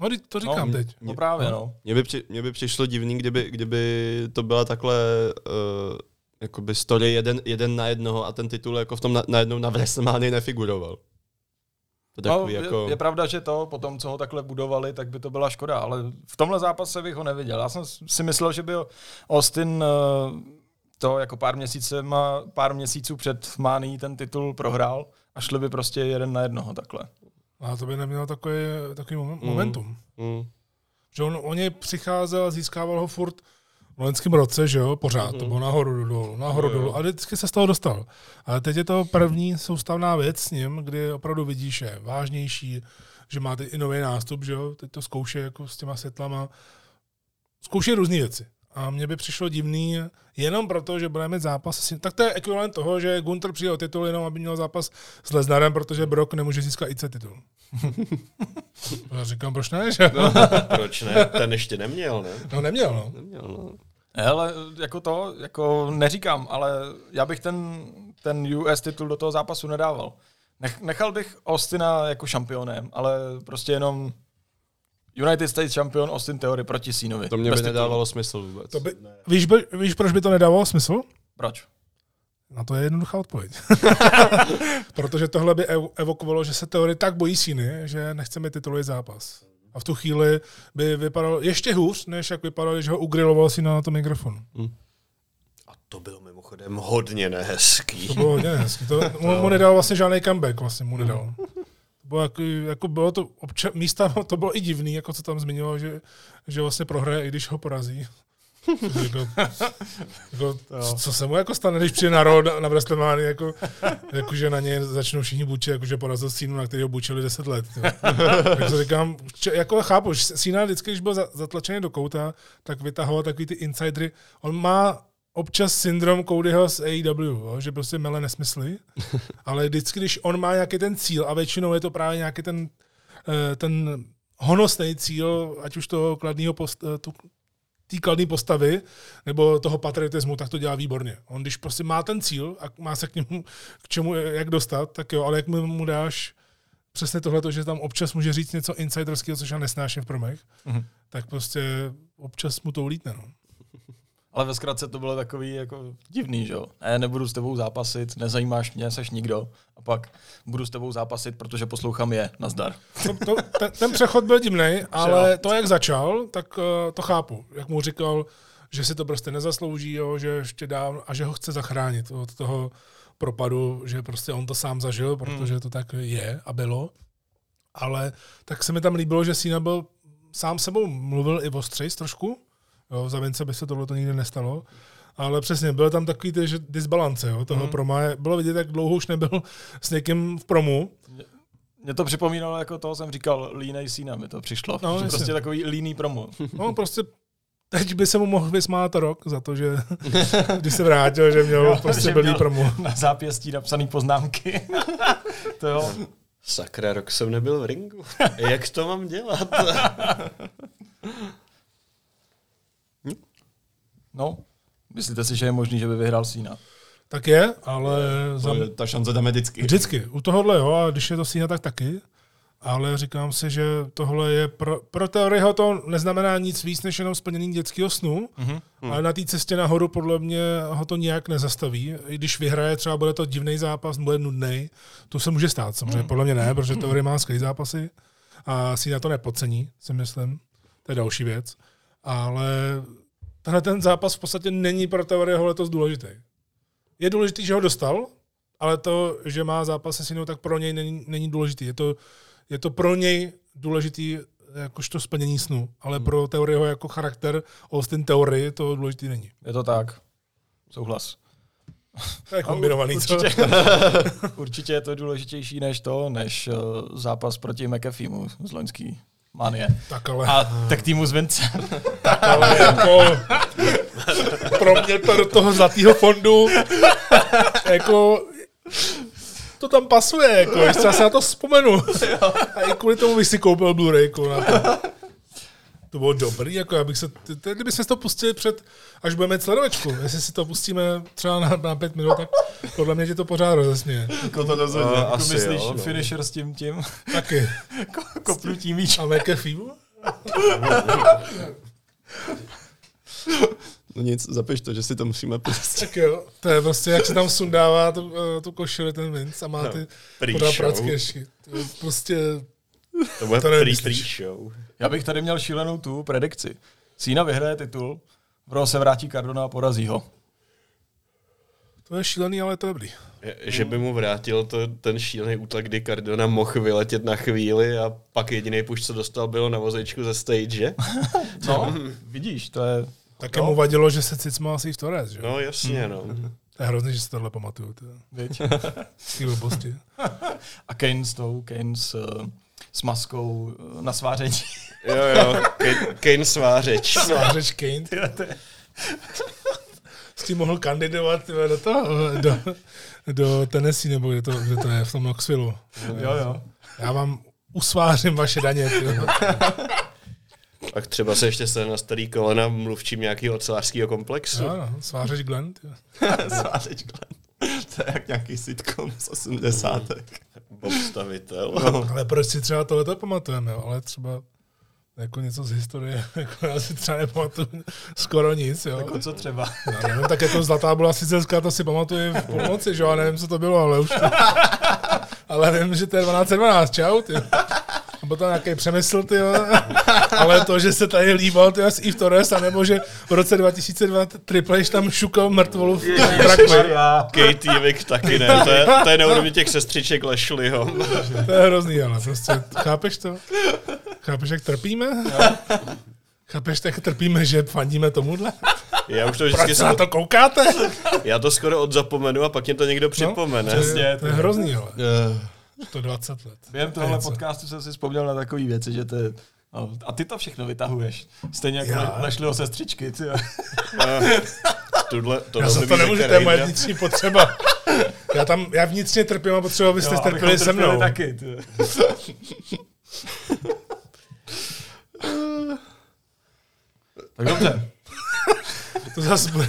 No, to říkám No, teď. No právě, no. Mně by, při, mně by přišlo divný, kdyby, kdyby to byla takhle uh, jakoby story jeden, jeden na jednoho a ten titul jako v tom na, najednou na WrestleMania nefiguroval. To No, takový je, jako... je pravda, že to, po tom, co ho takhle budovali, tak by to byla škoda, ale v tomhle zápase bych ho neviděl. Já jsem si myslel, že by Austin eh, to jako pár, měsícema, pár měsíců před Mání ten titul prohrál a šli by prostě jeden na jednoho takhle. A to by nemělo takový, takový moment, momentum. Mm. Že on o něj přicházel a získával ho furt v loňském roce, že jo, pořád. To bylo nahoru dolů, nahoru dolů. A vždycky se z toho dostal. Ale teď je to první soustavná věc s ním, kdy opravdu vidíš, že je vážnější, že má teď i nový nástup, že jo, teď to zkouše jako s těma světlama. Zkouší různé věci. A mně by přišlo divný jenom proto, že budeme mít zápas. Tak to je ekvivalent toho, že Gunter přijde o titul jenom, aby měl zápas s Lesnarem, protože Brock nemůže získat IC titul. Já říkám, proč ne, že? No, proč ne? Ten ještě neměl, ne? No neměl, no. Neměl, no. Hele, jako to, jako neříkám, ale já bych ten, ten US titul do toho zápasu nedával. Nech, nechal bych Austina jako šampionem, ale prostě jenom United States šampion Austin Theory proti Sínovi. To mě Bez by titulu. nedávalo smysl vůbec. To by, víš, by, víš, proč by to nedávalo smysl? Proč? Na to je jednoduchá odpověď. Protože tohle by ev- evokovalo, že se teorie tak bojí síny, že nechceme titulový zápas. A v tu chvíli by vypadalo ještě hůř, než jak vypadalo, když ho ugriloval si na tom mikrofonu. A to bylo mimochodem hodně nehezký. To bylo hodně hezky. To, mu, mu nedal vlastně žádný comeback, vlastně mu nedal. bylo jako, jako bylo to obča- místa, to bylo i divný, jako co tam zmiňoval, že, že vlastně prohraje, i když ho porazí. jako, jako, co, co se mu jako stane, když přijde na rod na, WrestleMania, jako, jako, že na něj začnou všichni bučit, jako, že porazil Sínu, na který ho bučili 10 let. tak to říkám, če, jako chápu, že Sína vždycky, když byl za, zatlačený do kouta, tak vytahoval takový ty insidery. On má občas syndrom Codyho z AEW, že prostě mele nesmysly, ale vždycky, když on má nějaký ten cíl a většinou je to právě nějaký ten, eh, ten honosný cíl, ať už toho kladného post, eh, tu, té kladné postavy nebo toho patriotismu, tak to dělá výborně. On když prostě má ten cíl a má se k němu, k čemu, jak dostat, tak jo, ale jak mu, mu dáš přesně tohle, že tam občas může říct něco insiderského, což já nesnáším v promech, Mhm. tak prostě občas mu to ulítne. No. Ale ve zkratce to bylo takový jako divný, že jo? Ne, nebudu s tebou zápasit, nezajímáš mě, seš nikdo. A pak budu s tebou zápasit, protože poslouchám je, nazdar. To, to, ten, ten přechod byl divný, ale to, jak začal, tak uh, to chápu. Jak mu říkal, že si to prostě nezaslouží, jo, že ještě dá a že ho chce zachránit od toho propadu, že prostě on to sám zažil, protože to tak je a bylo. Ale tak se mi tam líbilo, že Sina byl sám sebou mluvil i ostřejs trošku. Jo, za Vince by se tohle to nikdy nestalo. Ale přesně, byl tam takový ty, že disbalance jo, toho mm. proma. Bylo vidět, jak dlouho už nebyl s někým v promu. Mě to připomínalo, jako toho jsem říkal, línej sína mi to přišlo. No, jasně. prostě takový líný promo. No prostě teď by se mu mohl vysmát rok za to, že když se vrátil, že měl Jo, prostě že blbý měl promu. Na zápěstí napsaný poznámky. to jo. Sakra, rok jsem nebyl v ringu. Jak to mám dělat? No, myslíte si, že je možný, že by vyhrál sína? Tak je, ale za, To je- Ta šance tam je vždycky. vždycky. U tohohle jo, a když je to Sína, tak taky. Ale říkám si, že tohle je pro, pro Teoryho to neznamená nic víc, než jenom splnění dětského snu, mm-hmm. ale na té cestě nahoru podle mě ho to nijak nezastaví. I když vyhraje, třeba bude to divný zápas, bude nudný, to se může stát samozřejmě. Podle mě ne, protože Teory má skvělý zápasy a Sína to nepodcení, si myslím. To je další věc. Ale tenhle ten zápas v podstatě není pro Teoryho letos důležitý. Je důležitý, že ho dostal, ale to, že má zápas se Sinou, tak pro něj není, není důležitý. Je to, je to pro něj důležitý jakožto splnění snu, ale pro teorieho jako charakter Austin teorie to důležitý není. Je to tak. Souhlas. To je kombinovaný, co? Určitě, určitě je to důležitější než to, než uh, zápas proti McAfeemu z loňský manie. Tak ale, A tak týmu z Vince. ale jako pro mě to do toho zlatého fondu jako to tam pasuje, jako, já se na to vzpomenu. A i kvůli tomu bych si koupil Blu-rayku na to. To bylo dobrý, jako abych se, t- t- kdybychom si to pustili před, až budeme sledovačku, jestli si to pustíme třeba na, na pět minut, tak podle mě ti to pořád rozesměje. Jako to rozhodně. No, Jako asi myslíš jo, no. finisher s tím tím Taky. ko- kopnutí míč. A McAfee? No nic, zapiš to, že si to musíme pustit. Tak jo, to je prostě, jak se tam sundává tu, eh, tu košili ten Vince a má ty pre-show. podá pracky ještě. To je prostě, To bude To show. Já bych tady měl šílenou tu predikci. Cína vyhraje titul, Bro se vrátí Cardona a porazí ho. to je šílený, ale to je dobrý. Je- Že by mu vrátil to, ten šílený útlak, kdy Cardona mohl vyletět na chvíli a pak jediný puš, co dostal, bylo na vozečku ze stage. No, vidíš, to je... Také mu vadilo, že se cicmal asi v Torres, že? No jasně, no. To je hrozný, že si tohle pamatuju. To ty blbosti. A Kane s tou, Kane s, uh, s maskou uh, na sváření. Jo, jo, Kane, Kane svářeč. Svářeč Kane. Tyhle, to je S tím mohl kandidovat tyhle, do toho, do, do Tennessee, nebo kde to, kde to je, v tom Knoxville. Jo, jo. Já vám usvářím vaše daně. Tak třeba se ještě stane na starý kolena mluvčím nějakého ocelářského komplexu. Jo, no, svářeš Glenn. Svářeč Glenn. To je jak nějaký sitcom z 80. Bob stavitel. Ale proč si třeba tohleto pamatujeme, jo? ale třeba jako něco z historie, jako já si třeba nepamatuju skoro nic, jo. Jako co třeba? Já nevím, tak jako Zlatá byla sicilská, to si pamatuju v půlnoci, že jo, já nevím, co to bylo, ale už Ale vím, že to je 1212, čau, ty. Nebo to nějaký přemysl, ty Ale to, že se tady líbal, ty s Eve Torres, anebo že v roce 2002 Triple H tam šukal mrtvolu v Brakli. Katie Vick taky ne, to je, to je na úrovni těch sestřiček Lešliho. To je hrozný, ale prostě, chápeš to? Chápeš, jak trpíme? Chápeš, jak trpíme, že fandíme tomuhle? Já už to Proč vždycky se na to koukáte? já to skoro odzapomenu a pak mě to někdo připomene. To je, to je hrozný, ale. Uh, To je 20 let. Během To tohle podcastu jsem si vzpomněl na takové věci, že to je... No, a ty to všechno vytahuješ. Stejně jako Já? Lešliho sestřičky. Ty. Tudle, tohle Já mi to nemůžu, to je moje vnitřní potřeba. Já tam, já vnitřně trpím a potřebuji, abyste strpěli se mnou. taky. Ty. tak dobře. To zase, bude,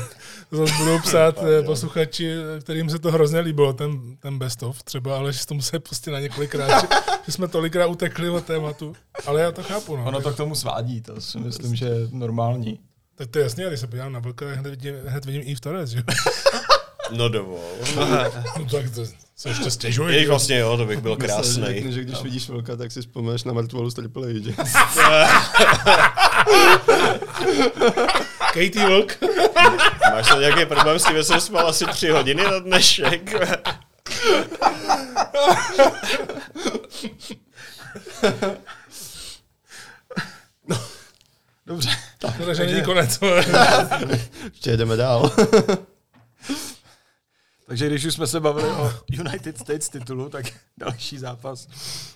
to zase budou psát eh, posluchači, kterým se to hrozně líbilo, ten, ten best of třeba, ale že to musí pustit na několikrát, že, že jsme tolikrát utekli od tématu. Ale já to chápu, no. Ono to k tomu svádí, to si myslím, že je normální. Tak to je jasně, když se podívám na vlka, hned vidím, hned vidím Eve Torres, že? No dovol. No tak to se ještě stěžuji. Jež vlastně jo, to bych byl krásný. Řekne, že když vidíš velká, tak si vzpomeneš na mrtvolu z Triple H. Katie Vlk. Máš tam nějaký problém s tím, že jsem spal asi tři hodiny na dnešek? Dobře. Takže není konec. Ještě jedeme dál. Takže když už jsme se bavili o United States titulu, tak další zápas,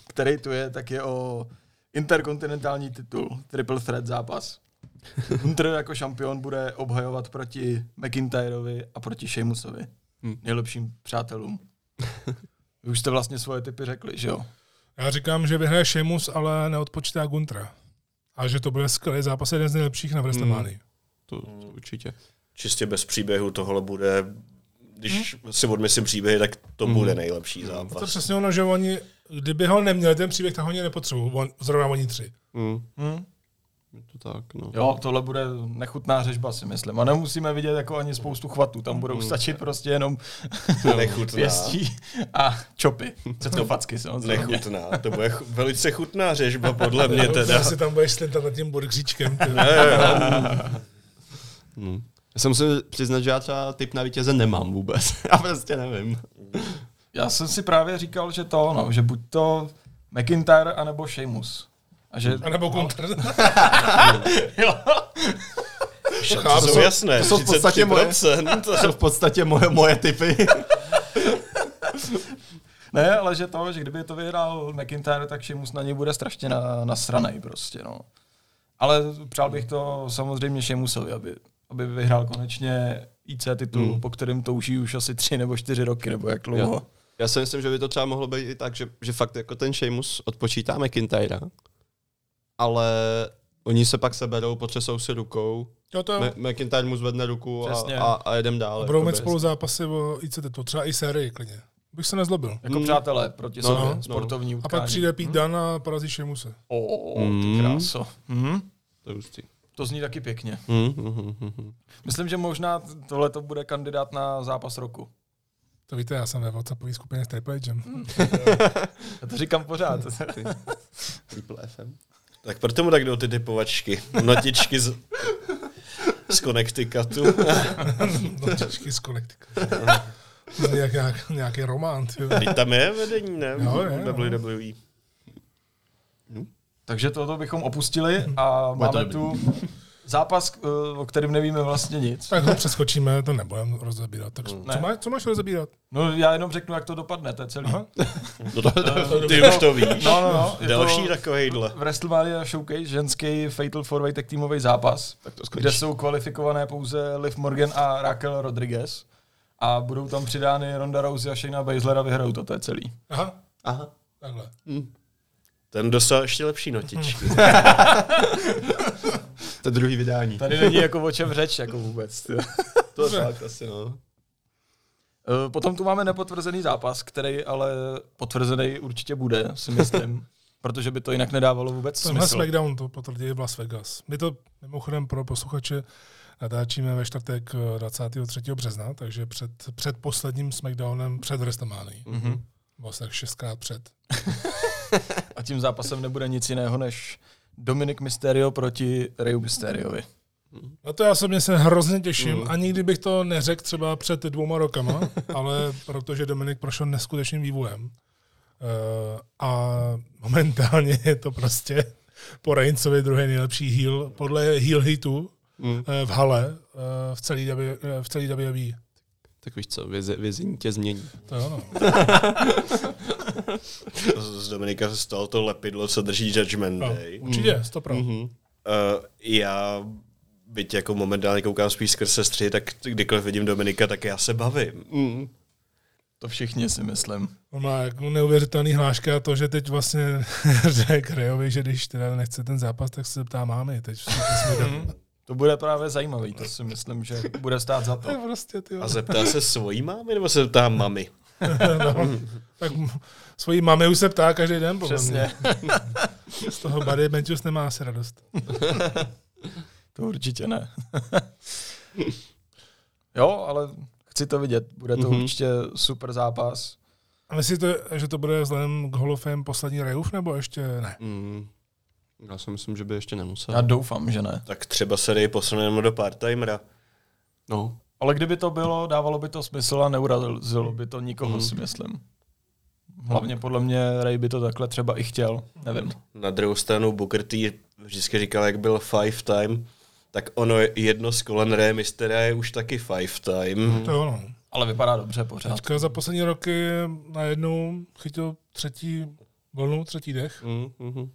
který tu je, tak je o interkontinentální titul, triple threat zápas. Hunter jako šampion bude obhajovat proti McIntyrovi a proti Sheamusovi, nejlepším přátelům. Vy už jste vlastně svoje typy řekli, že jo? Já říkám, že vyhraje Sheamus, ale neodpočítá Guntra. A že to bude skvělý zápas, jeden z nejlepších na WrestleMania. To, to určitě. Čistě bez příběhu tohle bude, když si odmyslím příběhy, tak to bude nejlepší To je zápas. přesně ono, že oni, kdyby ho neměli ten příběh, tak ho oni nepotřebují. On, zrovna oni tři. Mm, Hm? Je to tak, no. Jo, tohle bude nechutná řežba, si myslím. A nemusíme vidět jako ani spoustu chvatů. Tam budou stačit prostě jenom Nechutná. pěstí a čopy. Co to facky samozřejmě. Nechutná. To bude ch- velice chutná řežba, podle mě teda. Asi tam budeš slintat nad tím burkříčkem. ty. Mm. Já se musím přiznat, že já třeba typ na vítěze nemám vůbec. já prostě nevím. Já jsem si právě říkal, že to, no, že buď to McIntyre, anebo Sheamus. A že... A nebo Gunter. jo. To jsou jasné, to jsou v podstatě moje- 33%. To jsou v podstatě moje, moje typy. Ne, ale že to, že kdyby to vyhrál McIntyre, tak Sheamus na něj bude strašně na, nasranej prostě, no. Ale přál bych to samozřejmě Sheamusovi, aby, aby vyhrál konečně IC titul, Hmm. mm. po kterém touží už asi tři nebo čtyři roky, nebo jak dlouho. Já, já si myslím, že by to třeba mohlo být i tak, že, že fakt jako ten Sheamus odpočítá McIntyra, ale oni se pak seberou, potřesou si rukou, Jo, to jo. McIntyre mu zvedne ruku a, Přesně. a, a jedem dál. A budou mít spolu zápasy o IC titul, třeba i sérii klidně. Bych se nezlobil. Jako Mm. přátelé proti No, sobě, no. sportovní A utkání. pak přijde Pete Dunne a porazí Sheamuse. O, ty Mm. kráso. Mhm. To je hustý. To zní taky pěkně. Mm, mm, mm, mm. Myslím, že možná tohle to bude kandidát na zápas roku. To víte, já jsem ve WhatsAppové skupině s Triple H'em. Já to říkám pořád. Triple FM. Tak proto mu tak jdou ty typovačky. Notičky z, z Connecticutu. No, těžký z Connecticut. Zní jak nějak, nějaký román. Teď tam je vedení, ne? Jo, je, no. Zápas, eh, o kterém nevíme vlastně nic. Tak ho přeskočíme, to nebudeme rozebírat. Tak Ne. co, má, co máš rozebírat? No já jenom řeknu, jak to dopadne, to je celý. Aha. No to, to, ty už to víš. No, no, no. Další v WrestleMania Showcase ženský Fatal 4 tag týmový zápas, Tak to skončí. kde jsou kvalifikované pouze Liv Morgan a Raquel Rodriguez. A budou tam přidány Ronda Rousey a Shayna Baszler a vyhrajou to, to je celý. Aha, Aha. takhle. Ten dostal ještě lepší notičky. To druhý vydání. Tady není jako o čem řeč, jako vůbec. ty. To je fakt asi, no. Eh, Potom tu máme nepotvrzený zápas, který ale potvrzený určitě bude, si myslím. protože by to jinak nedávalo vůbec Tenhle smysl. SmackDown to potvrdili v Las Vegas. My to mimochodem pro posluchače natáčíme ve čtvrtek eh, 23. března, takže před, před posledním SmackDownem před WrestleMania. Mhm. Vlastně tak šestkrát před. A tím zápasem nebude nic jiného než Dominik Mysterio proti Rey Mysteriovi. Na to já se mě se hrozně těším. Mm. Ani kdybych to neřekl třeba před dvouma rokama, ale protože Dominik prošel neskutečným vývojem. Uh, a momentálně je to prostě po Reincovi druhý nejlepší heel podle heel hitu Mm. uh, v hale uh, v celý, W- eh, v celý WWE. Tak víš co, věze, vězení tě změní. To jo, no. Z Dominika se stalo to lepidlo, co drží Judgment no. Day. Určitě, stopro. Mm. Mhm. Uh, já, byť jako momentálně koukám spíš skrz sestry, tak kdykoliv vidím Dominika, tak já se bavím. Mm. To všichni si myslím. On má jako neuvěřitelný hláška a to, že teď vlastně řekl Rejovi, že když teda nechce ten zápas, tak se ptá mámy. Teď jsme Mhm. To bude právě zajímavý, to si myslím, že bude stát za To to. prostě, ty A zeptá se svojí mámy, nebo se ptá mami? no, tak svojí mamy už se ptá každý den, Přesně. mě. Z toho Buddy Benčus nemá asi radost. To určitě ne. jo, ale chci to vidět. Bude to Mhm. určitě super zápas. A myslíte, že to bude vzhledem k Hall of Fame poslední Rejův, nebo ještě ne? Mm. Já si myslím, že by ještě nemusel. Já doufám, že ne. Tak třeba se dej posuneme do part-timera. No, Ale kdyby to bylo, dávalo by to smysl a neurazilo by to nikoho, Mhm. si myslím. Hlavně podle mě Ray by to takhle třeba i chtěl. Nevím. Na druhou stranu Booker T vždycky říkal, jak byl five time, tak ono jedno z kolen Rey Mysteria je už taky five time. To jo, no. Ale vypadá dobře pořád. Teďka za poslední roky najednou chytil třetí vlnu, třetí dech. mm, mm,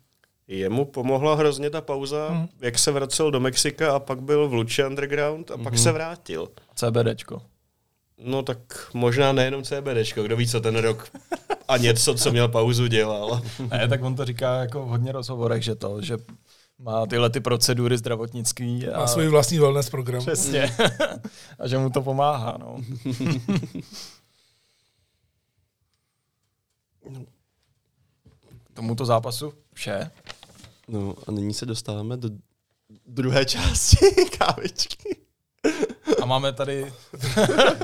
Jemu pomohla hrozně ta pauza, Mhm. jak se vracel do Mexika a pak byl v Luči Underground a pak se vrátil. CBDčko. No tak možná nejenom CBDčko, kdo ví, co ten rok a něco, co měl pauzu, dělal. Ne, tak on to říká jako v hodně rozhovorech, že to, že má tyhle ty procedury zdravotnický a Má svůj vlastní wellness program. přesně. a že mu to pomáhá, no. Tomuto zápasu vše. No a nyní se dostáváme do druhé části kávičky. A máme tady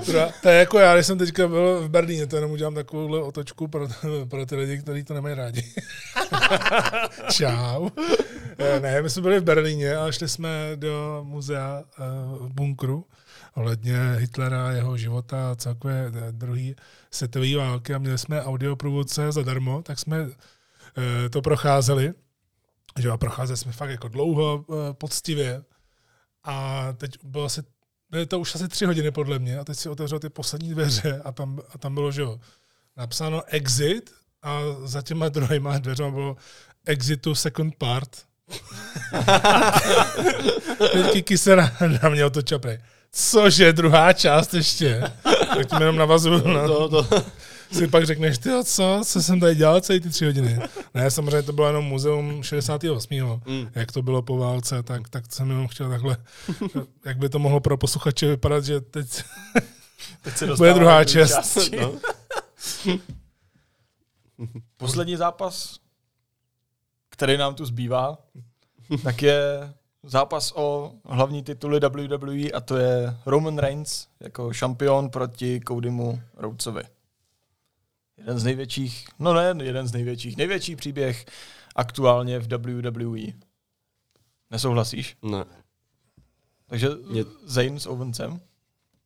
to je jako já, když jsem teďka byl v Berlíně, to jenom udělám takovouhle otočku pro, pro ty lidi, kteří to nemají rádi. Čau. Eh, Ne, my jsme byli v Berlíně a šli jsme do muzea eh, v bunkru ohledně Hitlera, jeho života a celkově eh, druhý světové války a měli jsme audioprůvodce zadarmo, tak jsme eh, to procházeli. Že jo, procházeli jsme fakt jako dlouho, eh, poctivě. A teď bylo asi byly to už asi tři hodiny podle mě a teď si otevřel ty poslední dveře a tam, a tam bylo, že jo, napsáno exit a za těma druhýma dveřma bylo exit to second part. Teď Kiki se na, na mě otočil. Cože, druhá část ještě? Tak tím jenom navazuju na To, to, si pak řekneš, ty co, co jsem tady dělal celý ty tři hodiny. Ne, samozřejmě to bylo jenom muzeum 68. Mm. Jak to bylo po válce, tak, tak jsem jenom chtěl takhle, jak by to mohlo pro posluchače vypadat, že teď teď se bude druhá k část. no. Poslední zápas, který nám tu zbývá, tak je zápas o hlavní tituly WWE a to je Roman Reigns jako šampion proti Codymu Rhodesovi. Jeden z největších, no ne jeden z největších, největší příběh aktuálně v WWE. Nesouhlasíš? Ne. Takže Je- Zayn s Owensem?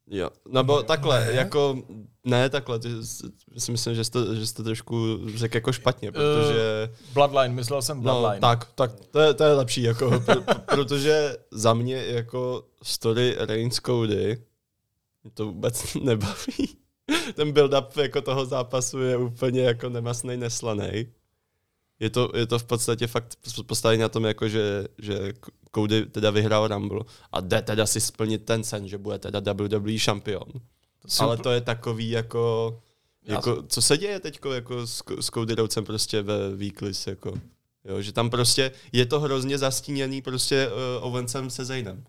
Jo, nebo takhle, jako, ne takhle, ty, si myslím, že jste, že jste trošku řekl jako špatně, protože... Uh, Bloodline, myslel jsem Bloodline. No, tak, tak, to je, to je lepší, jako, pr- protože za mě jako story Reigns Cody to vůbec nebaví. Ten build-up jako toho zápasu je úplně jako nemasnej, neslaný. Je to, je to v podstatě fakt postavené na tom, jako že, že Cody teda vyhrál Rumble a jde teda si splnit ten sen, že bude teda WWE šampion. To Ale to je takový jako, jako co se děje teď jako s, s Cody Rhodesem prostě ve Weeklys, jako. Jo, že tam prostě je to hrozně zastíněný prostě uh, Owencem se Zaynem.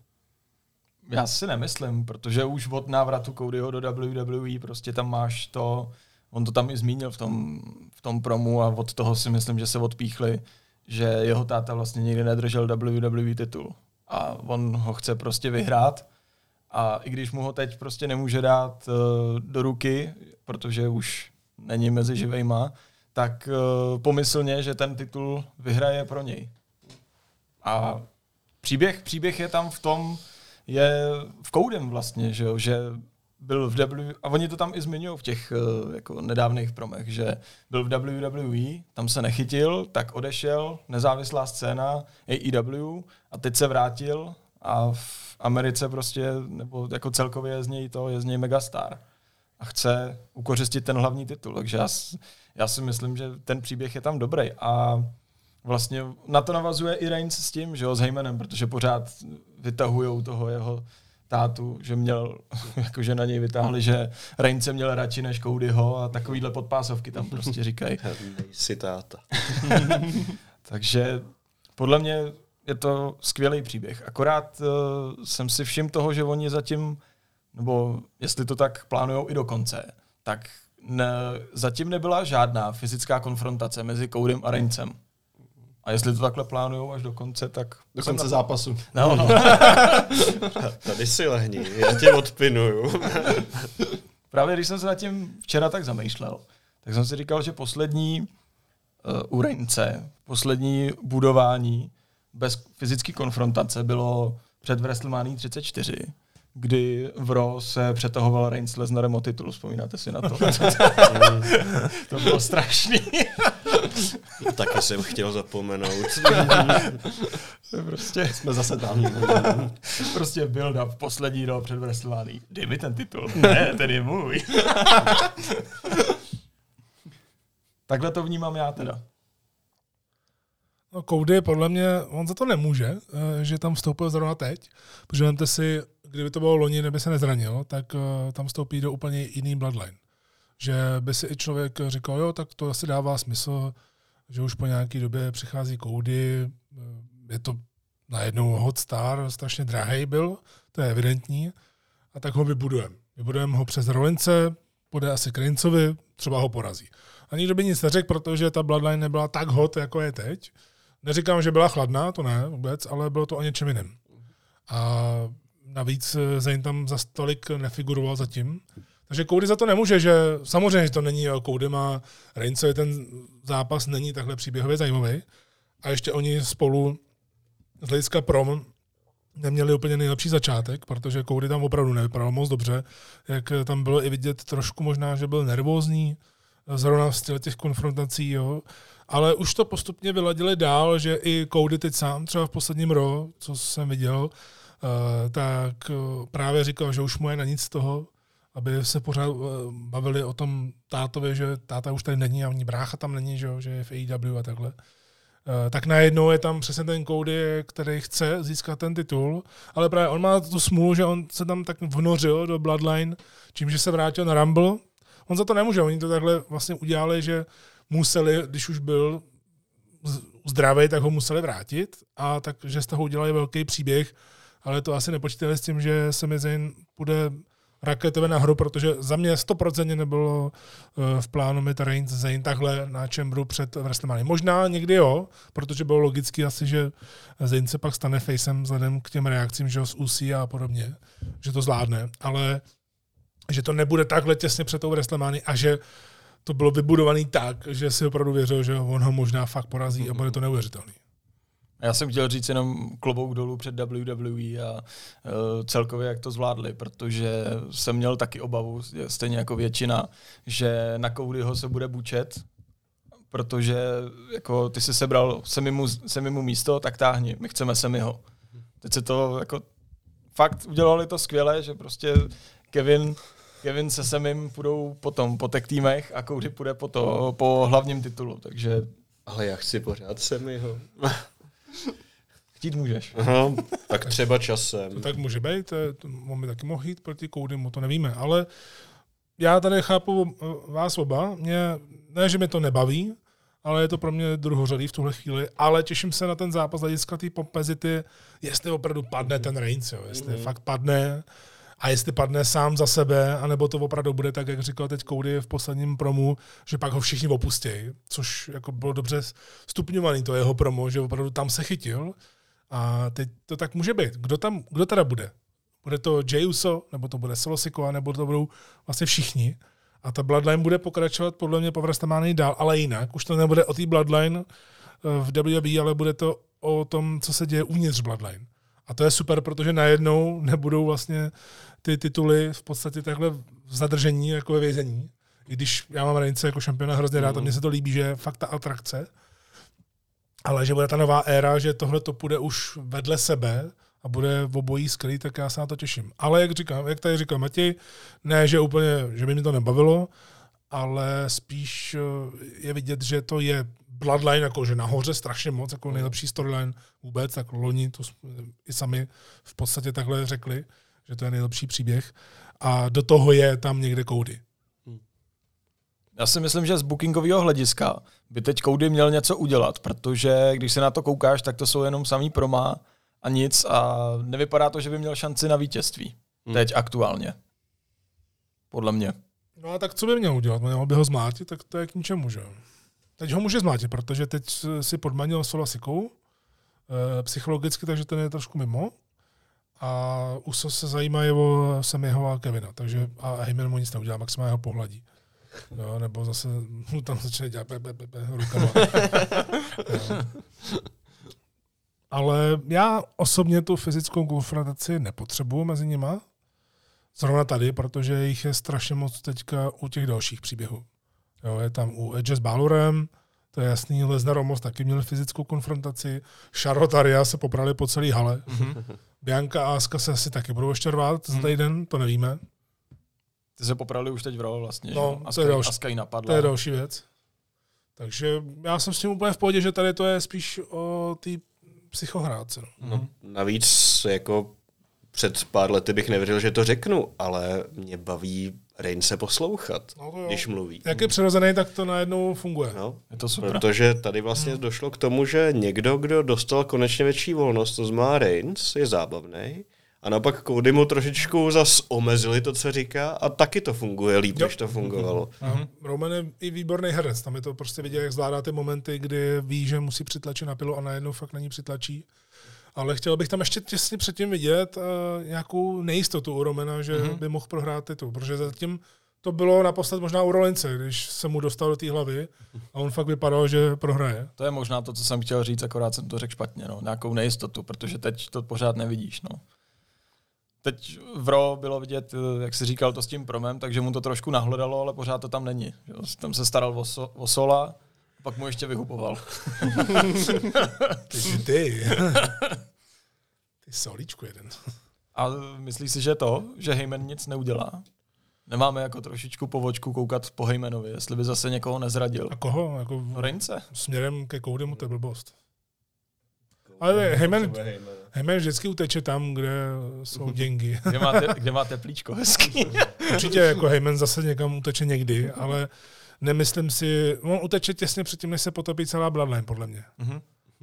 Já si nemyslím, protože už od návratu Codyho do WWE prostě tam máš to, on to tam i zmínil v tom, v tom promu a od toho si myslím, že se odpíchli, že jeho táta vlastně nikdy nedržel WWE titul a on ho chce prostě vyhrát a i když mu ho teď prostě nemůže dát uh, do ruky, protože už není mezi živejma, tak uh, pomyslně, že ten titul vyhraje pro něj. A příběh, příběh je tam v tom, je v koudem vlastně, že, jo, že byl v W, a oni to tam i zmiňují v těch uh, jako nedávných promech, že byl v WWE, tam se nechytil, tak odešel, nezávislá scéna AEW a teď se vrátil a v Americe prostě, nebo jako celkově je z něj to, je z něj megastar a chce ukořistit ten hlavní titul, takže já, já si myslím, že ten příběh je tam dobrý. A vlastně na to navazuje i Reigns s tím, že jo, s Heymanem, protože pořád vytahují toho jeho tátu, že měl, jakože na něj vytáhli, že Reince měl radši než Codyho a takovýhle podpásovky tam prostě říkají. Nejsi táta. Takže podle mě je to skvělý příběh. Akorát uh, jsem si všiml toho, že oni zatím, nebo jestli to tak plánují i do konce, tak ne, zatím nebyla žádná fyzická konfrontace mezi Codym a Reincem. A jestli to takhle plánují až do konce, tak... Do konce na... zápasu. No, no. Tady si lehni, já tě odpinuju. Právě když jsem se nad tím včera tak zamýšlel, tak jsem si říkal, že poslední uh, urence, poslední budování bez fyzické konfrontace bylo před WrestleMania 34, kdy v Raw se přetahoval Reigns s Lesnarem o titul. Vzpomínáte si na to? to bylo strašný. Taky jsem chtěl zapomenout. prostě jsme zase tam. prostě build up poslední rok před WrestleMania. Dej mi ten titul. ne, ten je můj. Takhle to vnímám já teda. No, Cody podle mě, on za to nemůže, eh, že tam vstoupil zrovna teď, protože vemte si, kdyby to bylo loni, kdyby se nezranil, tak eh, tam vstoupí do úplně jiný bloodline. Že by si i člověk říkal, jo, tak to asi dává smysl, že už po nějaké době přichází eh, je to najednou hot star, strašně drahý byl, to je evidentní, a tak ho vybudujeme. Vybudujeme ho přes Rolince, půjde asi k Rincovi, třeba ho porazí. A nikdo by nic neřekl, protože ta Bloodline nebyla tak hot, jako je teď. Neříkám, že byla chladná, to ne vůbec, ale bylo to o něčem jiném. A navíc eh, Zayn tam za tolik nefiguroval zatím. Takže Cody za to nemůže, že samozřejmě to není, Cody má Reignsovi ten zápas není takhle příběhově zajímavý. A ještě oni spolu z hlediska prom neměli úplně nejlepší začátek, protože Cody tam opravdu nevypadal moc dobře, jak tam bylo i vidět trošku možná, že byl nervózní, zrovna v stylu těch konfrontací, jo. Ale už to postupně vyladili dál, že i Cody teď sám, třeba v posledním ro, co jsem viděl, uh, tak uh, právě říkal, že už mu je na nic z toho, aby se pořád uh, bavili o tom tátovi, že táta už tady není a oni brácha tam není, že, je v AEW a takhle. Uh, tak najednou je tam přesně ten Cody, který chce získat ten titul, ale právě on má tu smůlu, že on se tam tak vnořil do Bloodline, čím, že se vrátil na Rumble. On za to nemůže, oni to takhle vlastně udělali, že museli, když už byl zdravý, tak ho museli vrátit a takže z toho udělali velký příběh, ale to asi nepočítali s tím, že se mezi bude raketově nahoru, protože za mě 100% nebylo eh, v plánu mít Reigns Zayn takhle na Chamberu před WrestleMania. Možná někdy jo, protože bylo logicky asi, že Zayn se pak stane facem vzhledem k těm reakcím, že ho z a podobně, že to zvládne, ale že to nebude takhle těsně před tou WrestleMania a že to bylo vybudované tak, že si opravdu věřil, že on ho možná fakt porazí a bude to neuvěřitelný. Já jsem chtěl říct jenom klobouk dolů před WWE a uh, celkově jak to zvládli, protože jsem měl taky obavu, stejně jako většina, že na Codyho se bude bučet, protože jako ty si sebral semimu, semimu místo, tak táhni, my chceme semiho. Teď se to jako fakt udělali to skvěle, že prostě Kevin Kevin se Semim půjdou potom po tech týmech a Cody půjde po, to, po hlavním titulu, takže... Ale já chci pořád Semiho. Chtít můžeš. Aha, tak třeba časem. To tak může být, on by taky mohl jít proti Codymu, to nevíme, ale já tady chápu vás oba, mě, ne, že mi to nebaví, ale je to pro mě druhořadý v tuhle chvíli, ale těším se na ten zápas hlediska té pompezity, jestli opravdu padne ten Reigns, jo, jestli mm-hmm. fakt padne, a jestli padne sám za sebe, anebo to opravdu bude tak, jak říkal teď Cody v posledním promu, že pak ho všichni opustějí, což jako bylo dobře stupňovaný to jeho promo, že opravdu tam se chytil. A teď to tak může být. Kdo tam, kdo teda bude? Bude to Jey Uso, nebo to bude Solosiko, nebo to budou vlastně všichni. A ta Bloodline bude pokračovat podle mě po WrestleMania dál, ale jinak. Už to nebude o té Bloodline eh, v WWE, ale bude to o tom, co se děje uvnitř Bloodline. A to je super, protože najednou nebudou vlastně ty tituly v podstatě takhle v zadržení, jako ve vězení. I když já mám Reince jako šampiona hrozně rád a mně se to líbí, že je fakt ta atrakce. Ale že bude ta nová éra, že tohle to půjde už vedle sebe a bude v obojí skryt, tak já se na to těším. Ale jak, říkám, jak tady říkal Matěj, ne, že úplně, že by mi to nebavilo, ale spíš eh, je vidět, že to je Bloodline jakože nahoře strašně moc, jako nejlepší storyline vůbec, tak loni to i sami v podstatě takhle řekli, že to je nejlepší příběh. A do toho je tam někde Cody. Já si myslím, že z bookingového hlediska by teď Cody měl něco udělat, protože když se na to koukáš, tak to jsou jenom samý proma a nic a nevypadá to, že by měl šanci na vítězství. Hmm. Teď aktuálně. Podle mě. No a tak co by měl udělat? Měl by ho zmátit, tak to je k ničemu, že Teď ho může zmátit, protože teď si podmanil Sola Sikou e, psychologicky, takže ten je trošku mimo. A Uso se zajímají o Semiho a Kevina, takže a Heyman mu nic neudělá, maximálně ho pohladí. Jo, nebo zase mu tam začne dělat pe, pe, pe, pe, rukama. Ale já osobně tu fyzickou konfrontaci nepotřebuju mezi nima. Zrovna tady, protože jich je strašně moc teďka u těch dalších příběhů. Jo, je tam u Edge s Balorem, to je jasný, Lesnar Omos taky měl fyzickou konfrontaci, Charlotte a se poprali po celý hale. Mm-hmm. Bianca a Aska se asi taky budou ještě rvát mm-hmm. za týden, to nevíme. Ty se poprali už teď v roli vlastně, no, Aska, to je další, Aska ji napadla. To je další věc. Takže já jsem s tím úplně v pohodě, že tady to je spíš o té psychohrádce. No. No, navíc jako před pár lety bych nevěřil, že to řeknu, ale mě baví Rain se poslouchat, no když mluví. Jak je přirozený, tak to najednou funguje. No, je to super. Protože tady vlastně hmm. došlo k tomu, že někdo, kdo dostal konečně větší volnost, to znamená Reigns, je zábavný. A naopak Cody mu trošičku zas omezili to, co říká a taky to funguje líp, jo. než to fungovalo. Mm-hmm. Roman je i výborný herec, tam je to prostě vidět, jak zvládá ty momenty, kdy ví, že musí přitlačit na pilu a najednou fakt na ní přitlačí. Ale chtěl bych tam ještě těsně předtím vidět uh, nějakou nejistotu u Romana, že mm-hmm. by mohl prohrát titul, protože zatím to bylo naposled možná u Rolince, když se mu dostal do té hlavy a on fakt vypadal, že prohraje. To je možná to, co jsem chtěl říct, akorát jsem to řekl špatně, no. nějakou nejistotu, protože teď to pořád nevidíš. No. Teď v Ro bylo vidět, eh, jak jsi říkal, to s tím promem, takže mu to trošku nahledalo, ale pořád to tam není. Tam se staral o, so, o Sola, pak mu ještě vyhupoval. ty, ty, ty. ty solíčku jeden. A myslíš si, že to, že Heyman nic neudělá? Nemáme jako trošičku povočku koukat po Heymanovi, jestli by zase někoho nezradil. A koho? Jako Rince? Směrem ke Codymu to je blbost. Ale Heyman, Heyman vždycky uteče tam, kde jsou děngy. Kde má, te, kde má teplíčko hezký. Určitě jako Heyman zase někam uteče někdy, ale nemyslím si, on uteče těsně předtím, než se potopí celá Bloodline, podle mě. Mm-hmm.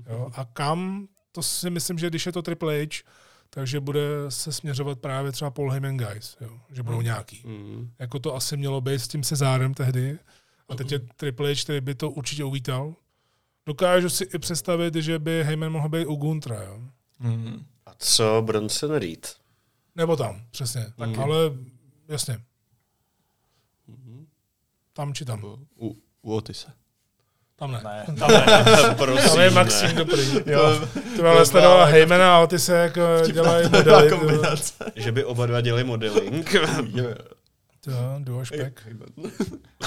Jo, a kam, to si myslím, že když je to Triple H, takže bude se směřovat právě třeba Paul Heyman Guys, jo, že budou mm. nějaký. Mm. Jako to asi mělo být s tím Cezárem tehdy. A teď je Triple H, který by to určitě uvítal. Dokážu si i představit, že by Heyman mohl být u Guntra. Jo. Mm. A co Bronson Reed? Nebo tam, přesně. Mm. Ale jasně. Tam či tam. U, u Otise. Tam ne. Ne, tam ne. Prosím, Tam je ne. Maxim dobrý. Jo. Ty vole, sledoval Heymana a ty se jako dělají modely. vole. Že by oba dva dělali modeling. To duo špek.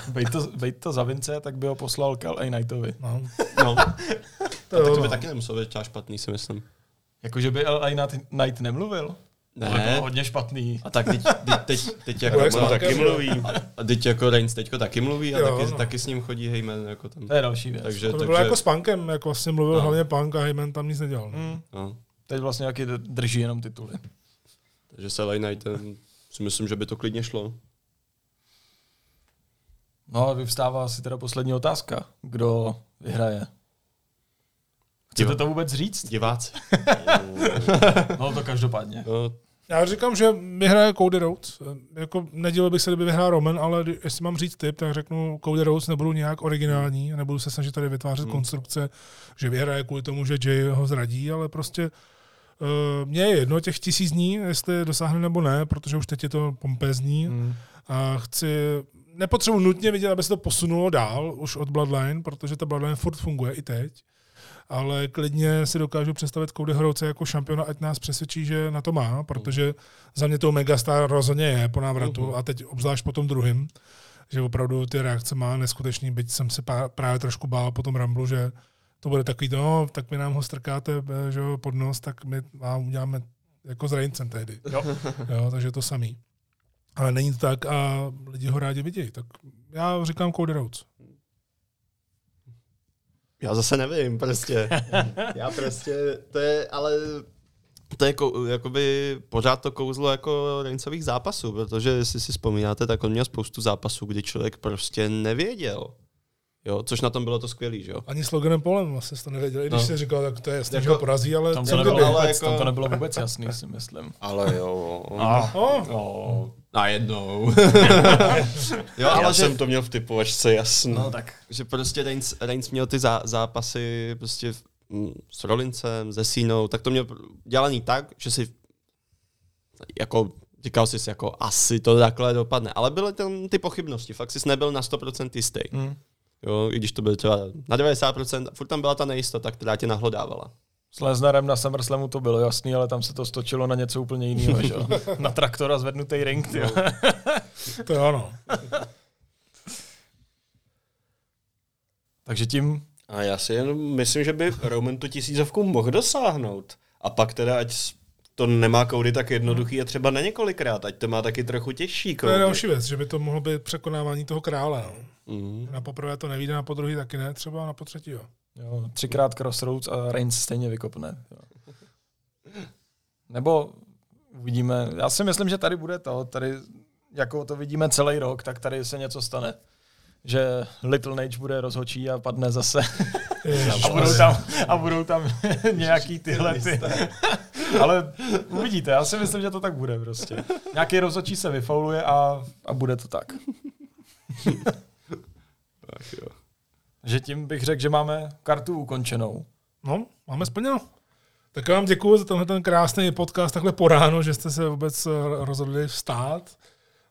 Bejt to, bejt to za Vince, tak by ho poslal Cal A. Knightovi. No. No, To tak to by no. taky nemuselo být špatný, si myslím. Jakože by L.A. Knight- Knight nemluvil? To by bylo Ne. hodně špatný. A tak teď, teď, teď, teď jako, Jak On jsme taky mluví. a teď jako Reigns teďko taky mluví a Jo, taky, no. taky s ním chodí Heyman jako tam. To je další věc. Takže, To by takže, bylo jako s Punkem, jako vlastně mluvil No. hlavně Punk a Heyman tam nic nedělal. no. Hmm. no, Teď vlastně jaký drží jenom tituly. takže se Knightem si myslím, že by to klidně šlo. No a vyvstává asi teda poslední otázka. Kdo vyhraje? Chcete to vůbec říct? Diváci. No to každopádně. No, Já říkám, že vyhraje Cody Rhodes. Eh, Jako nedělal bych se, kdyby vyhrál Roman, ale jestli mám říct tip, tak řeknu Cody Rhodes nebudu nějak originální, nebudu se snažit tady vytvářet hmm. konstrukce, že vyhraje kvůli tomu, že Jay ho zradí, ale prostě uh, mně je jedno těch tisíc dní, jestli dosáhne nebo ne, protože už teď je to pompezní Hmm. a chci, nepotřebuji nutně vidět, aby se to posunulo dál už od Bloodline, protože ta Bloodline furt funguje i teď ale klidně si dokážu představit Cody Hrouce jako šampiona, ať nás přesvědčí, že na to má, protože za mě to megastar rozhodně je po návratu a teď obzvlášť po tom druhém, že opravdu ty reakce má neskutečný, byť jsem se právě trošku bál po tom Ramblu, že to bude takový, no, tak vy nám ho strkáte eh, že jo, pod nos, tak my vám uděláme jako s Reincem tehdy. Jo. Jo, takže to samý. Ale není to tak a lidi ho rádi vidějí. Tak já říkám Cody Rhodes. Já zase nevím, prostě. Já prostě, to je, ale to je kou, jakoby pořád to kouzlo jako Reincových zápasů, protože jestli si vzpomínáte, tak on měl spoustu zápasů, kdy člověk prostě nevěděl. Jo, což na tom bylo to skvělý, že jo. Ani s Loganem Polem vlastně to nevěděl, i když No. si říkal, tak to je jasný, Jako- že ho porazí, ale Tam co to, nebylo ale vůbec, jako- tam to nebylo vůbec jasný, si myslím. Ale jo. A, Oh, no, Najednou. jo, Já ale že, jsem to měl v typovačce jasno. no tak. že prostě Reigns, Reigns měl ty zá, zápasy prostě mm, s Rollincem, se Sínou, tak to měl dělaný tak, že si jako říkal jsi si jako asi to takhle dopadne, ale byly tam ty pochybnosti, fakt jsi nebyl na 100% jistý. Hmm. Jo, i když to bylo třeba na 90%, furt tam byla ta nejistota, která tě nahlodávala. S Lesnarem na SummerSlamu to bylo jasný, ale tam se to stočilo na něco úplně jiného, že jo? Na traktora zvednutý ring, ty. to je ono. Takže tím A já si jen myslím, že by Roman tu tisícovku mohl dosáhnout. A pak teda, ať to nemá koudy tak jednoduchý a třeba na několikrát, ať to má taky trochu těžší To je koudy. další věc, že by to mohlo být překonávání toho krále. No. Mm. Na poprvé to nevíde, na podruhý taky ne, třeba a na potřetí jo. Jo, třikrát Crossroads a Reigns stejně vykopne. Jo. Nebo uvidíme, já si myslím, že tady bude to, tady jako to vidíme celý rok, tak tady se něco stane. Že Little Nage bude rozhočí a padne zase. A budou tam, a budou tam nějaký tyhle ty. Ale uvidíte, já si myslím, že to tak bude prostě. Nějaký rozhodčí se vyfauluje a, a bude to tak. Ach jo. Že tím bych řekl, že máme kartu ukončenou. No, máme splněno. Tak já vám děkuji za tenhle ten krásný podcast takhle po ráno, že jste se vůbec eh, rozhodli vstát,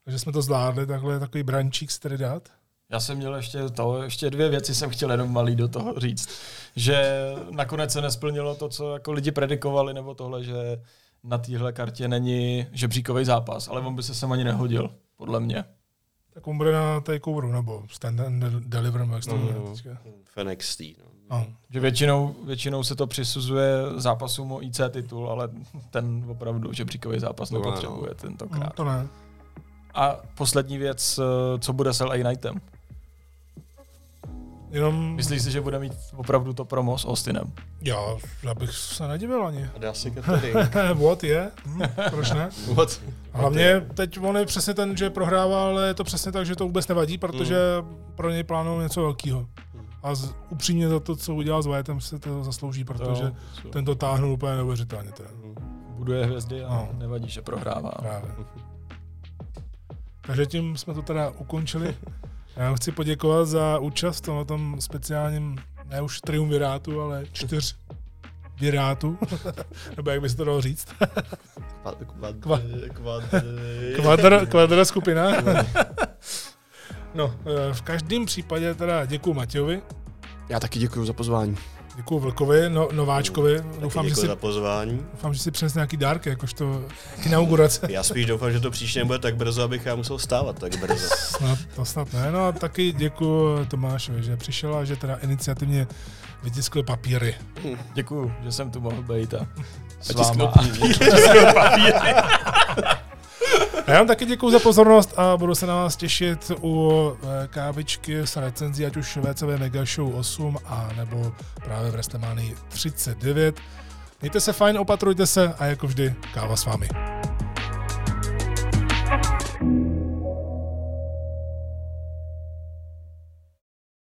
že jsme to zvládli, takhle takový brančík si tady dát. Já jsem měl ještě to, ještě dvě věci jsem chtěl jenom malý do toho říct. Že nakonec se nesplnilo to, co jako lidi predikovali, nebo tohle, že na téhle kartě není žebříkový zápas, ale on by se sem ani nehodil, podle mě. Tak on bude na takeoveru, nebo stand and deliver, jak se to jmenuje teďka. V NXT. No. No. Že většinou, většinou se to přisuzuje zápasům o IC titul, ale ten opravdu žebříkový zápas no. nepotřebuje no, tentokrát. to ne. A poslední věc, eh, co bude s LA Knightem. Jenom, Myslíš si, že bude mít opravdu to promo s Austinem? já, já bych se nedivil ani. A dá si. What je? Hm, proč ne? What? A hlavně teď on je přesně ten, že prohrává, ale je to přesně tak, že to vůbec nevadí, protože pro něj plánují něco velkého. A z, upřímně za to, co udělal s Wyatem, si to zaslouží, protože To- ten to táhnul úplně neuvěřitelně. Teda. buduje hvězdy a No. nevadí, že prohrává. Právě. Takže tím jsme to teda ukončili. Já chci poděkovat za účast tomhle tom speciálním, ne už triumvirátu, ale čtyř virátu, nebo jak by se to dalo říct. Kvad, kvad, Kva- kvad, Kvadra, kvadra skupina. No, eh, v každém případě teda děkuji Matějovi Já taky děkuji za pozvání. Děkuji Vlkovi, no, nováčkovi. Doufám, že Děkuji si, za pozvání. doufám, že si přines nějaký dárky, jakožto inaugurace. Já spíš doufám, že to příště nebude tak brzo, abych já musel stávat tak brzo. Snad, to snad ne. No a taky děkuji Tomášovi, že přišel a že teda iniciativně vytiskl papíry. Děkuju, že jsem tu mohl být a s váma. A já vám taky děkuji za pozornost a budu se na vás těšit u eh, kávičky s recenzí, ať už VCV Mega Show 8 a nebo právě v WrestleMania 39. Mějte se fajn, opatrujte se a jako vždy káva s vámi.